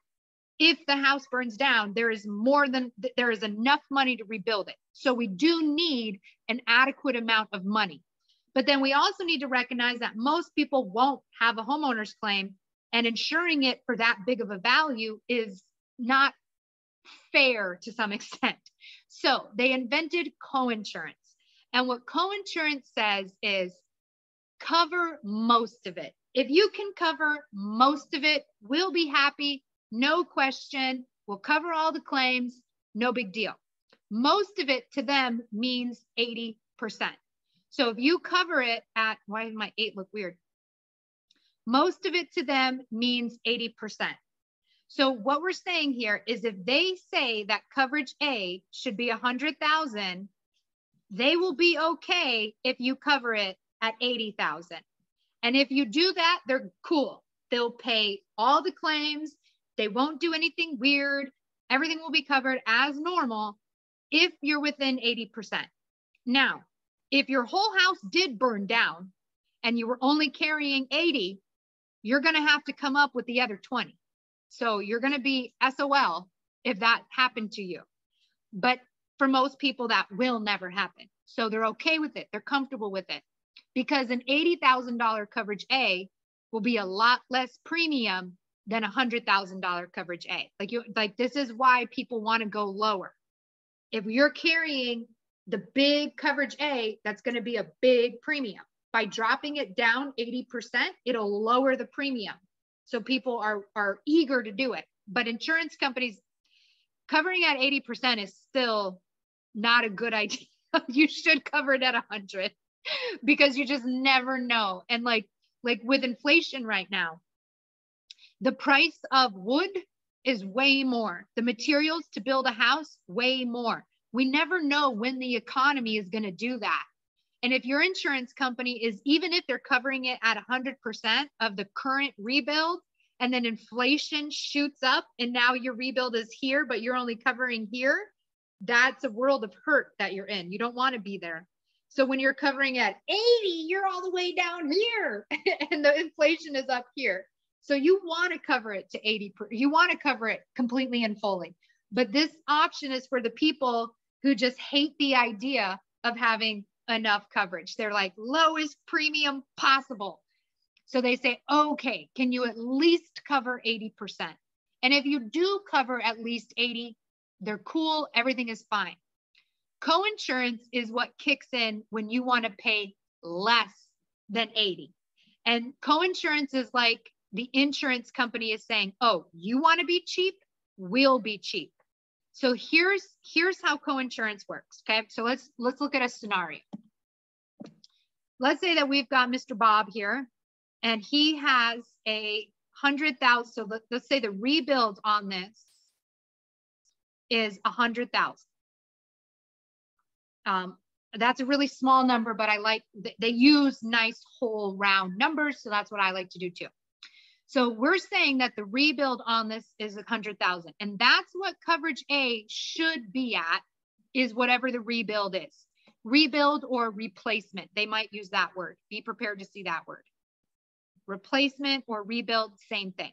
if the house burns down, there is more than there is enough money to rebuild it. So we do need an adequate amount of money. But then we also need to recognize that most people won't have a homeowner's claim and insuring it for that big of a value is not fair to some extent. So they invented co-insurance. And what co-insurance says is cover most of it. If you can cover most of it, we'll be happy. No question. We'll cover all the claims. No big deal. Most of it to them means 80%. So if you cover it at, why did my eight look weird? Most of it to them means 80%. So what we're saying here is if they say that coverage A should be 100,000, they will be okay if you cover it at 80,000. And if you do that, they're cool. They'll pay all the claims. They won't do anything weird. Everything will be covered as normal if you're within 80%. Now, if your whole house did burn down and you were only carrying 80, you're going to have to come up with the other 20. So you're going to be SOL if that happened to you. But for most people, that will never happen. So they're okay with it. They're comfortable with it because an $80,000 coverage A will be a lot less premium than a $100,000 coverage A. Like you, like this is why people want to go lower. If you're carrying the big coverage A, that's going to be a big premium by dropping it down 80%, it'll lower the premium. So people are, are eager to do it. But insurance companies covering at 80% is still not a good idea. you should cover it at 100 because you just never know. And like like with inflation right now, the price of wood is way more. The materials to build a house way more. We never know when the economy is going to do that. And if your insurance company is, even if they're covering it at 100% of the current rebuild, and then inflation shoots up and now your rebuild is here, but you're only covering here, that's a world of hurt that you're in. You don't want to be there. So when you're covering at 80, you're all the way down here and the inflation is up here. So you want to cover it to 80, per, you want to cover it completely and fully. But this option is for the people who just hate the idea of having enough coverage. They're like lowest premium possible. So they say, okay, can you at least cover 80%? And if you do cover at least 80, they're cool, everything is fine. Co-insurance is what kicks in when you want to pay less than 80. And co-insurance is like the insurance company is saying, "Oh, you want to be cheap? We'll be cheap." So here's here's how co-insurance works. Okay, so let's let's look at a scenario. Let's say that we've got Mr. Bob here, and he has a hundred thousand. So let, let's say the rebuild on this is a hundred thousand. Um, that's a really small number, but I like they use nice whole round numbers, so that's what I like to do too. So we're saying that the rebuild on this is a hundred thousand, and that's what coverage A should be at, is whatever the rebuild is. Rebuild or replacement, they might use that word. Be prepared to see that word. Replacement or rebuild, same thing.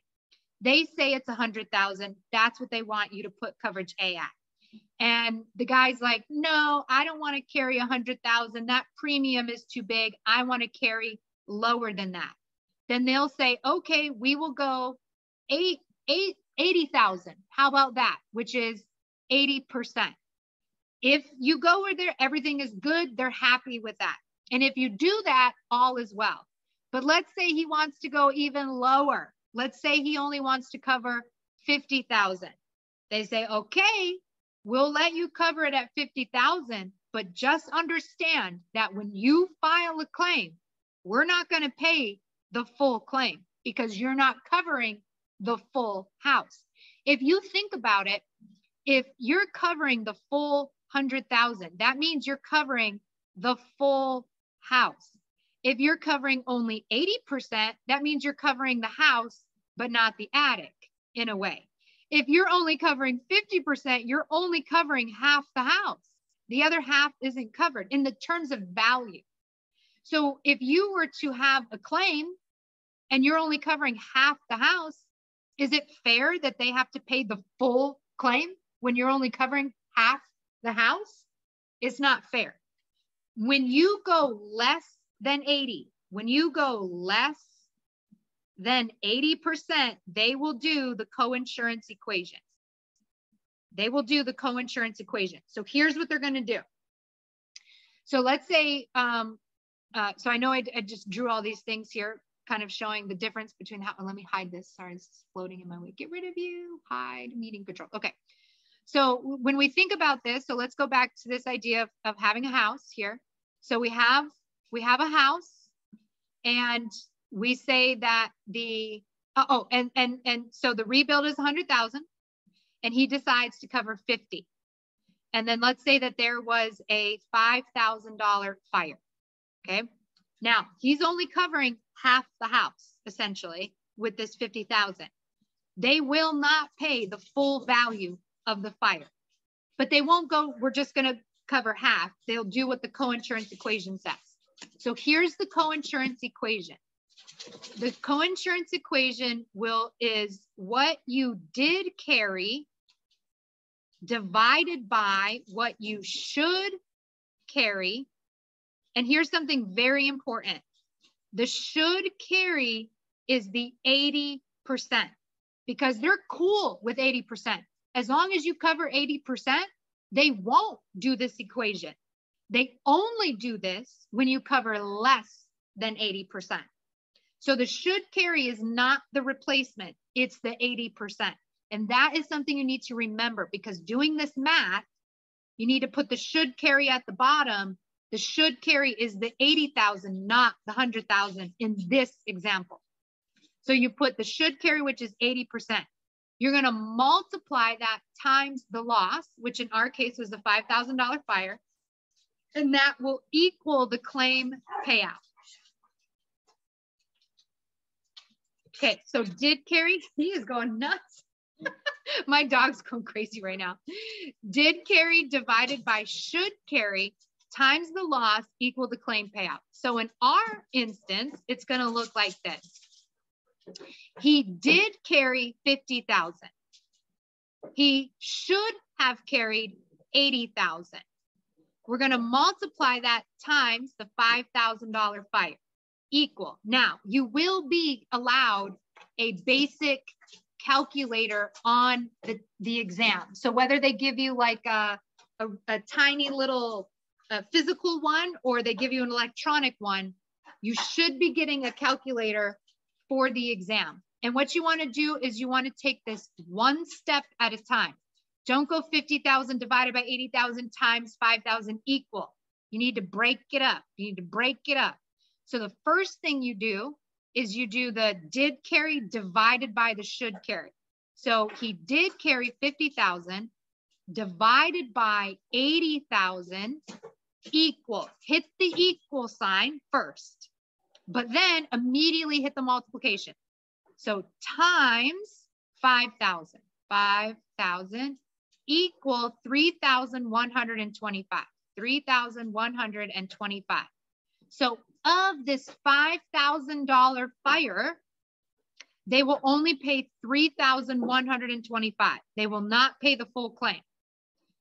They say it's a hundred thousand. That's what they want you to put coverage A at. And the guy's like, no, I don't want to carry a hundred thousand. That premium is too big. I want to carry lower than that then they'll say, okay, we will go eight, eight, 80,000. How about that? Which is 80%. If you go where there, everything is good, they're happy with that. And if you do that, all is well. But let's say he wants to go even lower. Let's say he only wants to cover 50,000. They say, okay, we'll let you cover it at 50,000, but just understand that when you file a claim, we're not going to pay the full claim because you're not covering the full house. If you think about it, if you're covering the full 100,000, that means you're covering the full house. If you're covering only 80%, that means you're covering the house, but not the attic in a way. If you're only covering 50%, you're only covering half the house. The other half isn't covered in the terms of value. So if you were to have a claim and you're only covering half the house, is it fair that they have to pay the full claim when you're only covering half the house? It's not fair. When you go less than 80, when you go less than 80%, they will do the co-insurance equation. They will do the co-insurance equation. So here's what they're going to do. So let's say, um, uh, so I know I, I, just drew all these things here, kind of showing the difference between how, let me hide this. Sorry, it's floating in my way. Get rid of you, hide, meeting control. Okay. So when we think about this, so let's go back to this idea of, of having a house here. So we have, we have a house and we say that the, uh, oh, and, and, and so the rebuild is 100,000 and he decides to cover 50. And then let's say that there was a $5,000 fire. Okay. Now he's only covering half the house essentially with this 50,000. They will not pay the full value of the fire, but they won't go, we're just going to cover half. They'll do what the co-insurance equation says. So here's the co-insurance equation. The co-insurance equation will is what you did carry divided by what you should carry. And here's something very important. The should carry is the 80% because they're cool with 80%. As long as you cover 80%, they won't do this equation. They only do this when you cover less than 80%. So the should carry is not the replacement, it's the 80%. And that is something you need to remember because doing this math, you need to put the should carry at the bottom. The should carry is the 80,000, not the 100,000 in this example. So you put the should carry, which is 80%. You're going to multiply that times the loss, which in our case was the $5,000 fire, and that will equal the claim payout. Okay, so did carry, he is going nuts. My dog's going crazy right now. Did carry divided by should carry times the loss equal the claim payout. So in our instance, it's going to look like this. He did carry 50,000. He should have carried 80,000. We're going to multiply that times the $5,000 fire equal. Now, you will be allowed a basic calculator on the, the exam. So whether they give you like a, a, a tiny little a physical one or they give you an electronic one, you should be getting a calculator for the exam. And what you want to do is you want to take this one step at a time. Don't go 50,000 divided by 80,000 times 5,000 equal. You need to break it up. You need to break it up. So the first thing you do is you do the did carry divided by the should carry. So he did carry 50,000 divided by 80,000 equal. Hit the equal sign first, but then immediately hit the multiplication. So times 5,000, 5,000 equal 3,125, 3,125. So of this $5,000 fire, they will only pay 3,125. They will not pay the full claim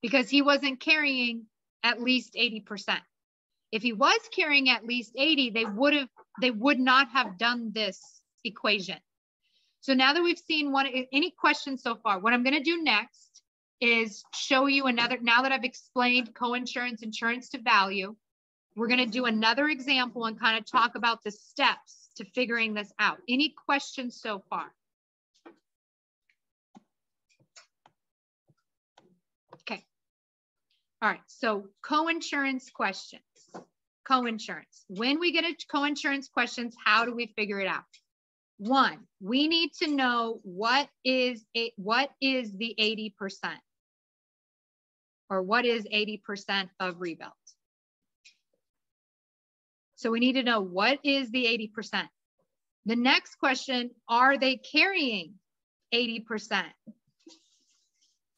because he wasn't carrying at least 80%. If he was carrying at least 80, they would have they would not have done this equation. So now that we've seen one any questions so far, what I'm going to do next is show you another, now that I've explained co-insurance, insurance to value, we're gonna do another example and kind of talk about the steps to figuring this out. Any questions so far? Okay. All right, so co-insurance questions. Co-insurance. When we get a co-insurance questions, how do we figure it out? One, we need to know what is a, what is the 80% or what is 80% of rebuild. So we need to know what is the 80%. The next question, are they carrying 80%?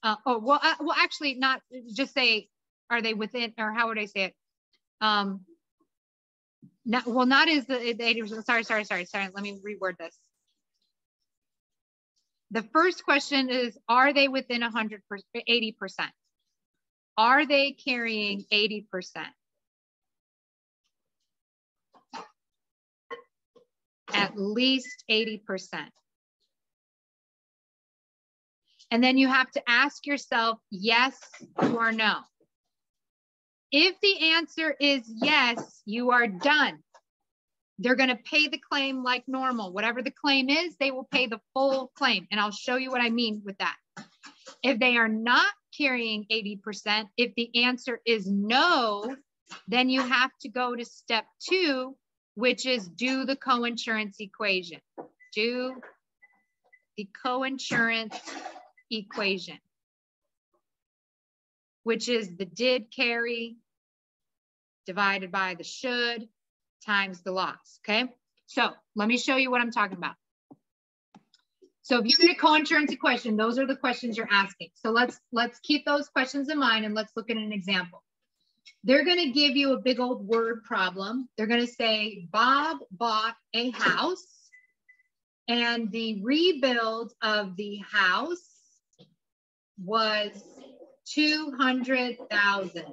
Uh, oh, well, uh, well, actually not just say, are they within, or how would I say it? Um, not, well, not is the, the 80%, sorry, sorry, sorry, sorry. Let me reword this. The first question is, are they within 100 80%? Are they carrying 80%? At least 80%. And then you have to ask yourself, yes or no. If the answer is yes, you are done. They're going to pay the claim like normal. Whatever the claim is, they will pay the full claim. And I'll show you what I mean with that. If they are not carrying 80%, if the answer is no, then you have to go to step two, which is do the coinsurance equation. Do the coinsurance equation, which is the did carry divided by the should times the loss, okay? So let me show you what I'm talking about. So if you get a co-insurance question, those are the questions you're asking. So let's let's keep those questions in mind and let's look at an example. They're going to give you a big old word problem. They're going to say Bob bought a house and the rebuild of the house was 200,000.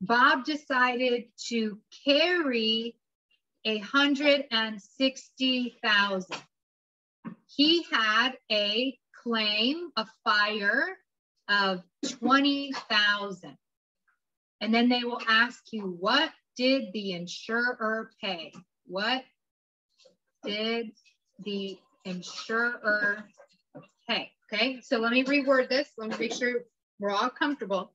Bob decided to carry a hundred and sixty thousand. He had a claim, a fire of 20,000. And then they will ask you, what did the insurer pay? What did the insurer pay? Okay, so let me reword this. Let me make sure we're all comfortable.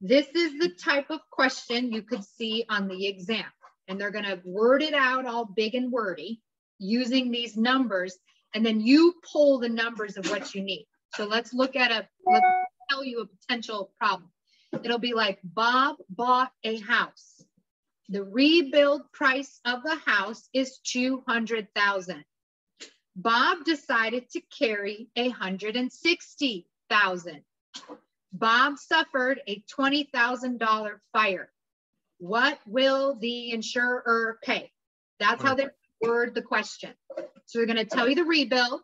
This is the type of question you could see on the exam. And they're going to word it out all big and wordy using these numbers. And then you pull the numbers of what you need. So let's look at a, let's tell you a potential problem. It'll be like Bob bought a house. The rebuild price of the house is 200,000. Bob decided to carry a 160,000. Bob suffered a $20,000 fire. What will the insurer pay? That's how they word the question. So they're going to tell you the rebuild,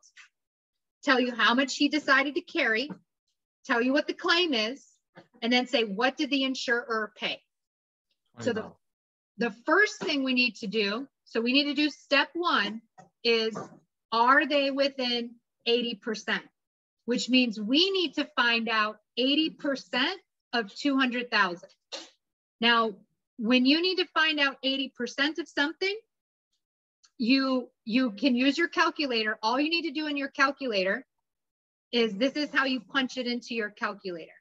tell you how much he decided to carry, tell you what the claim is, and then say, what did the insurer pay? So the, the first thing we need to do, so we need to do step one is, are they within 80%? Which means we need to find out 80% of 200,000. Now, when you need to find out 80% of something, you you can use your calculator. All you need to do in your calculator is this is how you punch it into your calculator.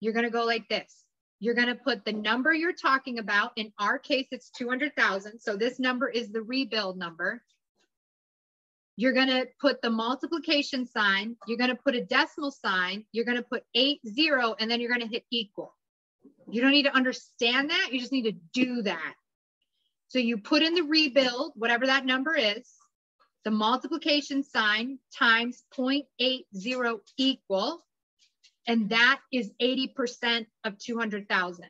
You're going to go like this. You're going to put the number you're talking about. In our case, it's 200,000. So this number is the rebuild number. You're going to put the multiplication sign. You're going to put a decimal sign. You're going to put eight zero, and then you're going to hit equal. You don't need to understand that. You just need to do that. So you put in the rebuild, whatever that number is, the multiplication sign times 0.80 equal, and that is 80% of 200,000.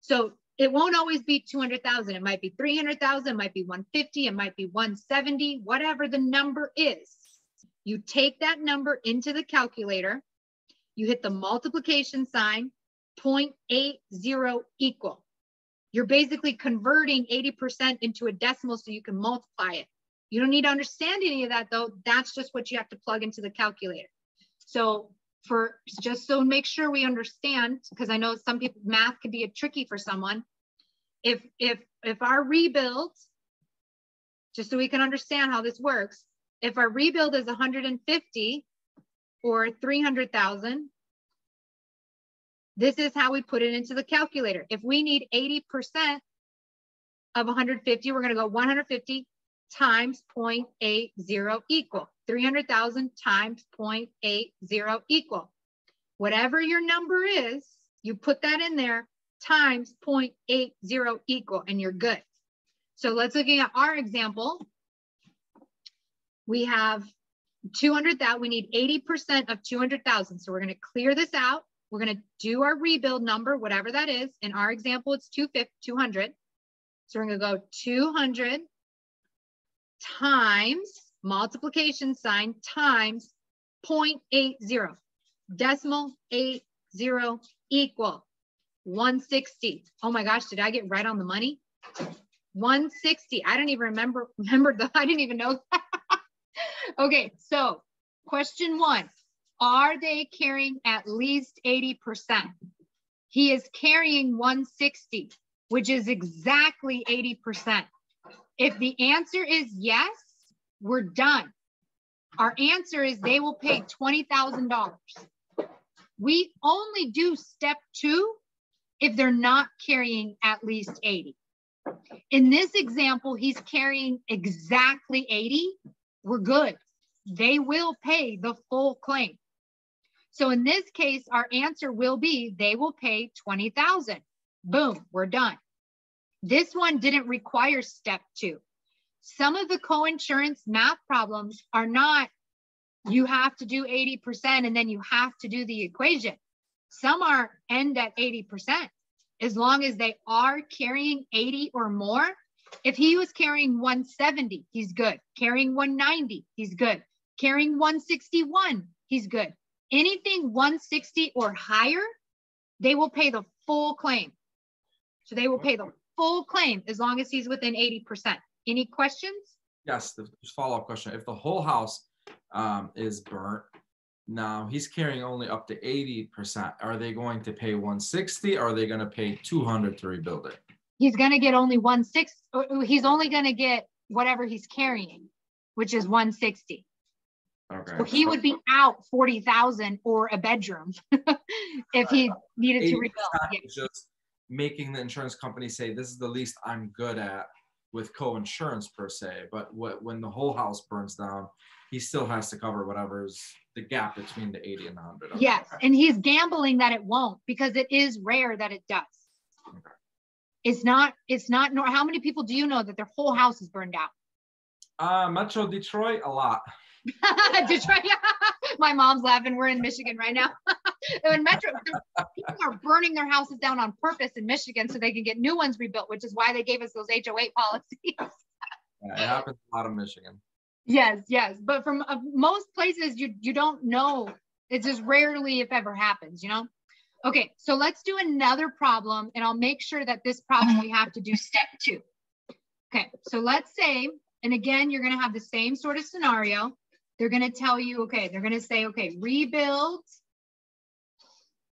So it won't always be 200,000. It might be 300,000, it might be 150, it might be 170, whatever the number is. You take that number into the calculator, you hit the multiplication sign, 0.80 equal. You're basically converting 80% into a decimal so you can multiply it. You don't need to understand any of that though. That's just what you have to plug into the calculator. So for just so make sure we understand, because I know some people math can be a tricky for someone. If if if our rebuild, just so we can understand how this works, if our rebuild is 150 or 300,000, this is how we put it into the calculator. If we need 80% of 150, we're going to go 150 times 0.80 equal. 300,000 times 0.80 equal. Whatever your number is, you put that in there times 0.80 equal and you're good. So let's looking at our example. We have 200 that we need 80% of 200,000. So we're going to clear this out. We're going to do our rebuild number, whatever that is. In our example, it's 200. So we're going to go 200 times multiplication sign times 0.80 decimal 80 equal 160. Oh my gosh, did I get right on the money? 160. I don't even remember remember the I didn't even know. okay, so question 1. Are they carrying at least 80%? He is carrying 160, which is exactly 80%. If the answer is yes, we're done. Our answer is they will pay $20,000. We only do step two if they're not carrying at least 80. In this example, he's carrying exactly 80. We're good. They will pay the full claim. So in this case, our answer will be they will pay 20,000. Boom, we're done. This one didn't require step two. Some of the co-insurance math problems are not you have to do 80% and then you have to do the equation. Some are end at 80%. As long as they are carrying 80 or more, if he was carrying 170, he's good. Carrying 190, he's good. Carrying 161, he's good. Anything 160 or higher, they will pay the full claim. So they will pay the full claim as long as he's within 80%. Any questions? Yes, the follow-up question. If the whole house um, is burnt, now he's carrying only up to 80%. Are they going to pay 160 or are they going to pay 200 to rebuild it? He's going to get only 160. He's only going to get whatever he's carrying, which is 160. Okay. So he would be out 40,000 or a bedroom if he needed to rebuild. Just making the insurance company say, this is the least I'm good at with co-insurance per se, but what, when the whole house burns down, he still has to cover whatever's the gap between the 80 and the 100. Yes, and he's gambling that it won't because it is rare that it does. Okay. It's not, it's not, nor how many people do you know that their whole house is burned out? Uh, Metro Detroit, a lot. Detroit. My mom's laughing. We're in Michigan right now. in Metro, people are burning their houses down on purpose in Michigan so they can get new ones rebuilt, which is why they gave us those HO8 policies. yeah, it happens a lot in Michigan. Yes, yes, but from uh, most places, you you don't know. It's just rarely, if ever, happens. You know. Okay, so let's do another problem, and I'll make sure that this problem we have to do step two. Okay, so let's say, and again, you're going to have the same sort of scenario. They're going to tell you, okay, they're going to say, okay, rebuild.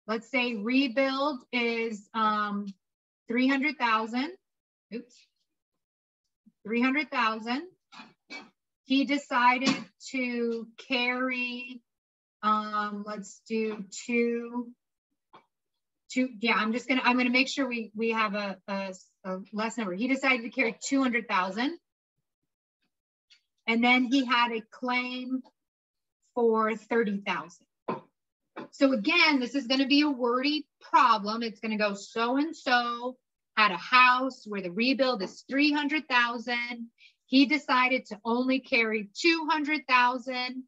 Let's say rebuild is um, 300,000. Oops. 300,000. He decided to carry, um, let's do two, two, yeah, I'm just gonna, I'm gonna make sure we, we have a, a, a less number. He decided to carry 200,000. And then he had a claim for 30,000. So again, this is going to be a wordy problem. It's going to go so and so had a house where the rebuild is 300,000. He decided to only carry 200,000.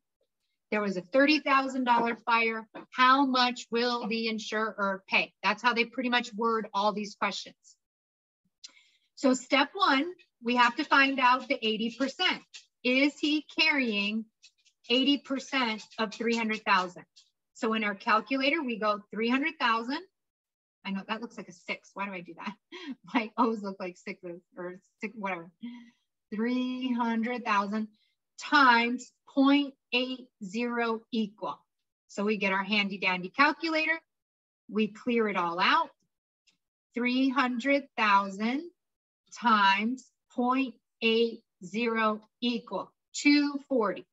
There was a $30,000 fire. How much will the insurer pay? That's how they pretty much word all these questions. So step one, we have to find out the 80% is he carrying 80% of 300,000? So in our calculator, we go 300,000. I know that looks like a six. Why do I do that? My O's look like sixes or six, whatever. 300,000 times 0.80 equal. So we get our handy dandy calculator. We clear it all out. 300,000 times 0.80 equal 240.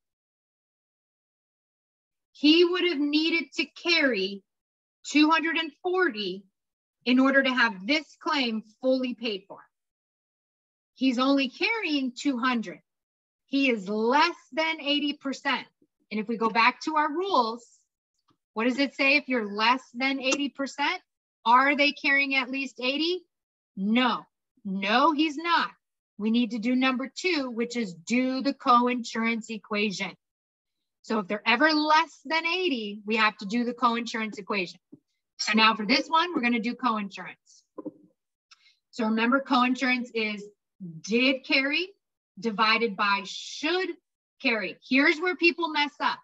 He would have needed to carry 240 in order to have this claim fully paid for. He's only carrying 200. He is less than 80%. And if we go back to our rules, what does it say if you're less than 80%? Are they carrying at least 80? No, no, he's not. We need to do number two, which is do the co-insurance equation. So if they're ever less than 80, we have to do the co-insurance equation. So now for this one, we're gonna do co-insurance. So remember co-insurance is did carry divided by should carry. Here's where people mess up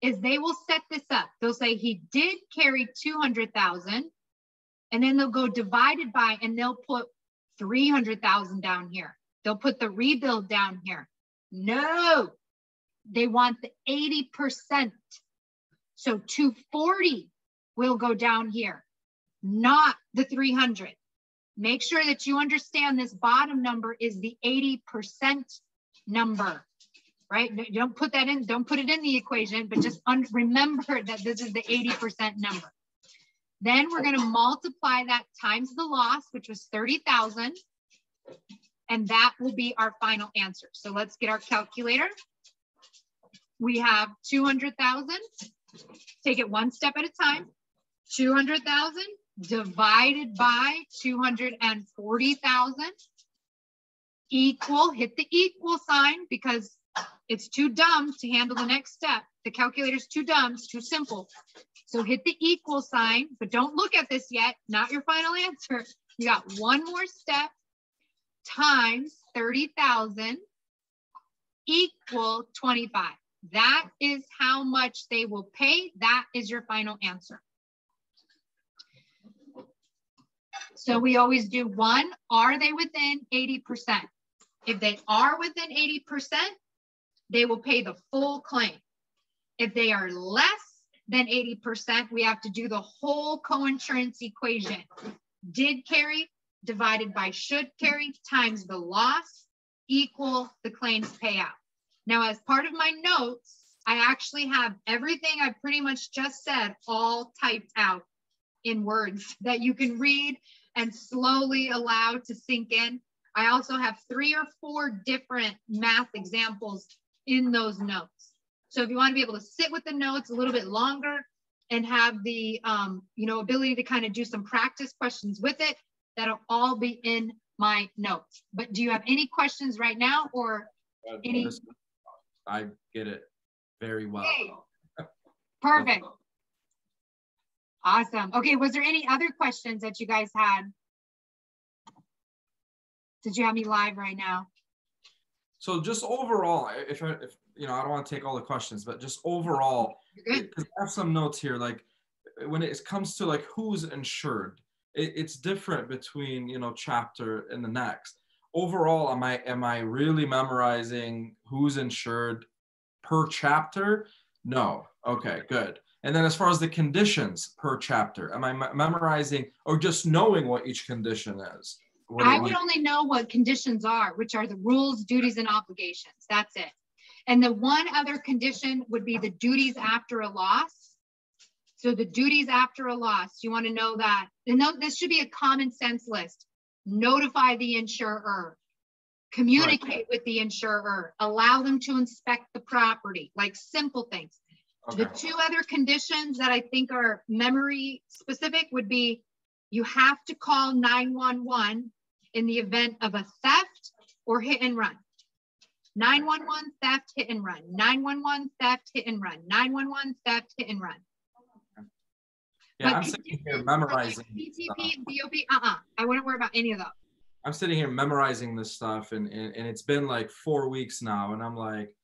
is they will set this up. They'll say he did carry 200,000 and then they'll go divided by and they'll put 300,000 down here. They'll put the rebuild down here. No, they want the 80%. So 240 will go down here, not the 300. Make sure that you understand this bottom number is the 80% number, right? Don't put that in, don't put it in the equation, but just remember that this is the 80% number. Then we're gonna multiply that times the loss, which was 30,000, and that will be our final answer. So let's get our calculator. We have 200,000, take it one step at a time. 200,000 divided by 240,000 equal, hit the equal sign because it's too dumb to handle the next step. The calculator's too dumb, it's too simple. So hit the equal sign, but don't look at this yet, not your final answer. You got one more step times 30,000 equal 25. That is how much they will pay. That is your final answer. So we always do one, are they within 80%? If they are within 80%, they will pay the full claim. If they are less than 80%, we have to do the whole co-insurance equation. Did carry divided by should carry times the loss equal the claims payout. Now, as part of my notes, I actually have everything I pretty much just said all typed out in words that you can read and slowly allow to sink in. I also have three or four different math examples in those notes. So if you want to be able to sit with the notes a little bit longer and have the um, you know ability to kind of do some practice questions with it, that'll all be in my notes. But do you have any questions right now or any? I get it very well. Okay. Perfect. Awesome. Okay, was there any other questions that you guys had? Did you have me live right now? So just overall, if, if you know, I don't want to take all the questions, but just overall, I have some notes here. Like when it comes to like who's insured, it, it's different between you know chapter and the next. Overall, am I am I really memorizing who's insured per chapter? No. Okay, good. And then as far as the conditions per chapter, am I memorizing or just knowing what each condition is? I would only know what conditions are, which are the rules, duties, and obligations. That's it. And the one other condition would be the duties after a loss. So the duties after a loss, you want to know that. And this should be a common sense list. Notify the insurer, communicate right. with the insurer, allow them to inspect the property, like simple things. Okay. The two other conditions that I think are memory specific would be you have to call 911 in the event of a theft or hit and run. 911 theft, hit and run. 911 theft, hit and run. 911 theft, hit and run. Yeah, but I'm sitting here memorizing. PTP, BOP, uh-uh. I wouldn't worry about any of those. I'm sitting here memorizing this stuff and, and, and it's been like four weeks now. And I'm like,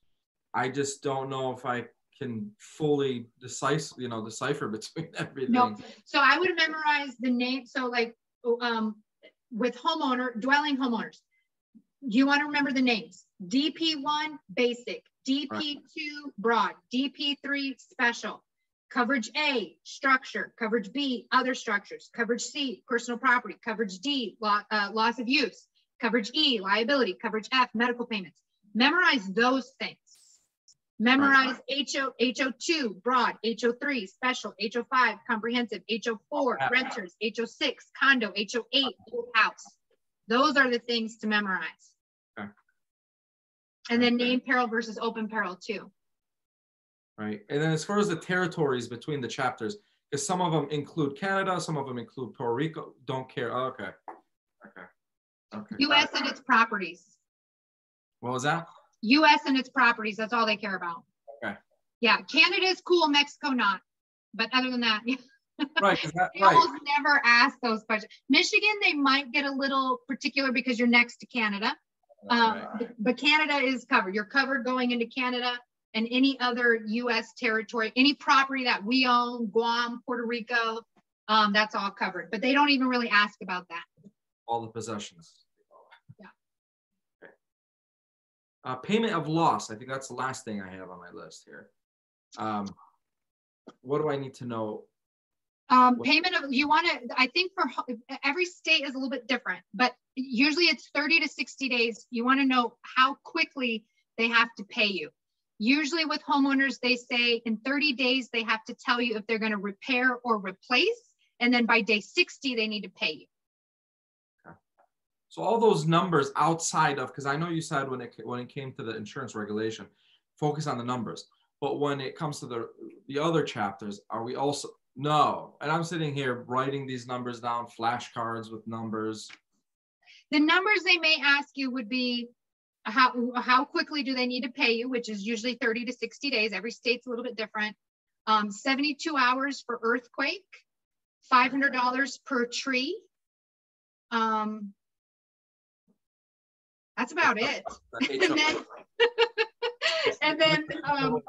I just don't know if I can fully decipher, you know, decipher between everything. No, so I would memorize the name. So like um, with homeowner, dwelling homeowners, you want to remember the names. DP1 basic, DP2 broad, DP3 special. Coverage A, structure. Coverage B, other structures. Coverage C, personal property. Coverage D, lo uh, loss of use. Coverage E, liability. Coverage F, medical payments. Memorize those things. Memorize HO, HO2, broad, HO3, special, HO5, comprehensive, HO4, renters, HO6, condo, HO8, house. Those are the things to memorize. And then name peril versus open peril too. Right. And then as far as the territories between the chapters, because some of them include Canada, some of them include Puerto Rico. Don't care. Oh, okay. Okay. Okay. US and its properties. What was that? US and its properties. That's all they care about. Okay. Yeah. Canada is cool, Mexico not. But other than that, Right. 'cause that- they right. almost never ask those questions. Michigan, they might get a little particular because you're next to Canada. Um, right. but- Canada is covered. You're covered going into Canada and any other US territory, any property that we own, Guam, Puerto Rico, um, that's all covered. But they don't even really ask about that. All the possessions. Yeah. Okay. Uh, payment of loss. I think that's the last thing I have on my list here. Um, what do I need to know? Um, payment of, you want to, I think for every state is a little bit different, but usually it's 30 to 60 days. You want to know how quickly they have to pay you. Usually with homeowners, they say in 30 days, they have to tell you if they're going to repair or replace. And then by day 60, they need to pay you. So all those numbers outside of, because I know you said when it when it came to the insurance regulation, focus on the numbers. But when it comes to the the other chapters, are we also no? And I'm sitting here writing these numbers down, flashcards with numbers. The numbers they may ask you would be how, how quickly do they need to pay you, which is usually 30 to 60 days. Every state's a little bit different. Um, 72 hours for earthquake, $500 per tree. Um, that's about it. And then, and then um,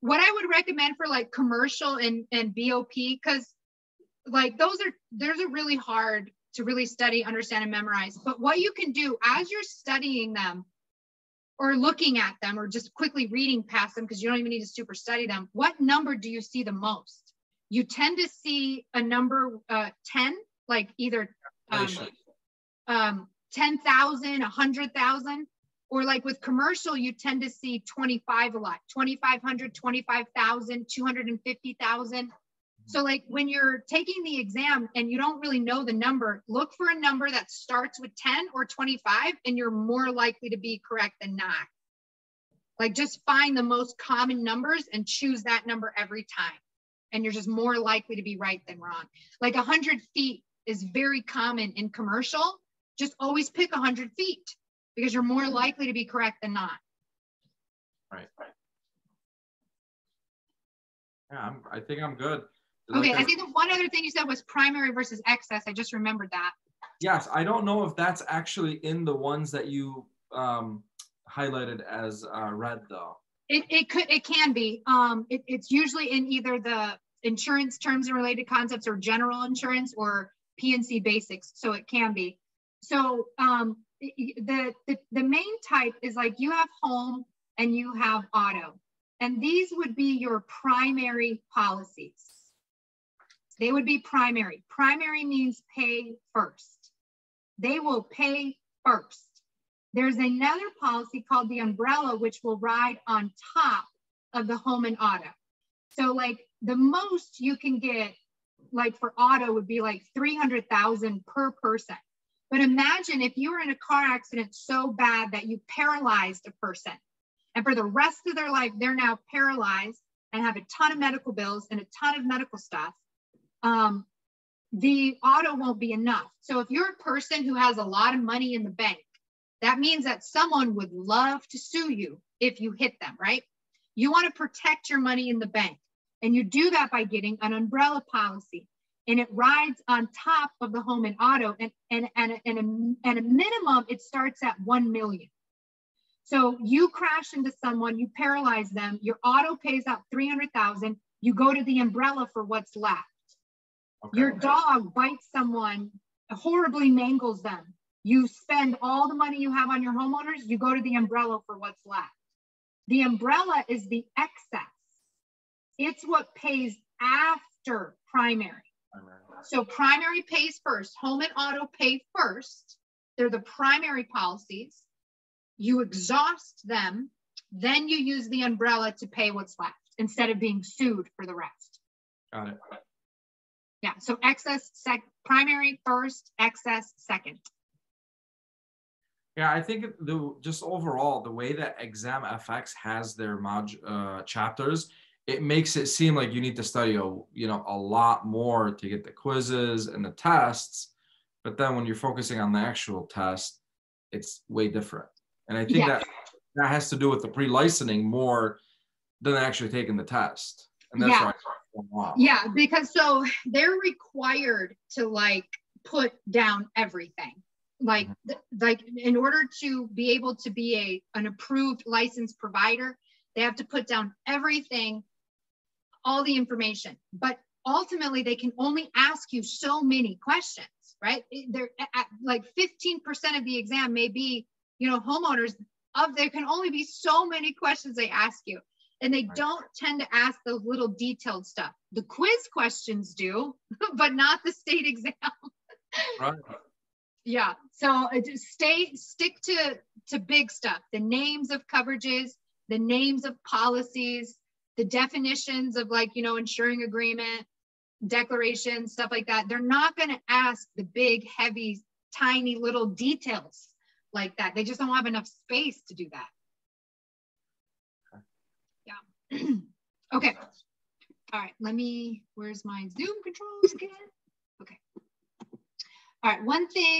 what I would recommend for like commercial and, and BOP, because like those are, those are really hard to really study, understand, and memorize. But what you can do as you're studying them or looking at them or just quickly reading past them, because you don't even need to super study them, what number do you see the most? You tend to see a number uh, 10, like either um, um, 10,000, 100,000, or like with commercial, you tend to see 25 a lot, 2,500, 25,000, 250,000. So like when you're taking the exam and you don't really know the number, look for a number that starts with 10 or 25 and you're more likely to be correct than not. Like just find the most common numbers and choose that number every time. And you're just more likely to be right than wrong. Like 100 feet is very common in commercial. Just always pick 100 feet because you're more likely to be correct than not. Right. Yeah, I'm, I think I'm good. Okay, I think the one other thing you said was primary versus excess. I just remembered that. Yes, I don't know if that's actually in the ones that you um, highlighted as uh, red though. It, it could, it can be. Um, it, it's usually in either the insurance terms and related concepts or general insurance or P&C basics. So it can be. So um, the, the, the main type is like you have home and you have auto. And these would be your primary policies. They would be primary. Primary means pay first. They will pay first. There's another policy called the umbrella, which will ride on top of the home and auto. So like the most you can get like for auto would be like 300,000 per person. But imagine if you were in a car accident so bad that you paralyzed a person and for the rest of their life, they're now paralyzed and have a ton of medical bills and a ton of medical stuff. Um, the auto won't be enough. So if you're a person who has a lot of money in the bank, that means that someone would love to sue you if you hit them, right? You want to protect your money in the bank. And you do that by getting an umbrella policy. And it rides on top of the home and auto. And, and, and, and, a, and a minimum, it starts at 1 million. So you crash into someone, you paralyze them, your auto pays out 300,000, you go to the umbrella for what's left. Okay. Your dog bites someone, horribly mangles them. You spend all the money you have on your homeowners, you go to the umbrella for what's left. The umbrella is the excess. It's what pays after primary. So primary pays first. Home and auto pay first. They're the primary policies. You exhaust them, then you use the umbrella to pay what's left instead of being sued for the rest. Got it. Yeah, so excess sec primary first, excess second. Yeah, I think the just overall the way that Exam FX has their mod uh, chapters, it makes it seem like you need to study a you know a lot more to get the quizzes and the tests, but then when you're focusing on the actual test, it's way different. And I think Yeah. that that has to do with the pre-licensing more than actually taking the test, and that's Yeah. why. I. Yeah, because so they're required to like put down everything. Like, mm-hmm. th- like in order to be able to be a an approved licensed provider, they have to put down everything, all the information. But ultimately, they can only ask you so many questions, right? They're at, like 15% of the exam may be, you know, homeowners of there can only be so many questions they ask you and they Right. don't tend to ask those little detailed stuff. The quiz questions do, but not the state exam. Right. Yeah. So uh, just stay stick to to big stuff. The names of coverages, the names of policies, the definitions of like, you know, insuring agreement, declaration, stuff like that. They're not going to ask the big, heavy, tiny little details like that. They just don't have enough space to do that. Okay. All right. Let me, where's my Zoom controls again? Okay. All right. One thing